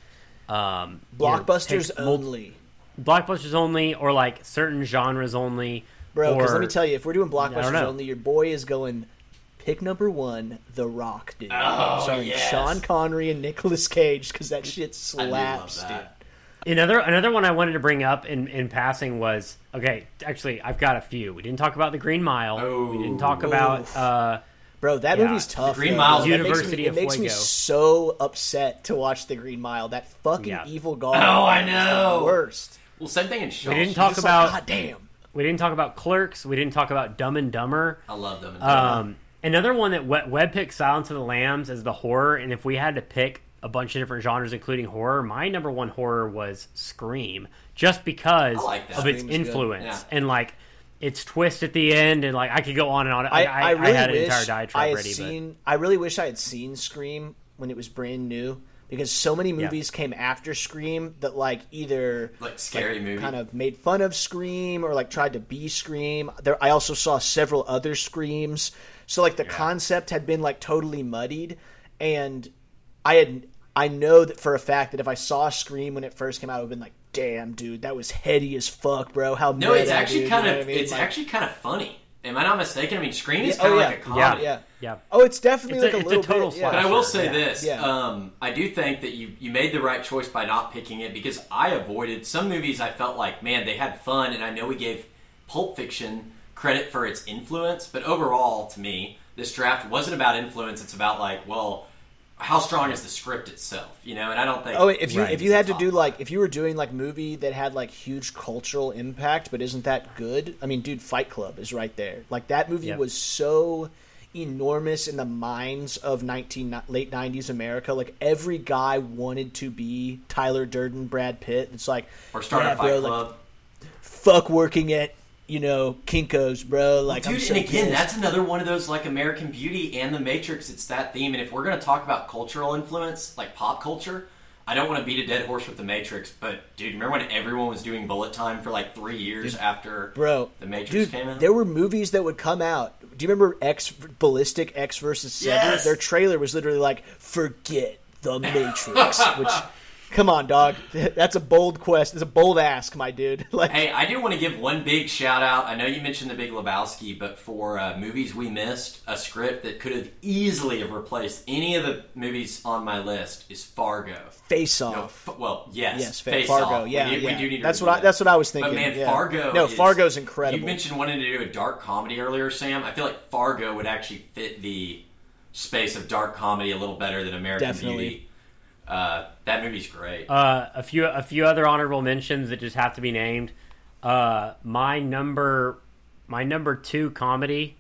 Speaker 1: um, you know,
Speaker 2: Blockbusters
Speaker 1: mul-
Speaker 2: only.
Speaker 1: blockbusters only, or like certain genres only.
Speaker 2: Bro, because let me tell you, if we're doing blockbusters only, your boy is going pick number one, The Rock, dude.
Speaker 3: Oh,
Speaker 2: Starring
Speaker 3: yes.
Speaker 2: Sean Connery and Nicolas Cage, because that shit
Speaker 3: I do love
Speaker 2: slaps, dude.
Speaker 1: Another another one I wanted to bring up in, in passing was okay. Actually, I've got a few. We didn't talk about the Green Mile. we didn't talk
Speaker 3: Oh.
Speaker 1: about. Uh,
Speaker 2: Bro, that
Speaker 1: Yeah.
Speaker 2: movie's tough.
Speaker 3: The Green
Speaker 2: though,
Speaker 3: Mile's
Speaker 2: bro. That makes
Speaker 1: University
Speaker 2: me,
Speaker 1: of
Speaker 2: It makes me so upset to watch The Green Mile. That fucking
Speaker 1: Yeah.
Speaker 2: evil guard.
Speaker 3: Oh, I know.
Speaker 2: The worst.
Speaker 3: Well, same thing in Shawshank.
Speaker 1: we didn't talk about.
Speaker 2: like, God damn.
Speaker 1: we didn't talk about Clerks. We didn't talk about Dumb and Dumber.
Speaker 3: I love Dumb them.
Speaker 1: Um, another one that Webb, Webb picked Silence of the Lambs as the horror, and if we had to pick a bunch of different genres, including horror, my number one horror was Scream, just because
Speaker 3: like
Speaker 1: of its
Speaker 2: Scream is good.
Speaker 1: influence
Speaker 3: Yeah.
Speaker 1: and like its twist at the end, and like I could go on and on. I,
Speaker 2: I,
Speaker 1: I,
Speaker 2: I really
Speaker 1: had an
Speaker 2: wish
Speaker 1: entire
Speaker 2: I had
Speaker 1: ready,
Speaker 2: seen. I really wish I had seen Scream when it was brand new because so many movies came after Scream that like either
Speaker 3: Like scary movie.
Speaker 2: kind of made fun of Scream or like tried to be Scream. There, I also saw several other Screams. So like the concept had been like totally muddied, and I had I know that for a fact that if I saw Scream when it first came out, it would have been like, "Damn, dude, that was heady as fuck, bro." How
Speaker 3: no, it's actually
Speaker 2: dude,"
Speaker 3: kind of
Speaker 2: I mean?
Speaker 3: it's
Speaker 2: Like-
Speaker 3: actually kind of funny. Am I not mistaken? I mean, Scream is
Speaker 2: Yeah,
Speaker 3: kind
Speaker 2: oh,
Speaker 3: of
Speaker 2: yeah.
Speaker 3: like a
Speaker 1: but
Speaker 3: comedy.
Speaker 2: yeah.
Speaker 1: yeah. yeah.
Speaker 2: Oh, it's definitely
Speaker 1: It's
Speaker 2: like a
Speaker 1: it's a
Speaker 2: little
Speaker 1: total
Speaker 2: bit. Yeah.
Speaker 3: But I will say
Speaker 1: yeah.
Speaker 3: this:
Speaker 2: Yeah.
Speaker 3: um, I do think that you you made the right choice by not picking it because I avoided some movies. I felt like, man, they had fun, and I know we gave Pulp Fiction credit for its influence, but overall, to me, this draft wasn't about influence. It's about like, well, how strong is the script itself, you know? And I don't think.
Speaker 2: Oh, if you
Speaker 1: Right.
Speaker 2: if you had to do like if you were doing like movie that had like huge cultural impact but isn't that good? I mean, dude, Fight Club is right there. Like that movie
Speaker 1: Yep.
Speaker 2: was so enormous in the minds of 19 late 90s America. Like every guy wanted to be Tyler Durden, Brad Pitt. It's like
Speaker 3: or start
Speaker 2: yeah,
Speaker 3: a Fight
Speaker 2: bro, like,
Speaker 3: Club.
Speaker 2: fuck working at you know Kinkos, bro. Like,
Speaker 3: Dude,
Speaker 2: so
Speaker 3: and again,
Speaker 2: pissed.
Speaker 3: that's another one of those like American Beauty and The Matrix. It's that theme, and if we're going to talk about cultural influence, like pop culture, I don't want to beat a dead horse with The Matrix, but dude, remember when everyone was doing bullet time for like three years after
Speaker 2: bro.
Speaker 3: The Matrix
Speaker 2: dude,
Speaker 3: came out?
Speaker 2: there were movies that would come out. Do you remember X Ballistic Ecks versus Sever?
Speaker 3: Yes.
Speaker 2: Their trailer was literally like, "Forget the Matrix," which. Come on, dog. That's a bold quest. It's a bold ask, my dude. Like,
Speaker 3: Hey, I do want to give one big shout out. I know you mentioned The Big Lebowski, but for uh, movies we missed, a script that could have easily have replaced any of the movies on my list is Fargo.
Speaker 2: face
Speaker 3: No,
Speaker 2: off.
Speaker 3: f- well, yes,
Speaker 2: Yes, Fa-
Speaker 3: Face
Speaker 2: Fargo.
Speaker 3: Off.
Speaker 2: Yeah,
Speaker 3: we,
Speaker 2: yeah.
Speaker 3: we do need
Speaker 2: That's what I-
Speaker 3: that.
Speaker 2: that's what I was thinking,
Speaker 3: But man,
Speaker 2: yeah.
Speaker 3: Fargo.
Speaker 2: No,
Speaker 3: is-
Speaker 2: Fargo's incredible.
Speaker 3: You mentioned wanting to do a dark comedy earlier, Sam. I feel like Fargo would actually fit the space of dark comedy a little better than American
Speaker 2: Definitely.
Speaker 3: Beauty. Uh, that movie's great.
Speaker 1: Uh, a few a few other honorable mentions that just have to be named. Uh, my number my number two comedy,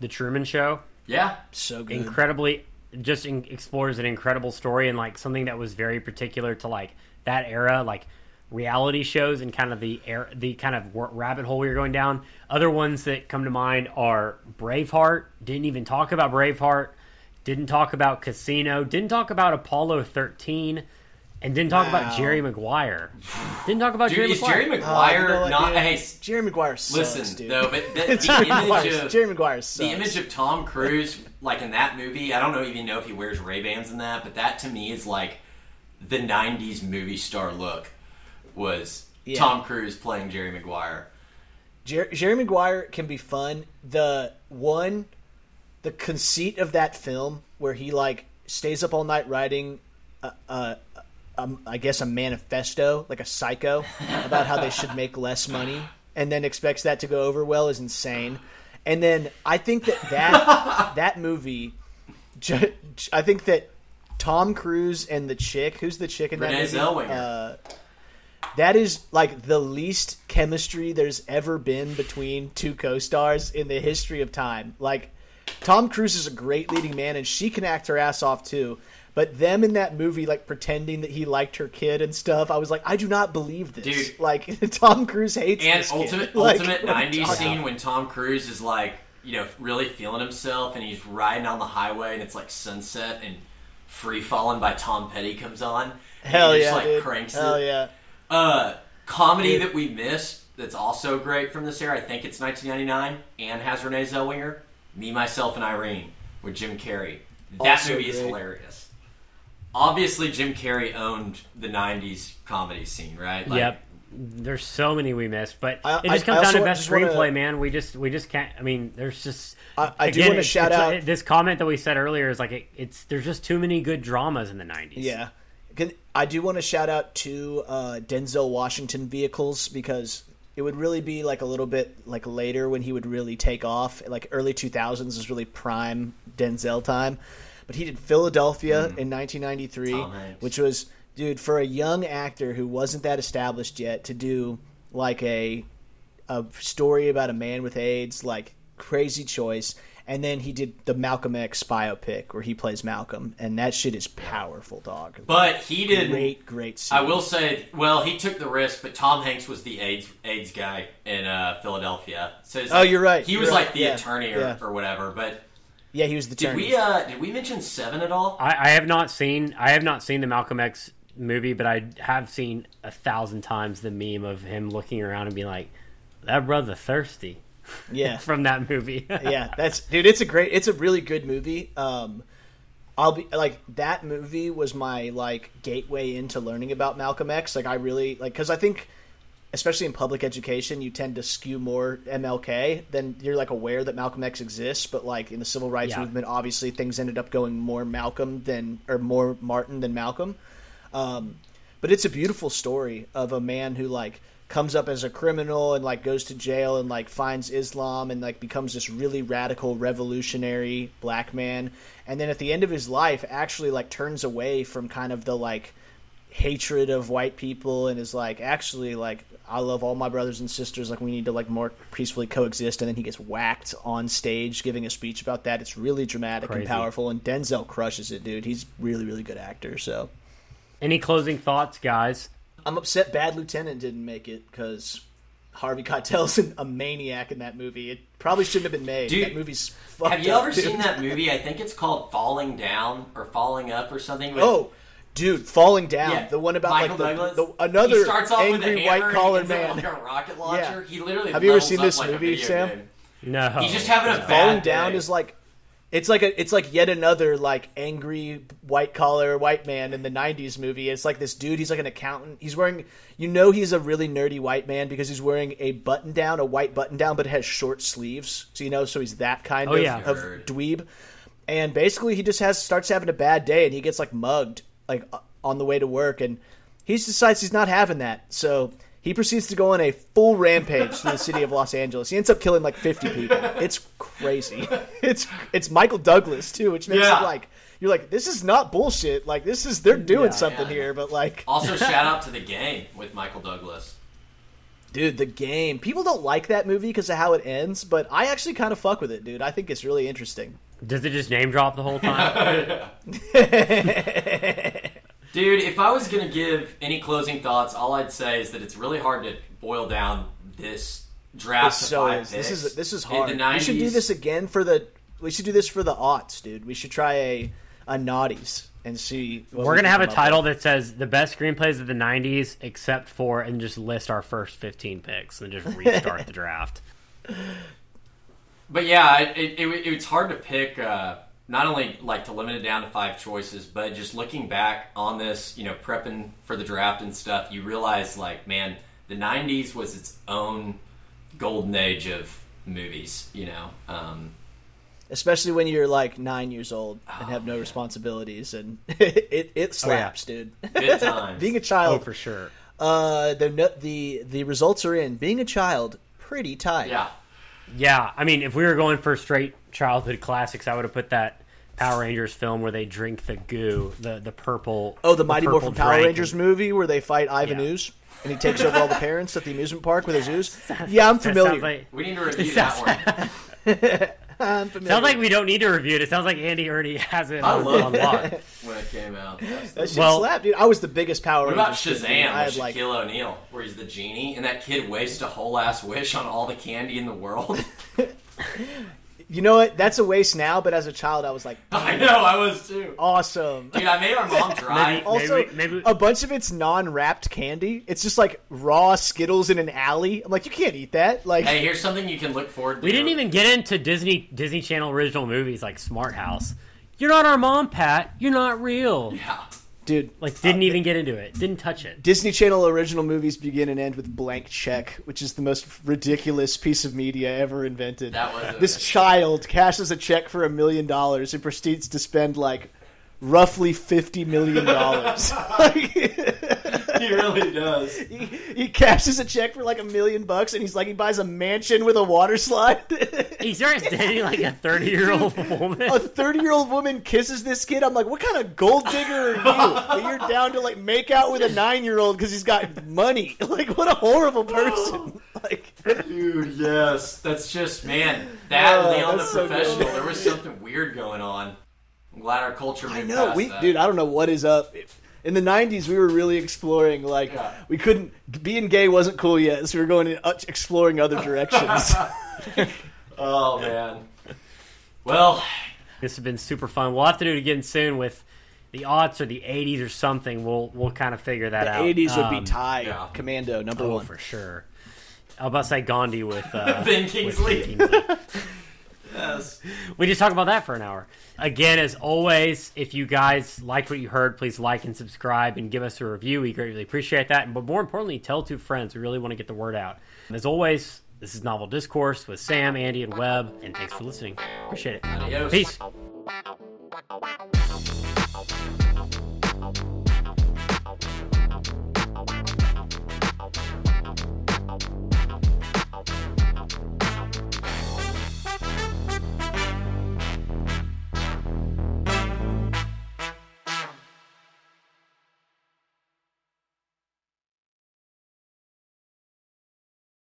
Speaker 1: The Truman Show.
Speaker 3: yeah,
Speaker 2: so good.
Speaker 1: incredibly just in, explores an incredible story and like something that was very particular to like that era like reality shows and kind of the air the kind of rabbit hole we were going down other ones that come to mind are braveheart didn't even talk about braveheart didn't talk about casino didn't talk about apollo 13 and didn't talk about jerry maguire didn't talk about
Speaker 3: dude,
Speaker 1: jerry
Speaker 3: is
Speaker 1: maguire
Speaker 3: Jerry
Speaker 2: Oh,
Speaker 3: Maguire
Speaker 2: you know what,
Speaker 3: not?
Speaker 2: dude?
Speaker 3: Hey,
Speaker 2: Jerry Maguire sucks,
Speaker 3: listen
Speaker 2: dude.
Speaker 3: though, but the,
Speaker 2: Jerry,
Speaker 3: image
Speaker 2: Maguire,
Speaker 3: of
Speaker 2: Jerry Maguire sucks.
Speaker 3: the image of Tom Cruise, like in that movie, I don't know even know if he wears Ray Bans in that, but that to me is like the '90s movie star look. Was
Speaker 2: Yeah.
Speaker 3: Tom Cruise playing Jerry Maguire?
Speaker 2: Jer- Jerry Maguire can be fun. The one, the conceit of that film where he like stays up all night writing, a, a, a, I guess a manifesto, like a psycho, about how they should make less money, and then expects that to go over well is insane. And then I think that that that movie, ju- I think that Tom Cruise and the chick, who's the chick in that
Speaker 3: Renee
Speaker 2: movie?
Speaker 3: Zellweger.
Speaker 2: Uh, that is like the least chemistry there's ever been between two co-stars in the history of time. Like Tom Cruise is a great leading man and she can act her ass off too. But them in that movie like pretending that he liked her kid and stuff, I was like, I do not believe this.
Speaker 3: Dude.
Speaker 2: like Tom Cruise hates
Speaker 3: and
Speaker 2: this kid.
Speaker 3: ultimate
Speaker 2: Like,
Speaker 3: ultimate
Speaker 2: what
Speaker 3: '90s
Speaker 2: talking
Speaker 3: scene when Tom Cruise is like, you know, really feeling himself, and he's riding on the highway, and it's like sunset, and "Free Falling" by Tom Petty comes on. And
Speaker 2: Hell
Speaker 3: he
Speaker 2: yeah,
Speaker 3: just, like
Speaker 2: dude.
Speaker 3: cranks
Speaker 2: Hell
Speaker 3: it.
Speaker 2: yeah.
Speaker 3: Uh, comedy
Speaker 2: Dude.
Speaker 3: that we missed that's also great from this era. I think it's 1999 and has Renee Zellweger. Me, myself, and Irene with Jim Carrey. That
Speaker 2: Also
Speaker 3: movie is hilarious. Obviously, Jim Carrey owned the '90s comedy scene, right? Like,
Speaker 1: yep. There's so many we missed, but
Speaker 2: I-
Speaker 1: it just comes
Speaker 2: I
Speaker 1: down to best
Speaker 2: just wanna-
Speaker 1: screenplay, man. We just we just can't. I mean, there's just.
Speaker 2: I- I do wanna shout
Speaker 1: it's-
Speaker 2: out-
Speaker 1: this comment that we said earlier is like it, it's there's just too many good dramas in the '90s.
Speaker 2: Yeah. I do want to shout out to uh, Denzel Washington vehicles because it would really be like a little bit like later when he would really take off. Like early 2000s is really prime Denzel time. But he did Philadelphia hmm. in 1993,
Speaker 3: Tom Hanks.
Speaker 2: which was, dude, for a young actor who wasn't that established yet to do like a a story about a man with AIDS, like crazy choice. And then he did the Malcolm X biopic where he plays Malcolm, and that shit is powerful, dog.
Speaker 3: But he did.
Speaker 2: great, great. Scene.
Speaker 3: I will say, well, he took the risk, but Tom Hanks was the AIDS AIDS guy in uh, Philadelphia. So it's
Speaker 2: Oh,
Speaker 3: like-
Speaker 2: you're right.
Speaker 3: He
Speaker 2: You're
Speaker 3: was
Speaker 2: right.
Speaker 3: like the
Speaker 2: Yeah.
Speaker 3: attorney or,
Speaker 2: Yeah.
Speaker 3: or whatever. But
Speaker 2: Yeah, he was the.
Speaker 3: did
Speaker 2: attorney.
Speaker 3: we uh, did we mention Seven at all?
Speaker 1: I, I have not seen I have not seen the Malcolm X movie, but I have seen a thousand times the meme of him looking around and being like, "That brother thirsty."
Speaker 2: Yeah,
Speaker 1: From that movie.
Speaker 2: yeah. That's dude. It's a great. It's a really good movie. Um, I'll be like that movie was my like gateway into learning about Malcolm X. Like I really like because I think. Especially in public education, you tend to skew more MLK than you're like aware that Malcolm X exists. But like in the civil rights
Speaker 1: Yeah.
Speaker 2: movement, obviously things ended up going more Malcolm than or more Martin than Malcolm. Um, but it's a beautiful story of a man who like comes up as a criminal and like goes to jail and like finds Islam and like becomes this really radical revolutionary black man. And then at the end of his life actually like turns away from kind of the like hatred of white people and is like actually like I love all my brothers and sisters. Like we need to like more peacefully coexist. And then he gets whacked on stage giving a speech about that. It's really dramatic
Speaker 1: Crazy.
Speaker 2: and powerful. And Denzel crushes it dude. He's really really good actor so.
Speaker 1: Any closing thoughts, guys?
Speaker 2: I'm upset Bad Lieutenant didn't make it because Harvey Keitel's a maniac in that movie. It probably shouldn't have been made.
Speaker 3: Dude,
Speaker 2: that movie's fucked
Speaker 3: Have you
Speaker 2: up,
Speaker 3: ever
Speaker 2: dude.
Speaker 3: seen that movie? I think it's called Falling Down or Falling Up or something. With,
Speaker 2: Oh, dude, Falling Down.
Speaker 3: yeah,
Speaker 2: the one about
Speaker 3: Michael
Speaker 2: like the,
Speaker 3: Douglas.
Speaker 2: the another
Speaker 3: he starts off with
Speaker 2: angry
Speaker 3: a hammer
Speaker 2: white collar
Speaker 3: and
Speaker 2: man.
Speaker 3: like a rocket launcher.
Speaker 2: Yeah.
Speaker 3: He literally
Speaker 2: Have you ever seen this
Speaker 3: like
Speaker 2: movie, Sam?
Speaker 3: game.
Speaker 1: No.
Speaker 3: He's just having a bad
Speaker 2: Falling
Speaker 3: day.
Speaker 2: Down is like it's like a it's like yet another like angry white collar white man in the 90s movie. It's like this dude, he's like an accountant. He's wearing you know he's a really nerdy white man because he's wearing a button down, a white button down but it has short sleeves. So you know so he's that kind
Speaker 1: Oh,
Speaker 2: of,
Speaker 1: yeah.
Speaker 2: of dweeb. And basically he just has starts having a bad day and he gets like mugged like on the way to work and he decides he's not having that. So he proceeds to go on a full rampage through the city of Los Angeles. He ends up killing like 50 people. It's crazy. It's it's Michael Douglas too, which makes
Speaker 3: Yeah.
Speaker 2: it like you're like this is not bullshit. Like this is they're doing
Speaker 1: Yeah.
Speaker 2: something
Speaker 3: Yeah.
Speaker 2: here, but like
Speaker 3: Also, shout out to the game with Michael Douglas.
Speaker 2: dude, the game. People don't like that movie because of how it ends, but I actually kind of fuck with it, dude. I think it's really interesting.
Speaker 1: Does it just name drop the whole time?
Speaker 3: Dude, if I was gonna give any closing thoughts, all I'd say is that it's really hard to boil down this draft
Speaker 2: It
Speaker 3: to
Speaker 2: so
Speaker 3: five
Speaker 2: is. This is this is hard. We should do this again for the. We should do this for the aughts, dude. We should try a a naughties and see. what
Speaker 1: We're
Speaker 2: we
Speaker 1: gonna have a title
Speaker 2: with.
Speaker 1: that says the best screenplays of the '90s, except for, and just list our first 15 picks, and just restart the draft.
Speaker 3: But yeah, it, it, it, it's hard to pick. Uh, not only like to limit it down to five choices, but just looking back on this, you know, prepping for the draft and stuff, you realize like, man, the '90s was its own golden age of movies. You know, um,
Speaker 2: especially when you're like nine years old and have no responsibilities, and it it slaps, dude.
Speaker 3: good times.
Speaker 2: Being a
Speaker 1: Oh,
Speaker 2: child,
Speaker 1: for sure.
Speaker 2: uh, the the the results are in. Being a child, pretty tight.
Speaker 3: yeah.
Speaker 1: Yeah, I mean, if we were going for straight childhood classics, I would have put that Power Rangers film where they drink the goo, the the purple.
Speaker 2: Oh, the Mighty
Speaker 1: purple
Speaker 2: Morphin Power
Speaker 1: drink.
Speaker 2: Rangers movie where they fight Ivan
Speaker 1: Yeah.
Speaker 2: Ooze and he takes over all the parents at the amusement park with his ooze. Yeah, I'm familiar.
Speaker 1: sounds like,
Speaker 3: We need to review that one
Speaker 2: I'm familiar.
Speaker 1: sounds like we don't need to review it. It sounds like Andy already has it
Speaker 3: I
Speaker 1: on,
Speaker 3: love
Speaker 1: lock.
Speaker 3: when it came out.
Speaker 2: That shit
Speaker 1: well-
Speaker 2: slapped, dude. I was the biggest Power
Speaker 3: What about
Speaker 2: Rangers kid, dude.
Speaker 3: Shazam
Speaker 2: I
Speaker 3: with
Speaker 2: had like
Speaker 3: Shaquille O'Neal, where he's the genie, and that kid wastes a whole ass wish on all the candy in the world?
Speaker 2: You know what? That's a waste now, but as a child, I was like,
Speaker 3: I know, I was too.
Speaker 2: awesome.
Speaker 3: Dude, I made our mom try.
Speaker 1: Maybe-
Speaker 2: Also,
Speaker 1: maybe-
Speaker 2: a bunch of it's non-wrapped candy. It's just like raw Skittles in an alley. I'm like, you can't eat that. Like,
Speaker 3: Hey, here's something you can look forward to.
Speaker 1: We didn't even get into Disney Disney Channel original movies like Smart House. You're not our mom, Pat. You're not real.
Speaker 3: Yeah.
Speaker 2: Dude,
Speaker 1: Like, didn't uh, even get into it. Didn't touch it.
Speaker 2: Disney Channel original movies begin and end with blank check, which is the most ridiculous piece of media ever invented.
Speaker 3: That was a-
Speaker 2: this child cashes a check for a million dollars and proceeds to spend like roughly fifty million dollars.
Speaker 3: He really does.
Speaker 2: he, he cashes a check for like a million bucks, and he's like, he buys a mansion with a water slide.
Speaker 1: He starts dating like a 30 year old woman.
Speaker 2: a 30 year old woman kisses this kid. I'm like, what kind of gold digger are you? That you're down to like make out with a nine year old because he's got money. Like, what a horrible person. Like,
Speaker 3: Dude, yes. That's just, man, that Leon the
Speaker 2: that's so
Speaker 3: Professional,
Speaker 2: good.
Speaker 3: there was something weird going on. I'm glad our culture moved
Speaker 2: I know,
Speaker 3: past
Speaker 2: we,
Speaker 3: that.
Speaker 2: dude. I don't know what is up. In the '90s, we were really exploring. Like,
Speaker 3: Yeah.
Speaker 2: we couldn't. Being gay wasn't cool yet, so we were going in, uh, exploring other directions.
Speaker 3: Oh, man. Well,
Speaker 1: This has been super fun. We'll have to do it again soon with the aughts or the 80s or something. We'll we'll kind of figure that out.
Speaker 2: the
Speaker 1: out.
Speaker 2: '80s would be
Speaker 1: Um,
Speaker 2: Ty
Speaker 3: yeah.
Speaker 2: Commando number
Speaker 1: Oh,
Speaker 2: one.
Speaker 1: for sure. I was about to say Gandhi with uh,
Speaker 3: Ben
Speaker 1: with
Speaker 3: Kingsley.
Speaker 1: Kingsley.
Speaker 3: Yes.
Speaker 1: we just talked about that for an hour. Again, as always, if you guys liked what you heard, please like and subscribe and give us a review. We greatly appreciate that. But more importantly, tell two friends. We really want to get the word out. As always, this is Novel Discourse with Sam, Andy, and Webb. And thanks for listening. Appreciate it.
Speaker 3: Adios.
Speaker 1: Peace.